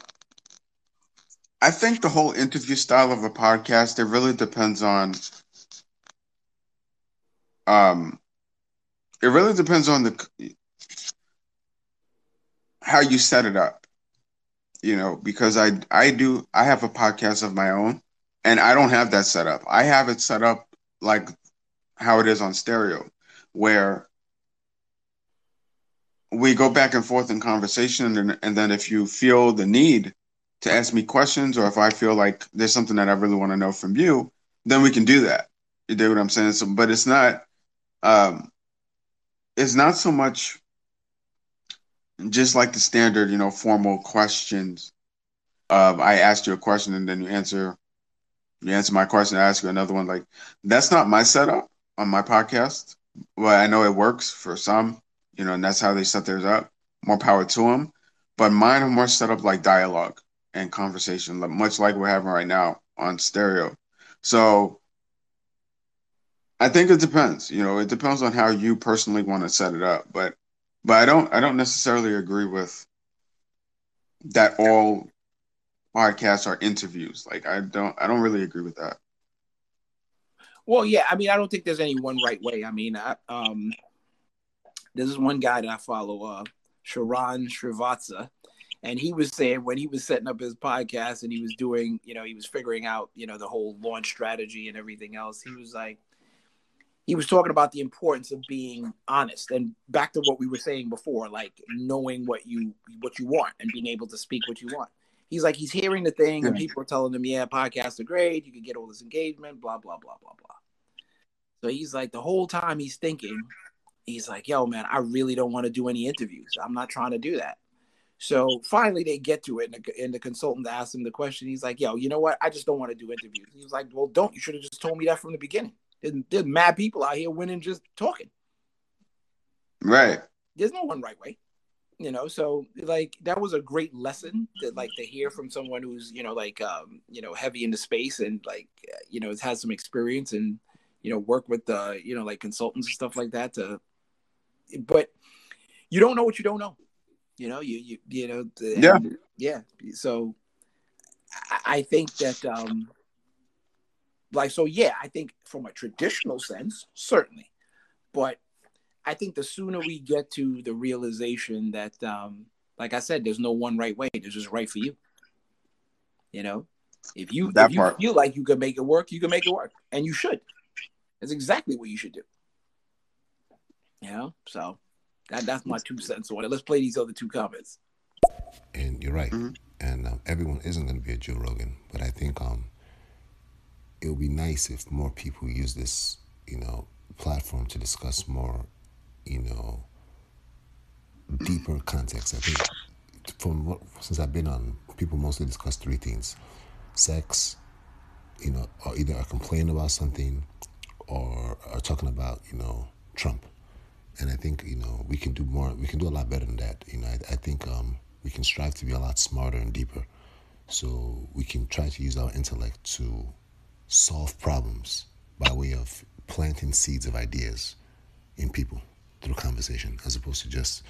I think the whole interview style of a podcast it really depends on um it really depends on the how you set it up. You know, because I I do I have a podcast of my own and I don't have that set up. I have it set up like how it is on stereo where we go back and forth in conversation and, and then if you feel the need to ask me questions or if i feel like there's something that i really want to know from you then we can do that you do what i'm saying so but it's not um it's not so much just like the standard you know formal questions of i asked you a question and then you answer you answer my question i ask you another one like that's not my setup on my podcast well i know it works for some you know, and that's how they set theirs up. More power to them. But mine are more set up like dialogue and conversation, much like we're having right now on stereo. So I think it depends. You know, it depends on how you personally want to set it up. But but I don't I don't necessarily agree with that all podcasts are interviews. Like I don't I don't really agree with that. Well, yeah, I mean, I don't think there's any one right way. I mean, I, um, this is one guy that I follow, uh, Sharran Srivatsaa, and he was saying when he was setting up his podcast and he was doing, you know, he was figuring out, you know, the whole launch strategy and everything else. He was like, he was talking about the importance of being honest and back to what we were saying before, like knowing what you what you want and being able to speak what you want. He's like, he's hearing the thing and people are telling him, yeah, podcasts are great, you can get all this engagement, blah blah blah blah blah. So he's like, the whole time he's thinking, he's like, yo, man, I really don't want to do any interviews. I'm not trying to do that. So finally, they get to it, and the, and the consultant asks him the question. He's like, yo, you know what? I just don't want to do interviews. He was like, well, don't. You should have just told me that from the beginning. There's, there's mad people out here winning just talking. Right. There's no one right way. You know, so like that was a great lesson that like to hear from someone who's you know like um you know heavy into space and like uh, you know has had some experience and you know work with uh you know like consultants and stuff like that to but you don't know what you don't know you know you you you know the- Yeah. yeah. So I, I think that um like so yeah i think from a traditional sense certainly. But i think the sooner we get to the realization that um like i said there's no one right way. There's just right for you. You know if you That if you part. feel like you can make it work you can make it work. And you should. That's exactly what you should do. You know so that that's my two cents on it let's play these other two comments and you're right. Mhm. And um, everyone isn't going to be a Joe Rogan, but I think um, it would be nice if more people use this, you know, platform to discuss more, you know, deeper context. I think from what since I've been on, people mostly discuss three things: sex, you know, or either are complaining about something, or are talking about, you know, Trump. And I think you know we can do more. We can do a lot better than that. You know, I, I think um, we can strive to be a lot smarter and deeper. So we can try to use our intellect to solve problems by way of planting seeds of ideas in people through conversation, as opposed to just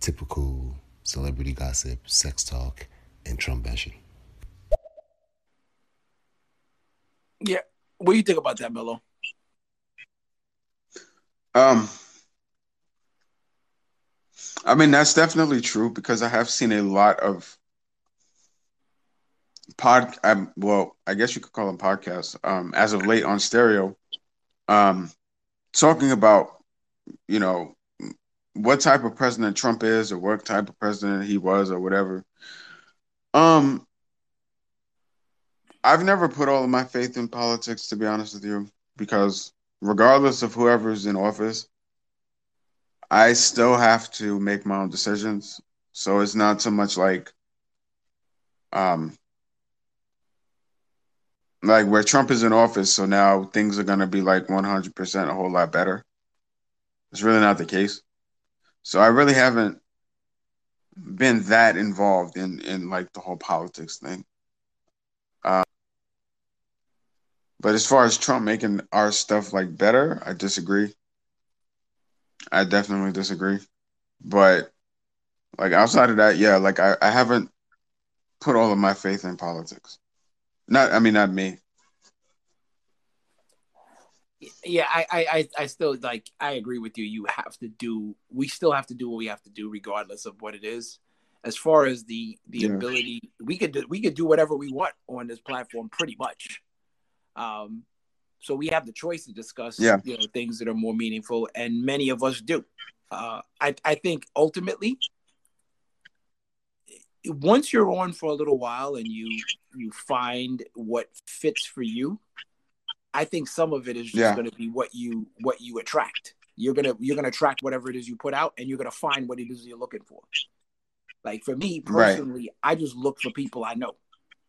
typical celebrity gossip, sex talk, and Trump bashing. yeah what do you think about that mello Um, I mean that's definitely true because I have seen a lot of pod. Um, well, I guess you could call them podcasts. Um, as of late on stereo, um, talking about you know what type of president Trump is or what type of president he was or whatever. Um, I've never put all of my faith in politics to be honest with you because regardless of whoever's in office, I still have to make my own decisions. So it's not so much like um like where Trump is in office, so now things are gonna be like one hundred percent a whole lot better. It's really not the case. So I really haven't been that involved in in like the whole politics thing. Uh, but as far as Trump making our stuff like better, I disagree. I definitely disagree. But like outside of that, yeah, like I, I haven't put all of my faith in politics. Not I mean not me. Yeah, I, I, I, still like. I agree with you. You have to do. We still have to do what we have to do, regardless of what it is. As far as the the Yeah. ability, we could do, we could do whatever we want on this platform, pretty much. Um, so we have the choice to discuss, Yeah. you know, things that are more meaningful, and many of us do. Uh, I, I think ultimately, once you're on for a little while and you you find what fits for you, I think some of it is just Yeah. going to be what you what you attract. You're gonna you're gonna attract whatever it is you put out, and you're gonna find what it is you're looking for. Like for me Right. personally, I just look for people I know,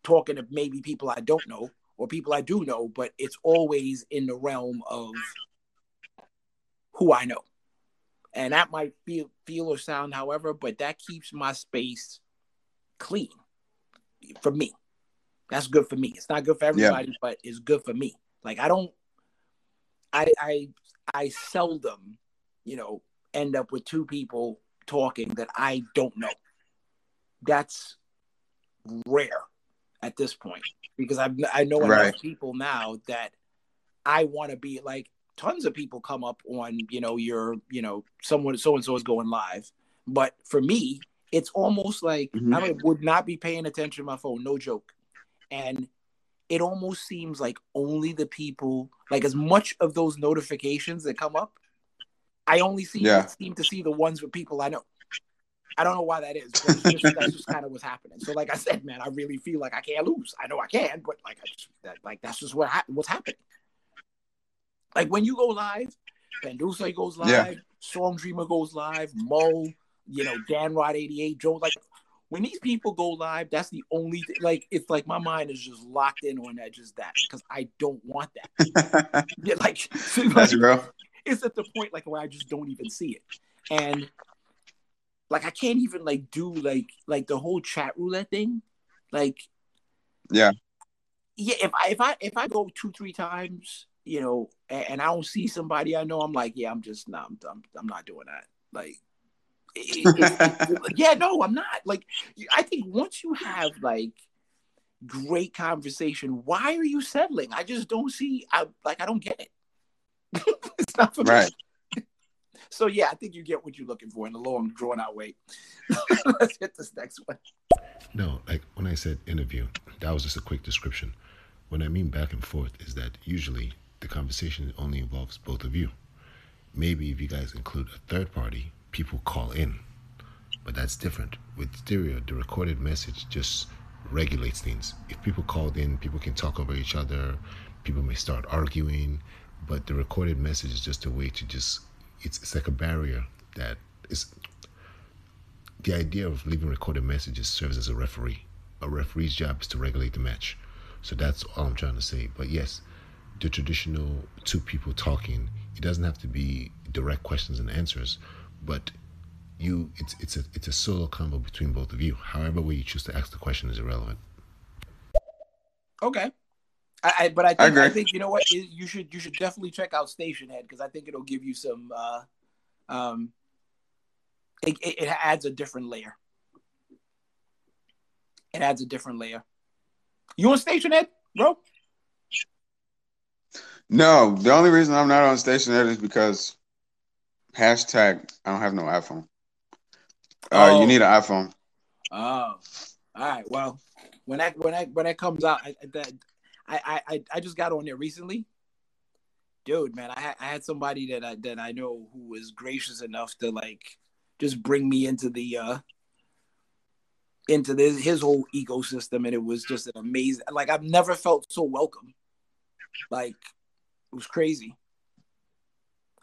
talking to maybe people I don't know or people I do know, but it's always in the realm of who I know. And that might feel feel or sound however, but that keeps my space clean for me. That's good for me. It's not good for everybody, but it's good for me. Like I don't I I I seldom, you know, end up with two people talking that I don't know. That's rare at this point because I've I know enough Right. people now that I want to be like tons of people come up on you know your you know someone so and so is going live, but for me it's almost like Mhm. I would not be paying attention to my phone, no joke, and it almost seems like only the people like as much of those notifications that come up, I only see Yeah. seem to see the ones with people I know. I don't know why that is. But just, that's just kind of what's happening. So, like I said, man, I really feel like I can't lose. I know I can, but like, I just, that, like that's just what ha- what's happening. Like when you go live, Pandulce goes live, Yeah. Storm Dreamer goes live, Mo, you know, Dan Rod eighty eight, Joe. Like when these people go live, that's the only thing. Like it's like my mind is just locked in on that, just that, because I don't want that. Yeah, like, That's real. it's at the point like where I just don't even see it, and like I can't even like do like like the whole chat roulette thing, like Yeah. yeah. If I if I if I go two three times, you know, and, and I don't see somebody I know, I'm like, yeah, I'm just not, I'm I'm, I'm not doing that. Like, it- it- it- yeah, no, I'm not. Like, I think once you have like great conversation, why are you settling? I just don't see. I like I don't get it. it's not for me. So yeah, I think you get what you're looking for in the long, drawn out way. Let's hit this next one. No, like when I said interview, that was just a quick description. What I mean back and forth is that usually the conversation only involves both of you. Maybe if you guys include a third party, people call in. But that's different. With stereo, the recorded message just regulates things. If people called in, people can talk over each other, people may start arguing, but the recorded message is just a way to just it's, it's like a barrier that is the idea of leaving recorded messages serves as a referee. A referee's job is to regulate the match. So that's all I'm trying to say. But yes, the traditional two people talking, it doesn't have to be direct questions and answers, but you it's it's a it's a solo combo between both of you. However way you choose to ask the question is irrelevant. Okay. I, I but I I think I, agree. think you know what you you should you should definitely check out Station Head because I think it'll give you some uh um it, it, it adds a different layer. It adds a different layer. You on Station Head, bro? No, the only reason I'm not on station Head is because hashtag I don't have no iPhone. Uh, Oh. you need an iPhone. Oh, all right. Well, when that when that when that comes out, I, that I I I just got on there recently, dude. Man, I had, I had somebody that I that I know who was gracious enough to like just bring me into the uh into this his whole ecosystem, and it was just an amazing. Like I've never felt so welcome. Like it was crazy.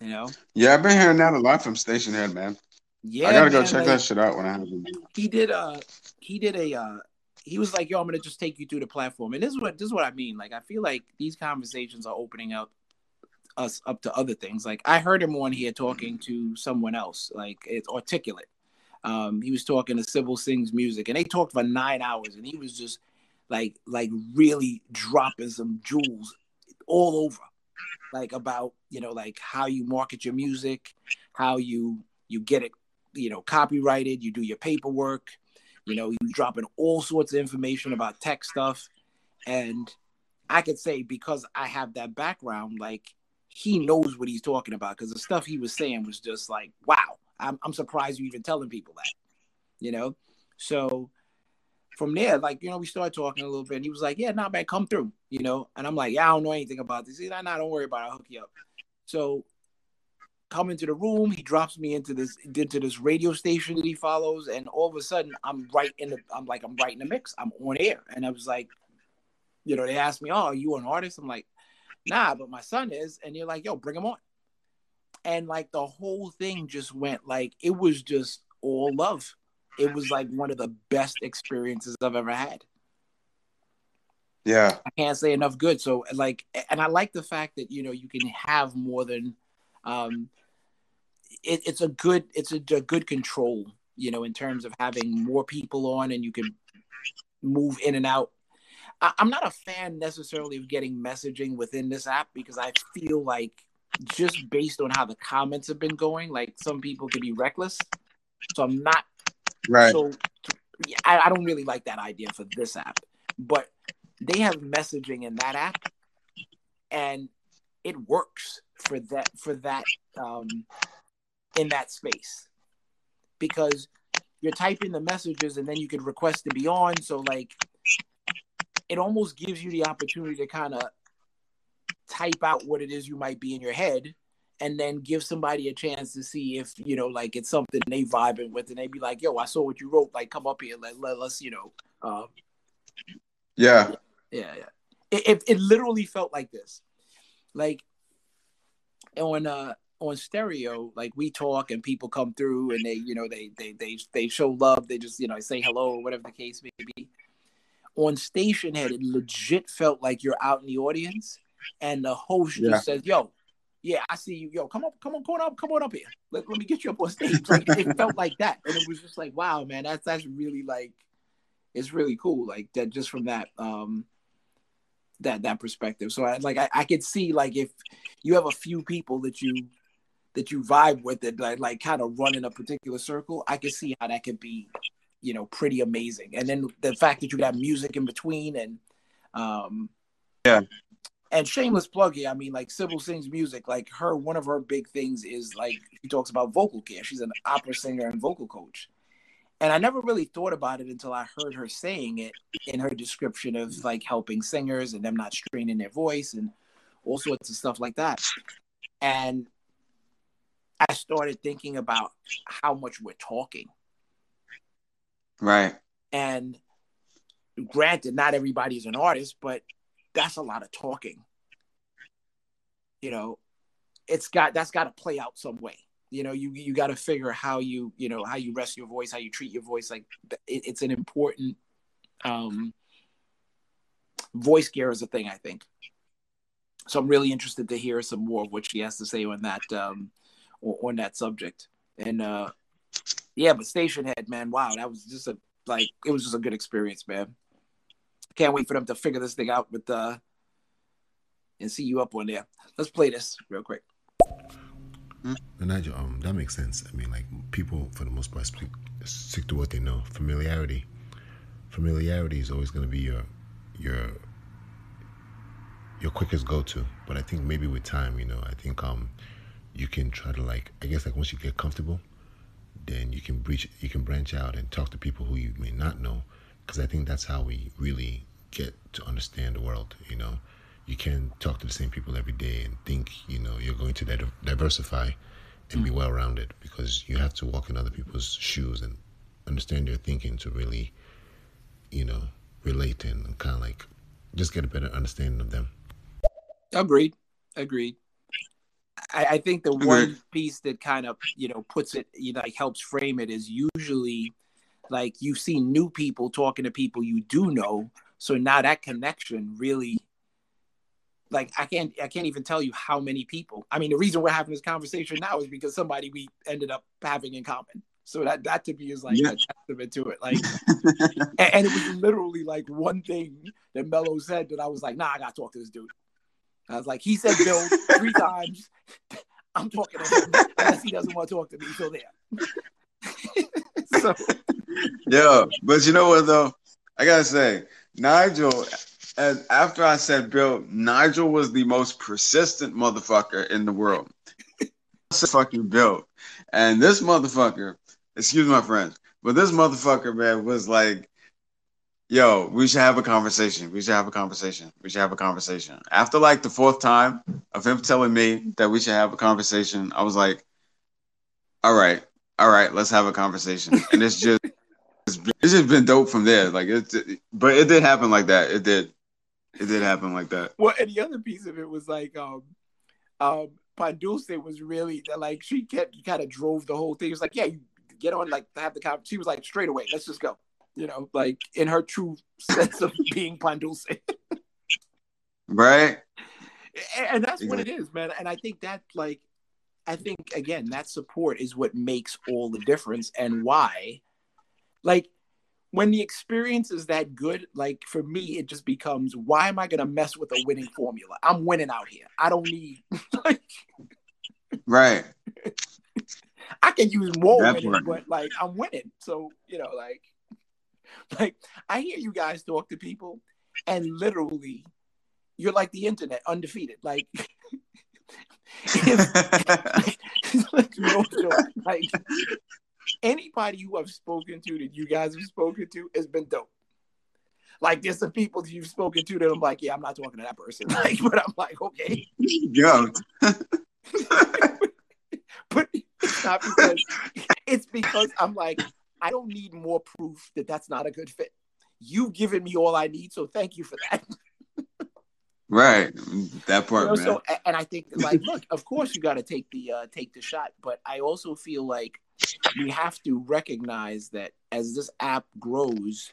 You know? Yeah, I've been hearing that a lot from Station Head, man. Yeah, I gotta go check like- that shit out when I have it. he did uh he did a uh he was like yo i'm gonna just take you through the platform. And this is what this is what i mean. Like i feel like these conversations are opening up us up to other things. Like i heard him on here talking to someone else like it's articulate. Um he was talking to sybil sings music and they talked for nine hours and he was just like like really dropping some jewels all over. Like about you know like how you market your music, how you you get it you know copyrighted, you do your paperwork, you know you dropping all sorts of information about tech stuff, and I could say because I have that background, like he knows what he's talking about because the stuff he was saying was just like wow. I'm, I'm surprised you even telling people that, you know. So from there, like, you know, we started talking a little bit. And he was like, Yeah, nah, man, come through, you know. And I'm like, Yeah, I don't know anything about this. He's like, Nah, don't worry about it. I'll hook you up. So come into the room, he drops me into this into this radio station that he follows, and all of a sudden I'm right in the I'm like, I'm right in the mix. I'm on air. And I was like, you know, they asked me, Oh, are you an artist? I'm like, nah, but my son is. And you're like, yo, bring him on. And like the whole thing just went like it was just all love it was like one of the best experiences I've ever had. Yeah. I can't say enough good. So like and I like the fact that you know you can have more than um it, it's a good it's a, a good control, you know, in terms of having more people on and you can move in and out. I, I'm not a fan necessarily of getting messaging within this app because I feel like just based on how the comments have been going, like some people can be reckless. So I'm not Right. so I, I don't really like that idea for this app, but they have messaging in that app, and it works for that for that um, in that space. Because you're typing the messages and then you can request to be on. So like, it almost gives you the opportunity to kind of type out what it is you might be in your head and then give somebody a chance to see if you know like it's something they vibing with and they be like yo i saw what you wrote. Like come up here. Let, let us you know uh, Yeah. yeah yeah. It, it, it literally felt like this. Like on uh on stereo like we talk and people come through and they you know they they they, they show love they just you know say hello or whatever the case may be. On station head it legit felt like you're out in the audience and the host Yeah. just says yo yeah i see you. Yo come up come on come on up come on up here. Let, let me get you up on stage. Like it felt like that. And it was just like wow man that's that's really like it's really cool like that just from that um that that perspective. So i like i, I could see like if you have a few people that you that you vibe with that like, like kind of run in a particular circle i can see how that could be you know pretty amazing. And then the fact that you got music in between and um Yeah. and shameless plug here i mean like sybil sings music like her one of her big things is like she talks about vocal care. She's an opera singer and vocal coach. And i never really thought about it until i heard her saying it in her description of like helping singers and them not straining their voice and all sorts of stuff like that. And i started thinking about how much we're talking. Right. and granted not everybody's an artist but that's a lot of talking. You know it's got that's got to play out some way. You know you you got to figure how you you know how you rest your voice how you treat your voice. Like it, it's an important um voice care is a thing i think. So i'm really interested to hear some more of what she has to say on that um on, that subject and uh yeah but station head man wow that was just a like it was just a good experience man can't wait for them to figure this thing out with uh and see you up on there let's play this real quick And Nigel, um, that makes sense. I mean, like people for the most part speak, stick to what they know. Familiarity, familiarity is always going to be your your your quickest go to. But I think maybe with time, you know, I think um you can try to like I guess like once you get comfortable, then you can breach you can branch out and talk to people who you may not know because I think that's how we really get to understand the world. You know, you can talk to the same people every day and think you know you're going to diversify and be mm. well rounded because you have to walk in other people's shoes and understand their thinking to really, you know, relate and kind of like just get a better understanding of them. Agreed. Agreed. I, I think the one piece that kind of you know puts it you know like helps frame it is usually like you see new people talking to people you do know, so now that connection really like I can't I can't even tell you how many people. I mean, the reason we're having this conversation now is because somebody we ended up having in common. So that that to me is like Yeah. a testament to it. Like and, and it was literally like one thing that Mello said that I was like, nah, I gotta talk to this dude. I was like, he said Bill three times. I'm talking to him unless he doesn't want to talk to me. So there. so Yeah, but you know what though? I gotta say, Nigel. And after I said Bill, Nigel was the most persistent motherfucker in the world. fucking Bill, and this motherfucker. Excuse my friends, but this motherfucker, man, was like, "Yo, we should have a conversation. We should have a conversation. We should have a conversation." After like the fourth time of him telling me that we should have a conversation, I was like, "All right, all right, let's have a conversation." And it's just it's just been dope from there. Like it, but it did happen like that. It did. It did happen like that. Well, and the other piece of it was like, um, um, Pandulce was really like she kept kind of drove the whole thing. It was like, yeah, you get on, like have the conversation. She was like, straight away, let's just go. You know, like in her true sense of being Pandulce. Right. and that's what it is, man. And I think that, like, I think again, that support is what makes all the difference, and why, like, when the experience is that good, like for me, it just becomes, why am I gonna mess with a winning formula? I'm winning out here. I don't need like, Right. I can use more winning, but like I'm winning. So you know, like, like I hear you guys talk to people, and literally, you're like the internet, undefeated. Like, if, like, no joke. Like anybody you have spoken to that you guys have spoken to has been dope. Like there's some people that you've spoken to that I'm like, yeah, I'm not talking to that person. Like, but I'm like, okay, Yo. but it's not because it's because I'm like, I don't need more proof that that's not a good fit. You've given me all I need, so thank you for that. Right. That You part, know, man. so and I think like look, of course you got to take the uh, take the shot, but I also feel like we have to recognize that as this app grows,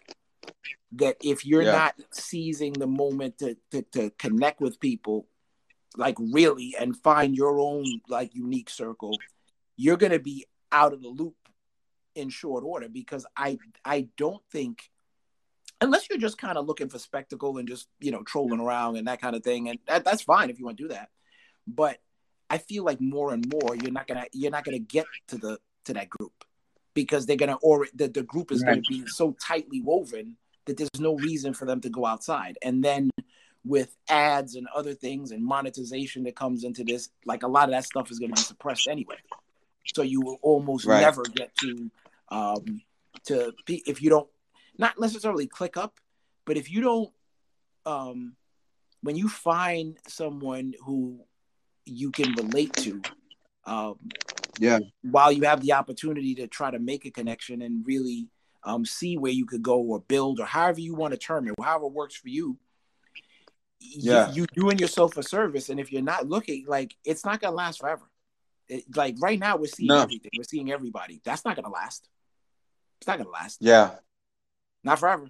that if you're Yeah. not seizing the moment to, to to connect with people, like really, and find your own like unique circle, you're gonna be out of the loop in short order because I I don't think unless you're just kind of looking for spectacle and just you know trolling around and that kind of thing and that, that's fine if you want to do that. But i feel like more and more you're not gonna you're not gonna get to the to that group because they're gonna or the, the group is gonna be so tightly woven that there's no reason for them to go outside. And then with ads and other things and monetization that comes into this like a lot of that stuff is going to be suppressed anyway. So you will almost Right. never get to um to be if you don't not necessarily click up but if you don't um when you find someone who you can relate to um Yeah. while you have the opportunity to try to make a connection and really um see where you could go or build or however you want to term it however works for you you- Yeah. you, doing yourself a service and if you're not looking like it's not gonna last forever it, like right now we're seeing No. everything we're seeing everybody that's not gonna last it's not gonna last Yeah. not forever.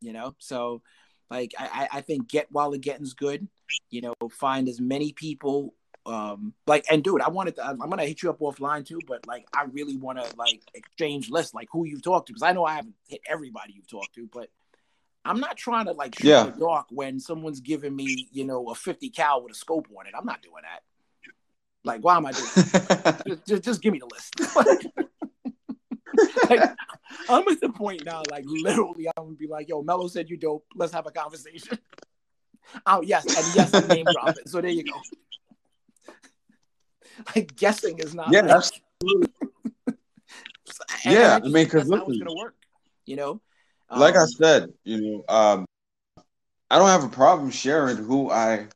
You know, so like I, I think get while the getting's good. You know, find as many people. Um, like and dude, I wanted to. I'm gonna hit you up offline too, but like I really want to like exchange lists, like who you've talked to, because I know I haven't hit everybody you've talked to, but I'm not trying to like shoot Yeah. the dark when someone's giving me, you know, a 50 cal with a scope on it. I'm not doing that. Like, why am I doing? That? just, just, just give me the list. like, I'm at the point now, like literally, I'm gonna be like, "Yo, Mello said you dope. Let's have a conversation." Oh yes, and yes, I'm name dropping. So there you go. like guessing is not. Yeah, like- absolutely. Yeah, and I mean, because how it's gonna work. You know, like I Um, said, you know, um, I don't have a problem sharing who I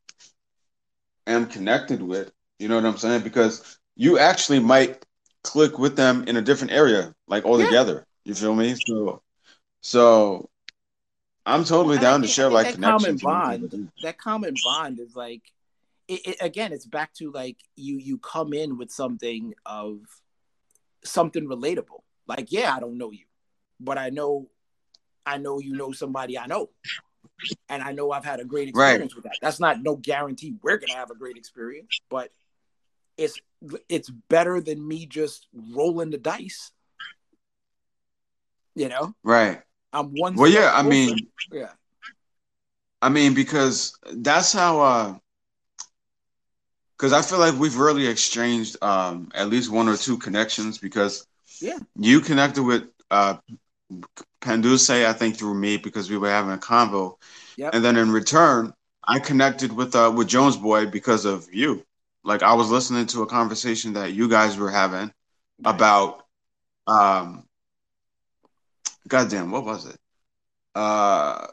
am connected with. You know what I'm saying? Because you actually might click with them in a different area, like all Yeah. together. You feel me? So, so I'm totally Well, and I down to share like that common connections. and bond, that common bond is like, it, it, again, it's back to like you you come in with something of something relatable. Like, yeah, I don't know you, but I know, I know you know somebody I know, and I know I've had a great Right. experience with that. That's not no guarantee we're gonna have a great experience, but it's it's better than me just rolling the dice. You know, Right. I'm one. Well, yeah, I mean, yeah. I mean, because that's how. uh Because I feel like we've really exchanged um at least one or two connections. Because Yeah. you connected with uh Pandulce, I think through me because we were having a convo, Yep. and then in return, I connected with uh with Jones Boy because of you. Like I was listening to a conversation that you guys were having about um goddamn what was it? Uh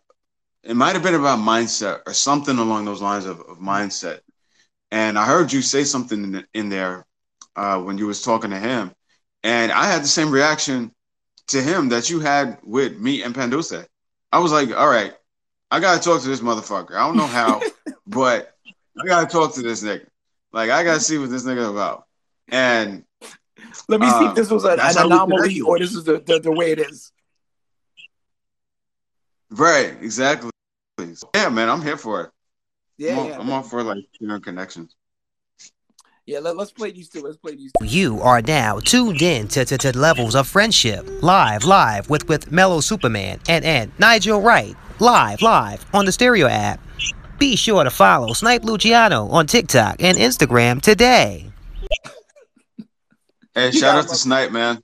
it might have been about mindset or something along those lines of, of mindset. And i heard you say something in, in there uh when you was talking to him. And i had the same reaction to him that you had with me and pandulce i was like all right i gotta talk to this motherfucker. I don't know how but i gotta talk to this nigga like i gotta see what this nigga about and Let me see Uh, if this was an, an how we anomaly or this is the, the, the way it is. Right, exactly. So, yeah, man, I'm here for it. Yeah, I'm, all, yeah. I'm all for like you know connections. yeah let, let's play these two. Let's play these two. You are now tuned in to, to, to Levels of Friendship, live, live with, with Mellow Superman and, and Nigel Wright, live, live on the Stereo app. Be sure to follow Snipe Luciano on TikTok and Instagram today. Hey, You shout out to my- Snipe, man.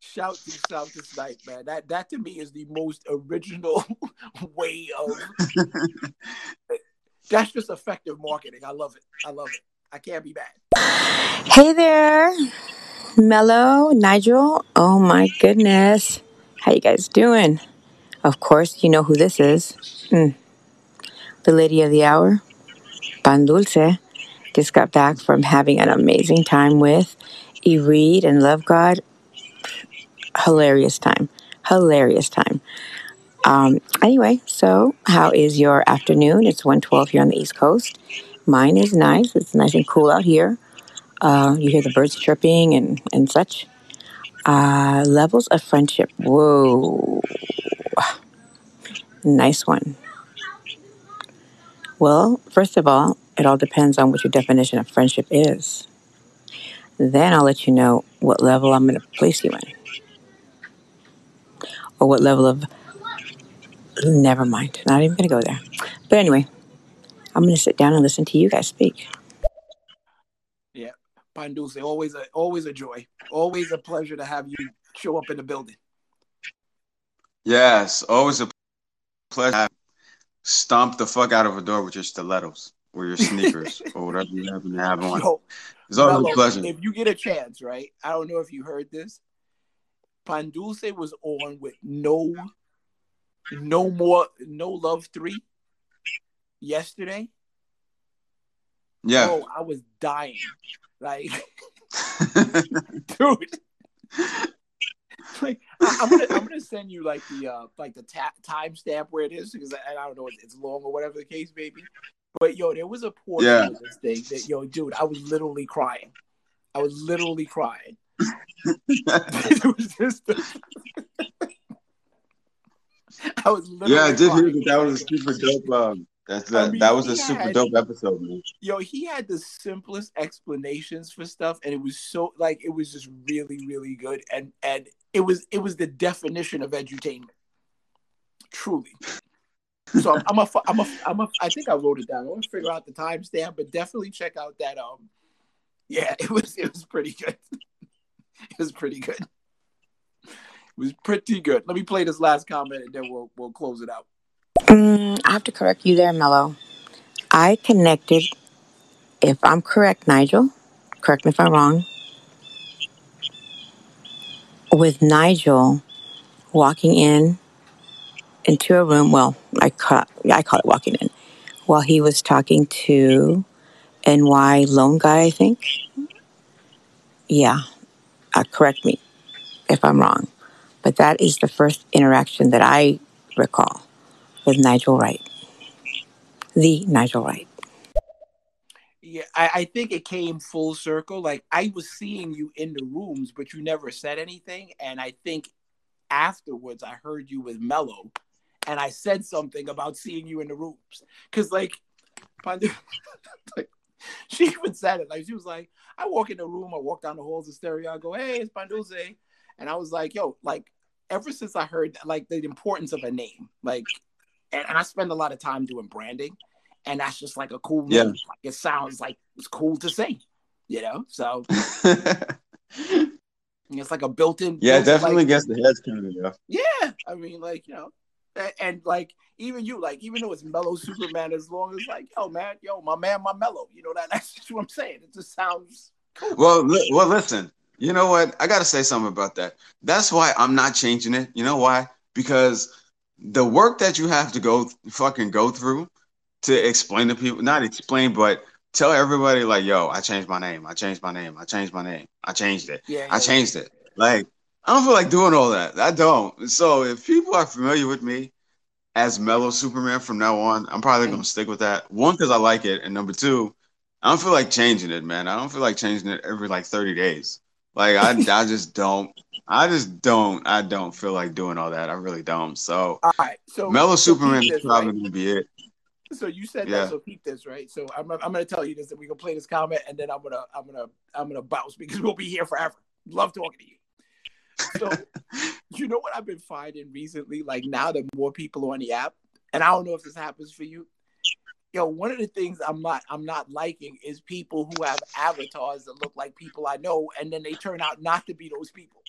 Shout to shout to Snipe, man. That that to me is the most original way of. That's just effective marketing. I love it. I love it. I can't be mad. Hey there, Mello, Nigel. Oh my goodness. How you guys doing? Of course, you know who this is. Mm. The lady of the hour, Pan Dulce. Just got back from having an amazing time with E. Reed and Love God. Hilarious time. Hilarious time. Um, anyway, so how is your afternoon? It's 112 here on the East Coast. Mine is nice. It's nice and cool out here. Uh, you hear the birds chirping and, and such. Uh, levels of friendship. Whoa. Nice one. Well, first of all, it all depends on what your definition of friendship is. Then I'll let you know what level I'm going to place you in. Or what level of. Never mind. Not even going to go there. But anyway, I'm going to sit down and listen to you guys speak. Yeah, Pandulce, always a always a joy. Always a pleasure to have you show up in the building. Yes, always a pleasure. Stomp the fuck out of a door with your stilettos or your sneakers or whatever you happen to have on. Yo, It's always Mello, a pleasure. if you get a chance, right? I don't know if you heard this. Pandulce was on with no no more no love three yesterday. Yeah. Oh, I was dying. Like dude. like I, I'm gonna I'm gonna send you like the uh like the ta- timestamp where it is because I, I don't know if it's long or whatever the case may be. But yo, there was a portion Yeah. of this thing that yo, dude, I was literally crying. I was literally crying. it was just I was literally yeah, I did hear that that was a super dope. Um, that's I that, mean, that was a super had- dope episode, man. yo, he had the simplest explanations for stuff, and it was so like it was just really, really good, and and it was it was the definition of edutainment, truly. So I'm a I'm a I'm a I think I wrote it down. I want to figure out the timestamp, but definitely check out that um. Yeah, it was it was pretty good. it was pretty good. It was pretty good. Let me play this last comment, and then we'll we'll close it out. Mm, I have to correct you there, Mello. I connected, if I'm correct, Nigel, correct me if I'm wrong, with Nigel walking in into a room. Well, I call, I call it walking in, while he was talking to NY Lone Guy, I think. Yeah, uh, correct me if I'm wrong. But that is the first interaction that I recall with Nigel Wright. The Nigel Wright. Yeah, I, I think it came full circle. Like I was seeing you in the rooms, but you never said anything. And I think afterwards I heard you with Mello, and I said something about seeing you in the rooms. Cause like, Pandu- like she even said it. Like she was like, I walk in the room, I walk down the halls of stereo, I go, Hey, it's Pandulce. And I was like, yo, like ever since I heard like the importance of a name, like and, and I spend a lot of time doing branding, and that's just like a cool Yeah. name. Like, it sounds like it's cool to say, you know. So it's like a built-in. yeah, built-in, definitely like- gets the heads turning. Yeah. yeah, I mean, like you know, and, and like even you, like even though it's mellow Superman, as long as like, yo, man, yo, my man, my mellow, you know that that's just what I'm saying. It just sounds cool. Well, li- well, listen. You know what? I got to say something about that. That's why I'm not changing it. You know why? Because the work that you have to go fucking go through to explain to people, not explain, but tell everybody like, yo, I changed my name. I changed my name. I changed my name. I changed it. Yeah, I yeah. changed it. Like, I don't feel like doing all that. I don't. So if people are familiar with me as Mellow Superman from now on, I'm probably gonna stick with that. One, because I like it, and number two, I don't feel like changing it, man. I don't feel like changing it every like 30 days. Like I, I just don't. I just don't. I don't feel like doing all that. I really don't. So All right, so Mellow so Superman is probably right? gonna be it. So you said Yeah. that. So keep this right. So I'm, I'm gonna tell you this, and we gonna play this comment, and then I'm gonna I'm gonna I'm gonna bounce because we'll be here forever. Love talking to you. So you know what I've been finding recently? Like now that more people are on the app, and I don't know if this happens for you. Yo, one of the things I'm not I'm not liking is people who have avatars that look like people I know, and then they turn out not to be those people.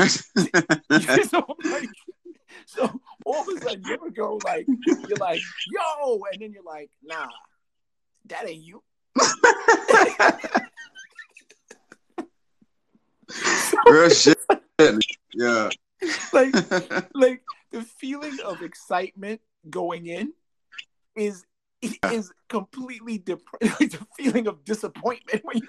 so, like, so all of a sudden you ever go like you're like yo, and then you're like nah, that ain't you. Real shit. Yeah. Like like the feeling of excitement going in is is completely different. Like the feeling of disappointment when you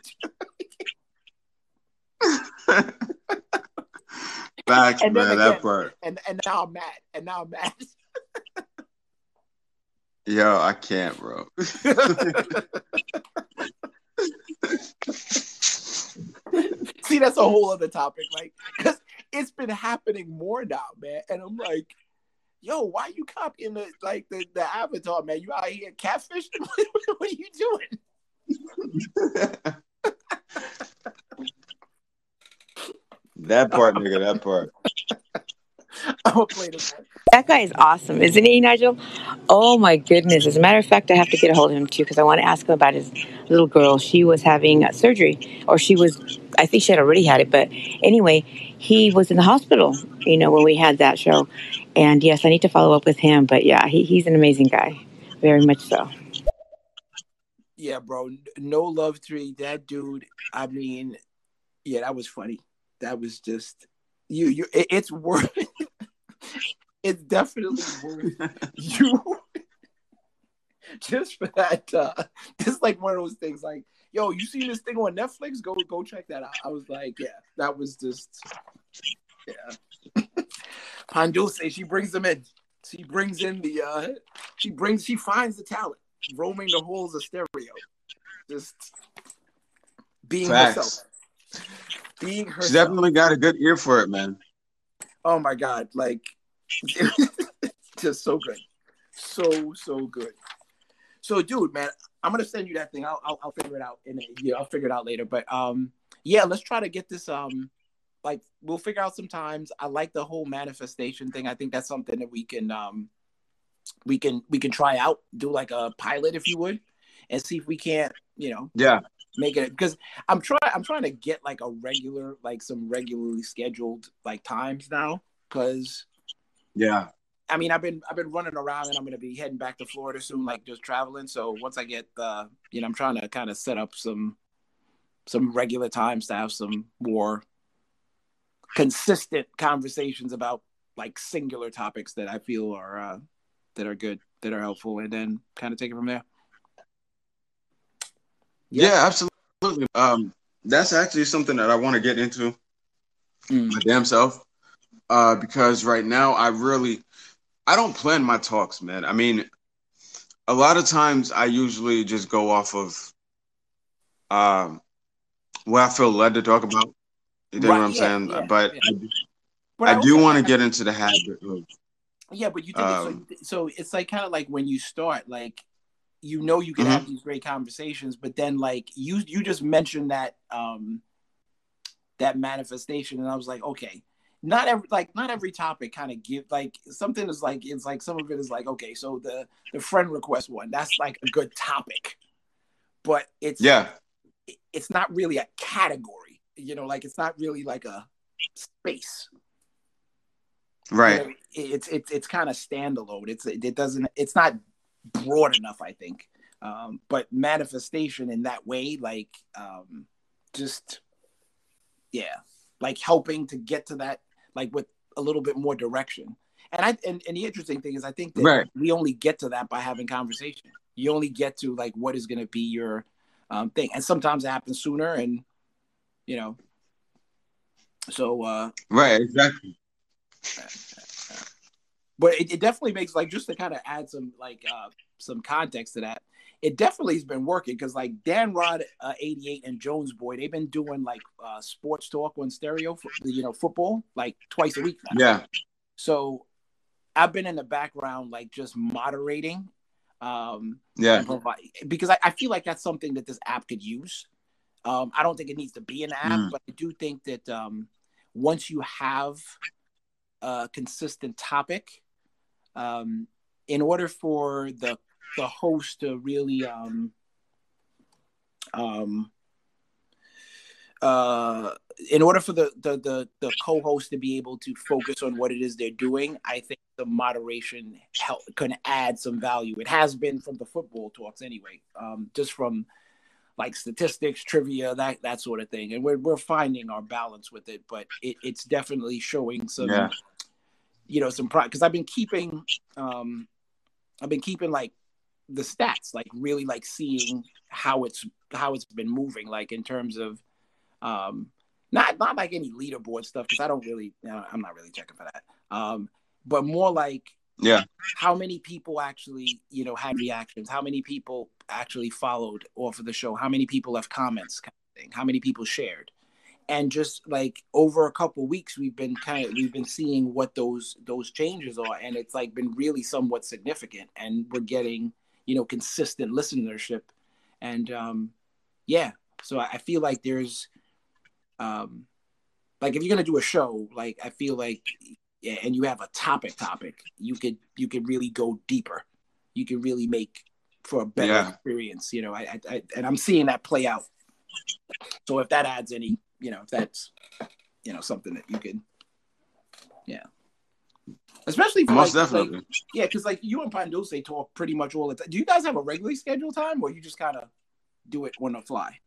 Facts, And man. again- That part. and and now I'm mad and now I'm mad. Yo, I can't, bro. See, that's a whole other topic. Like, because it's been happening more now, man. And I'm like, yo, why you copying the like the, the avatar, man? You out here catfishing? what are you doing? that part, nigga. That part. I'm gonna play this one. That guy is awesome, isn't he, Nigel? Oh my goodness! As a matter of fact, I have to get a hold of him too because I want to ask him about his little girl. She was having uh, surgery, or she was. I think she had already had it, but anyway, he was in the hospital. You know, when we had that show, and yes, I need to follow up with him. But yeah, he, he's an amazing guy, very much so. Yeah, bro. No love tree. That dude. I mean, yeah, that was funny. That was just you. You. It, it's worth. it's definitely worth you. Just for that, uh, it's like one of those things. Like, yo, you seen this thing on Netflix? Go, go check that out. I was like, yeah, that was just, yeah. Pandulce, she brings them in. She brings in the, uh, she brings, she finds the talent roaming the halls of stereo, just being Facts. herself, being She definitely got a good ear for it, man. Oh my god, like just so good, so so good. So, dude, man, I'm gonna send you that thing. I'll I'll, I'll figure it out in a, yeah, I'll figure it out later. But um, yeah, let's try to get this um, like we'll figure out some times. I like the whole manifestation thing. I think that's something that we can um, we can we can try out, do like a pilot if you would, and see if we can't, you know, Yeah. make it because I'm trying I'm trying to get like a regular like some regularly scheduled like times now because Yeah. I mean I've been I've been running around and I'm gonna be heading back to Florida soon like just traveling so once I get the you know I'm trying to kind of set up some some regular times to have some more consistent conversations about like singular topics that I feel are uh, that are good that are helpful and then kind of take it from there. Yeah, absolutely. Um, that's actually something that I want to get into Mm. my damn self. Uh, because right now I really I don't plan my talks, man. I mean, a lot of times I usually just go off of um what I feel led to talk about. You know Right, what I'm yeah, saying? yeah, but yeah. I, But I do want to get into the habit of Yeah, but you think Um, it's so, so it's like kind of like when you start, like you know you can Mm-hmm. have these great conversations, but then like you you just mentioned that um that manifestation, and I was like, okay, not every like not every topic kind of give like something is like it's like some of it is like okay so the the friend request one that's like a good topic but it's Yeah. it's not really a category you know like it's not really like a space You Right. know, it's it's it's kind of standalone it's it doesn't it's not broad enough i think um but manifestation in that way like um just yeah like helping to get to that like with a little bit more direction and i and, and the interesting thing is i think that Right. we only get to that by having conversation you only get to like what is going to be your um thing and sometimes it happens sooner and you know so uh Right. Exactly. But it, it definitely makes like just to kind of add some like uh some context to that it definitely has been working because like dan rod uh, 88 and jones boy they've been doing like uh sports talk on stereo for you know football like twice a week now Yeah. so i've been in the background like just moderating um Yeah. provide because I, I feel like that's something that this app could use um i don't think it needs to be an app Mm. but i do think that um once you have a consistent topic um in order for the the host to really um um uh in order for the the the, the co-host to be able to focus on what it is they're doing i think the moderation help can add some value it has been from the football talks anyway um just from like statistics trivia that that sort of thing and we're, we're finding our balance with it but it, it's definitely showing some Yeah. You know some pride because i've been keeping um i've been keeping like the stats like really like seeing how it's how it's been moving like in terms of um not not like any leaderboard stuff because i don't really uh, i'm not really checking for that um but more like Yeah. how many people actually you know had reactions how many people actually followed off of the show how many people left comments kind of thing how many people shared and just like over a couple weeks we've been kind of we've been seeing what those those changes are and it's like been really somewhat significant and we're getting you know consistent listenership. And um yeah so i feel like there's um like if you're gonna do a show like i feel like yeah, and you have a topic topic you could you could really go deeper. You can really make for a better Yeah. experience you know I, I, I and i'm seeing that play out. So if that adds any you know if that's you know something that you can yeah especially for Most like, definitely. like yeah because like you and Pandulce talk pretty much all the time do you guys have a regularly scheduled time or you just kind of do it on the fly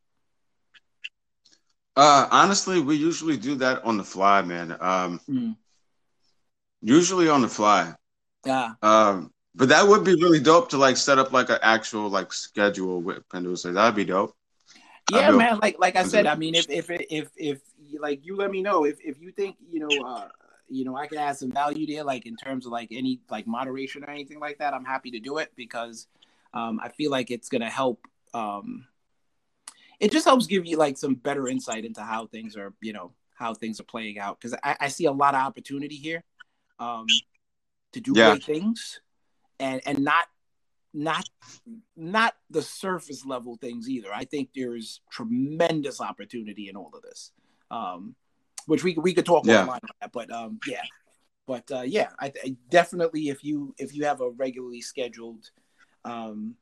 Uh, honestly, we usually do that on the fly, man. Um, Mm. usually on the fly. yeah Um, but that would be really dope to like set up like an actual like schedule with Pandulce. That'd be dope. Yeah man like like i said i mean if if if if like you let me know if if you think you know uh you know i can add some value there like in terms of like any like moderation or anything like that i'm happy to do it because um i feel like it's gonna help um it just helps give you like some better insight into how things are you know how things are playing out because I, I see a lot of opportunity here um to do Yeah. great things and and not not not the surface level things either. I think there's tremendous opportunity in all of this, um, which we we could talk Yeah. offline on that. But um, yeah, but uh, yeah, I, I definitely if you if you have a regularly scheduled, um,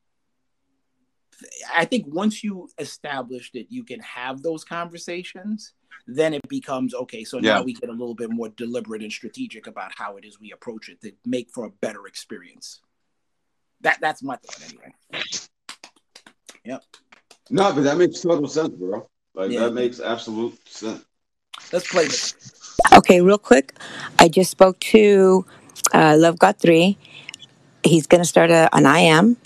I think once you establish that you can have those conversations, then it becomes okay. So Yeah. now we get a little bit more deliberate and strategic about how it is we approach it to make for a better experience. That that's my thought anyway. Yep. No, but that makes total sense, bro. Like Yeah. that makes absolute sense. Let's play this. Okay, real quick. I just spoke to uh, Love Got Three. He's going to start a, an IM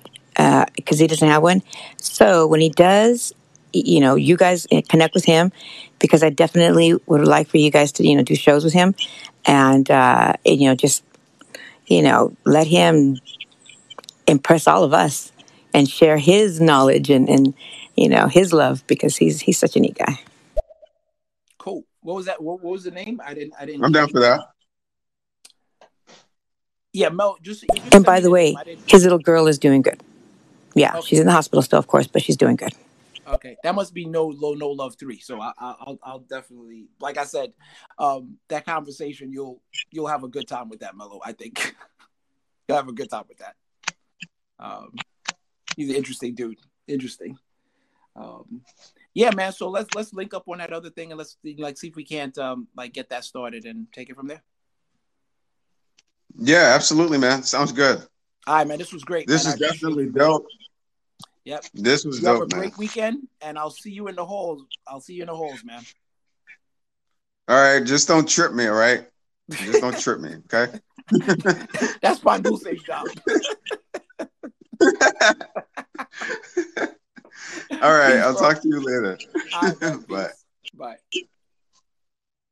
because he doesn't have one. So when he does, you know, you guys uh, connect with him because I definitely would like for you guys to, you know, do shows with him and, uh, and, you know, just, you know, let him impress all of us and share his knowledge and, and you know, his love because he's he's such a neat guy. Cool. What was that? What, what was the name? I didn't. I didn't. I'm down for that. Yeah, Mel. Just. just And by the way, name. His little girl is doing good. Yeah, Okay. she's in the hospital still, of course, but she's doing good. Okay, that must be no low no love three. So I, I, I'll I'll definitely like I said, um, that conversation you'll you'll have a good time with that Mello. I think you'll have a good time with that. Um, he's an interesting dude. Interesting. Um, yeah, man. So let's let's link up on that other thing and let's like see if we can't um like get that started and take it from there. Yeah, absolutely, man. Sounds good. All right, man. This was great. This man. is I definitely dope. Yep. This was You have a dope, man. great weekend, and I'll see you in the halls. I'll see you in the halls, man. All right, just don't trip me, all right? Just don't trip me, okay? That's my new safe job. All right, I'll talk to you later. Right. Bye. Bye.